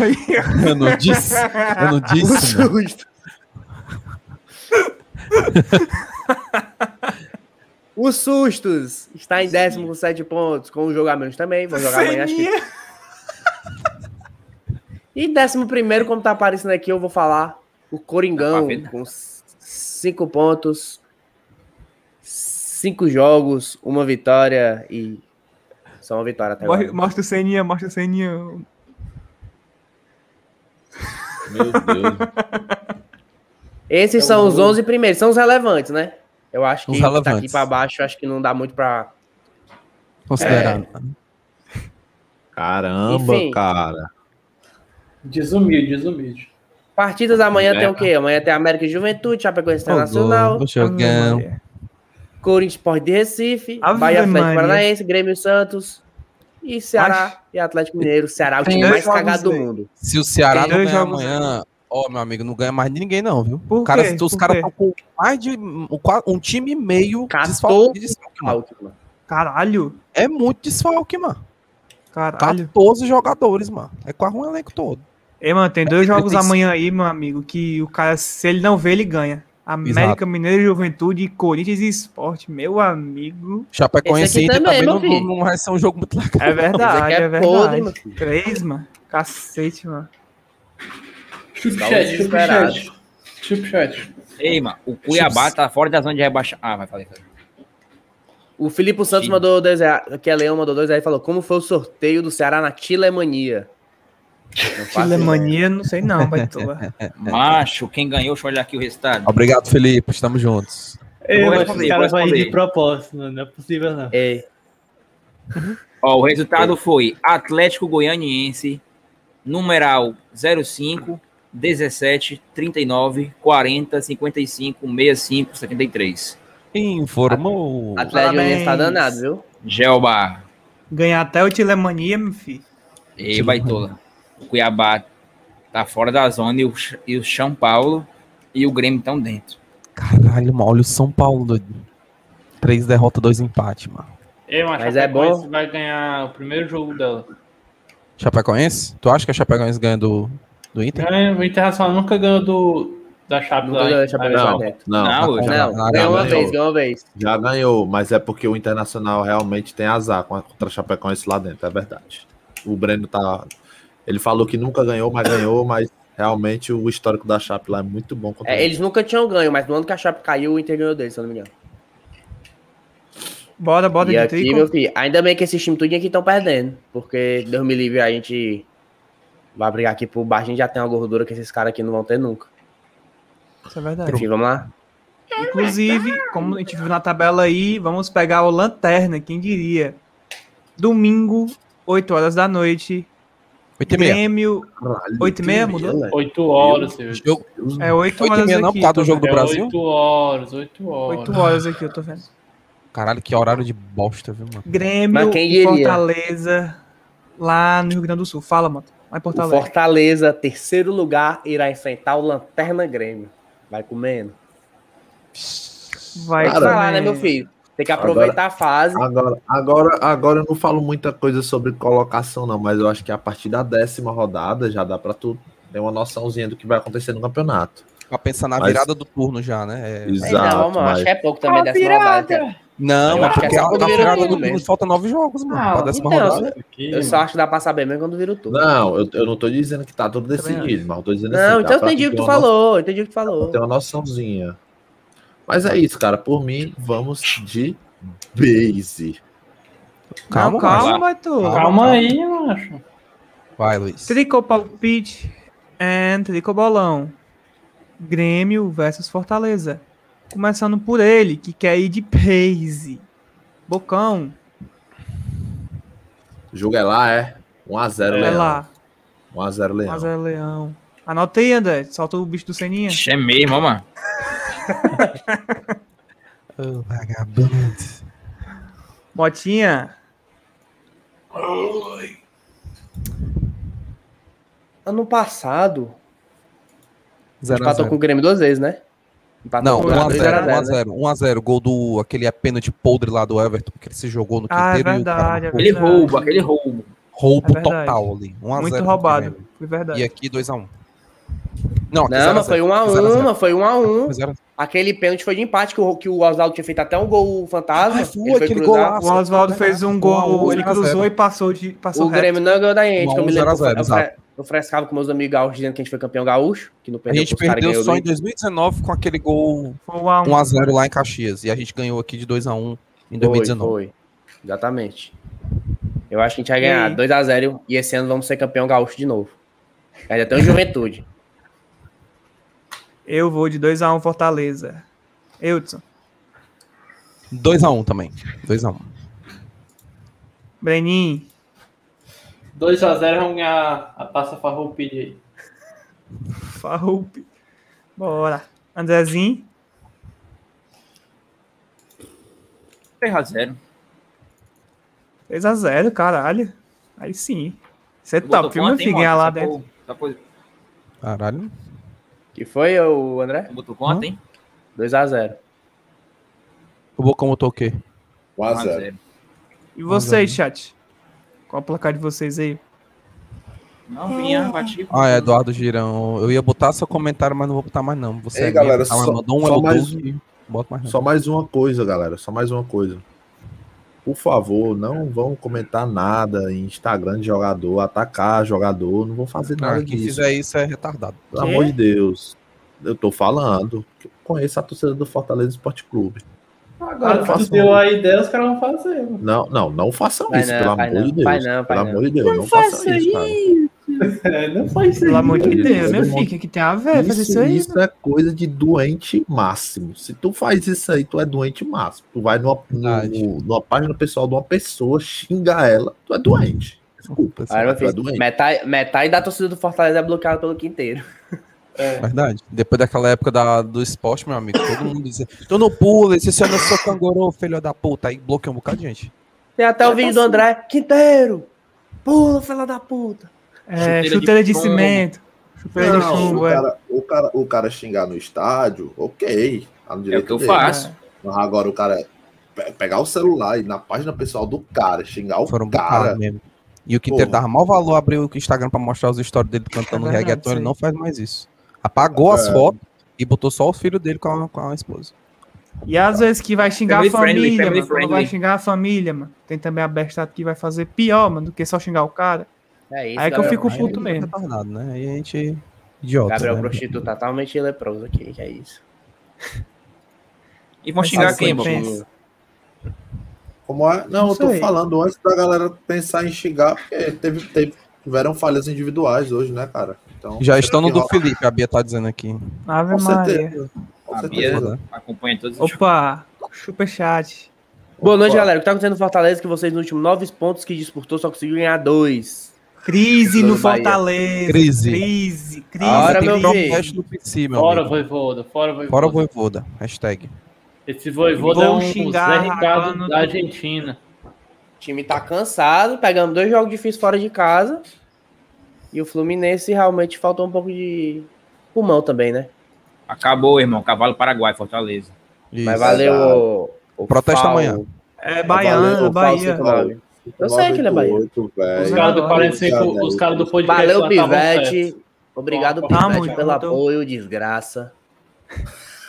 Eu não disse? Eu não disse, mano. Susto. O Sustos está em décimo com 7 pontos, com um jogo a menos também. Vou jogar amanhã, acho que. E décimo primeiro, como tá aparecendo aqui, eu vou falar o Coringão, ver. com 5 pontos, 5 jogos, uma vitória e. Só uma vitória até Mostra, agora. mostra o Seninha, mostra o Seninha. Meu Deus. Esses É são os gol. 11 primeiros, são os relevantes, né? Eu acho que tá aqui pra baixo, acho que não dá muito pra. Considerado. Caramba, Enfim. cara. Desumilde, desumilde. Partidas amanhã É. tem o quê? Amanhã tem América e Juventude, Chapecoense Internacional, jogão. Corinthians Sport de Recife, Ave Bahia Atlético Maria. Paranaense, Grêmio Santos e Ceará e Atlético Mineiro. Ceará é o time mais cagado do jogos mundo. Se o Ceará não ganhar jogos amanhã, ó, meu amigo, não ganha mais de ninguém, não, viu? Por cara, quê? os caras estão com mais de um, um time e meio 14 desfalque, de desfalque, mano. Caralho. É muito desfalque, mano. Caralho. 14 jogadores, mano. É quase um elenco todo. Ei, mano, tem dois jogos 35. amanhã aí, meu amigo, que o cara, se ele não vê, ele ganha. América Mineiro e Juventude, Corinthians e Esporte, meu amigo. Chapecoense Inter também, também não, não vai ser um jogo muito legal. É verdade, é, é verdade. podre, filho. Três, mano. Cacete, mano. Superchat, desesperado. superchat. Superchat. Ei, mano, o Cuiabá tá fora da zona de rebaixamento. Ah, vai falar. O Filipe Santos Sim. mandou dois reais. Que é Leão mandou dois reais e falou: Como foi o sorteio do Ceará na Tilemania? Chilemania, não sei não, baitola. Macho, quem ganhou, deixa eu olhar aqui o resultado. Obrigado, Felipe. Estamos juntos. Ei, vou responder, cara vou vai de propósito, não, é possível não. É, Ó, o resultado foi Atlético Goianiense, numeral 05, 17, 39, 40, 55, 65, 73. Informou. Atlético Goianiense tá danado, viu? Gelba. Ganhar até o Chilemania, meu filho. E Baitola. O Cuiabá tá fora da zona e o, e o São Paulo e o Grêmio estão dentro. Caralho, mano. Olha o São Paulo, doido. Três derrotas, dois empates, mano. Ei, mas, Mas é bom. vai ganhar o primeiro jogo dela. Chapecoense? Tu acha que a Chapecoense ganha do, do Inter? Ganha- O Internacional nunca ganhou do, da Chape Nunca lá. ganhou da Chape ó, dentro. Não, Não, hoje. Não, ganhou uma vez, ganhou uma vez. já ganhou, mas é porque o Internacional realmente tem azar a- contra a Chapecoense lá dentro, é verdade. O Breno tá. Ele falou que nunca ganhou, mas ganhou, mas realmente o histórico da Chape lá é muito bom É, ele. eles nunca tinham ganho, mas no ano que a Chape caiu, o Inter ganhou deles, se eu não me engano. Bora, bora e de aqui, trico. meu filho, ainda bem que esses times tudo aqui estão perdendo. Porque, Deus me livre, a gente vai brigar aqui por baixo, a gente já tem uma gordura que esses caras aqui não vão ter nunca. Isso é verdade. Enfim, vamos lá? Inclusive, como a gente viu na tabela aí, vamos pegar o Lanterna, quem diria. Domingo, 8 horas da noite. 8 e meia. Grêmio, Caralho, 8 e meia, mudou? beleza. 8 horas. Jogo, é 8 8 e horas meia não, por causa do jogo do Brasil? 8 horas, 8 horas. 8 horas aqui, eu tô vendo. Caralho, que horário de bosta, viu, mano? Grêmio e? Fortaleza, lá no Rio Grande do Sul. Fala, mano. Vai em Porto O Alegre. Fortaleza, terceiro lugar, irá enfrentar o Lanterna Grêmio. Vai comendo. Vai Cara, Vai lá, né, meu filho? Tem que aproveitar a fase. Agora, agora, agora eu não falo muita coisa sobre colocação, não, mas eu acho que a partir da décima rodada já dá pra tu ter uma noçãozinha do que vai acontecer no campeonato. Pra pensar na Mas- virada do turno já, né? É- Exato. Não, mano, mas- acho que é pouco também dessa rodada. cara. Não, mas acho que porque é a, a virada do turno falta nove jogos, mano. Ah, pra décima então, rodada. Eu só acho que dá pra saber mesmo quando vira o turno. Não, eu, eu não tô dizendo que tá tudo decidido, mas eu tô dizendo Não, assim. então dá eu entendi o que tu falou. Entendi o que tu falou. Ter uma noçãozinha. Mas é isso, cara. Por mim, vamos de base. Calma, Não, calma, calma. vai tu. Calma aí, macho. Vai, Luiz. Tricopalpite and Tricobolão. Grêmio versus Fortaleza. Começando por ele, que quer ir de pace. Bocão, O jogo é lá, é 1x0 vai Leão. lá. 1x0 Leão. Mas é Leão. Anota aí, André. Solta o bicho do Seninha. É mesmo, Ô, vagabundo. Motinha. Ano passado, Zero a empatou zero. com o Grêmio duas vezes, né? Empatou Não, com o Grêmio 1x0, 0 a 0, né? 1x0, 1x0. Gol do. Aquele pênalti podre lá do Everton, que ele se jogou no Ah, é quinteiro e o cara verdade, é. Aquele verdade. roubo, aquele roubo. Roubo É verdade. total ali. 1x0. Muito pro roubado. Grêmio. Foi verdade. E aqui 2x1. Não, Não, 0 mas foi 1 a 1 mas foi 1 a 1 Foi 0 a 0. Aquele pênalti foi de empate que o, que o Oswaldo tinha feito até um gol fantasma. Ah, foi, ele foi golaço. O Oswaldo fez um gol, ele 0 a 0. cruzou e passou de passou O reto. Grêmio não ganhou da gente, que eu me 1 lembro. a 0, eu, frescava com meus amigos gaúchos dizendo que a gente foi campeão gaúcho, que não A perdeu gente pros caras e perdeu só em Inter. 2019 com aquele gol Foi um a um. 1x0 lá em Caxias. E a gente ganhou aqui de 2x1 em 2019. Foi, foi. Exatamente. Eu acho que a gente vai ganhar E- 2x0 e esse ano vamos ser campeão gaúcho de novo. Ainda tem o Juventude. Eu vou de 2x1 Fortaleza. Eudson. 2x1 também. 2x1. Breninho. 2x0 vamos ganhar a taça Farroupilha aí. Farroupe. Bora. Andrezinho. 3x0. 3x0, caralho. Aí sim. Você é filho? mano? Ganhar lá dentro. por- Caralho. Que foi, o André? Botou quanto, hein? 2x0. O Bocão botou o quê? 1x0. 1x0. E vocês, chat? Qual o placar de vocês aí? Não vinha, bati. Ah, Eduardo Girão. Eu ia botar seu comentário, mas não vou botar mais não. Você Ei, é galera, mesmo, tá, mas só- mandou um só L mais- e bota mais. Só mais uma coisa, galera. Só mais uma coisa. Por favor, não vão comentar nada em Instagram de jogador, atacar jogador, não vão fazer nada Ah, quem disso. fizer isso é retardado. Pelo amor de Deus. Eu tô falando. que eu Conheço a torcida do Fortaleza Esporte Clube. Agora que tu deu a ideia, os caras vão fazer. mano. Não, não, não façam Vai isso, não, pelo amor não, de Deus. não, pelo amor de Deus, não, façam faça isso, cara. É, não faz isso Pelo amor de Deus, Deus, meu filho, que, que tem a ver fazer isso aí? isso é coisa de doente máximo. Se tu faz isso aí, tu é doente máximo. Tu vai numa, no- numa página pessoal de uma pessoa, xinga ela, tu é doente. Desculpa. Aí, tu é filho, doente. metade, metade da torcida do Fortaleza é bloqueada pelo Quinteiro. Verdade. Depois daquela época da, do esporte, meu amigo, todo mundo dizia: Tu não pula, esse você não sou canguru, filho da puta. Aí bloqueou um bocado de gente. Tem até o vídeo do André. Quinteiro! Pula, filha da puta! É, Chuteira de chuteira de chumbo. cimento. Chuteira de Não, chumbo, o, é. cara, o, cara, o cara xingar no estádio, ok. Tá no É o direito que eu dele. faço. Mas agora o cara pe- pegar o celular e na página pessoal do cara xingar o Foram cara. mesmo. E o Quinteiro dava mau valor, abriu o Instagram pra mostrar os stories dele cantando É verdade, reggaeton, ele não faz mais isso. Apagou as É. fotos e botou só o filho dele com a, com a esposa. E às vezes que vai xingar Family a família, friendly, mano. Vai xingar a família, mano. Tem também a bestado que vai fazer pior, mano, do que só xingar o cara. É isso, Aí que eu fico Aí puto é mesmo. retardado, né? Aí a gente. Idiota. Gabriel né? prostituto totalmente leproso aqui, que é isso. E vão xingar quem, pensa? Como é? Não, eu tô sei. falando antes da galera pensar em xingar, porque teve, teve- tiveram falhas individuais hoje, né, cara? Então, Já estão no do rola- Felipe, a Bia tá dizendo aqui. Ave Com Maria. certeza. Com A certeza. Bia acompanha todos os Opa, superchat. Boa noite, Opa. galera. O que tá acontecendo no Fortaleza é que vocês, nos últimos nove pontos que disputou, só conseguiu ganhar dois. Crise no. Fortaleza. Crise. Crise, crise. Ora, meu protesto do PC, meu Fora amigo. voivoda, fora voivoda. Fora o Voivoda. Hashtag. Esse voivoda é um xingar Zé Ricardo da Argentina. O time tá cansado, pegamos dois jogos difíceis fora de casa. E o Fluminense realmente faltou um pouco de pulmão também, né? Acabou, irmão. Cavalo Paraguai, Fortaleza. Isso. Mas valeu o, o Protesto Fal- amanhã. É baiano, Valeu, Bahia. Eu sei que ele é Bahia. 98, velho. Os caras do Valeu, 45, os caras do podcast Valeu. Pivete. Obrigado, Pivete, muito, pelo muito. apoio, desgraça.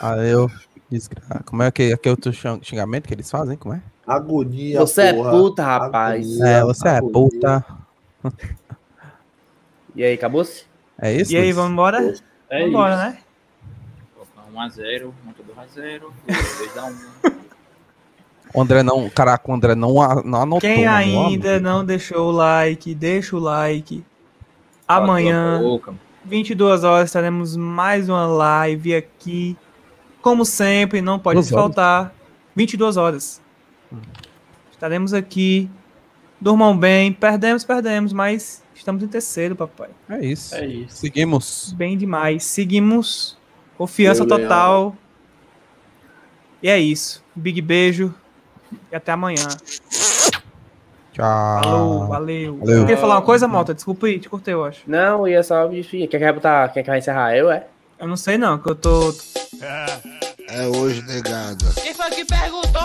Ah, eu. Desgra... Como é que aquele outro xing- xingamento que eles fazem? Como é? Agonia, Você porra. é puta, rapaz. Agonia, É, você é agonia. puta. E aí, acabou-se? É isso? E aí, vamos embora? É Vamos embora, isso. né? 1x0, monta 2x0, 2x1. O André não. Caraca, o André não, não anotou. Quem ainda não deixou o like, deixa o like. Amanhã, 22 horas, teremos mais uma live aqui. Como sempre, não pode Duas horas. faltar. 22 horas. Estaremos aqui. Durmam bem. Perdemos, perdemos, mas estamos em terceiro, papai. É isso. É isso. Seguimos. Bem demais. Seguimos. Confiança Eu total. E é isso. Big beijo. E até amanhã. Tchau. Falou, valeu. Valeu. Falar uma coisa, Malta? Desculpa aí, te cortei, eu acho. Não, ia só despedir. Quer que vai botar? Quer que vai encerrar eu, é? Eu não sei não, que eu tô. É hoje, negada. Quem foi que perguntou?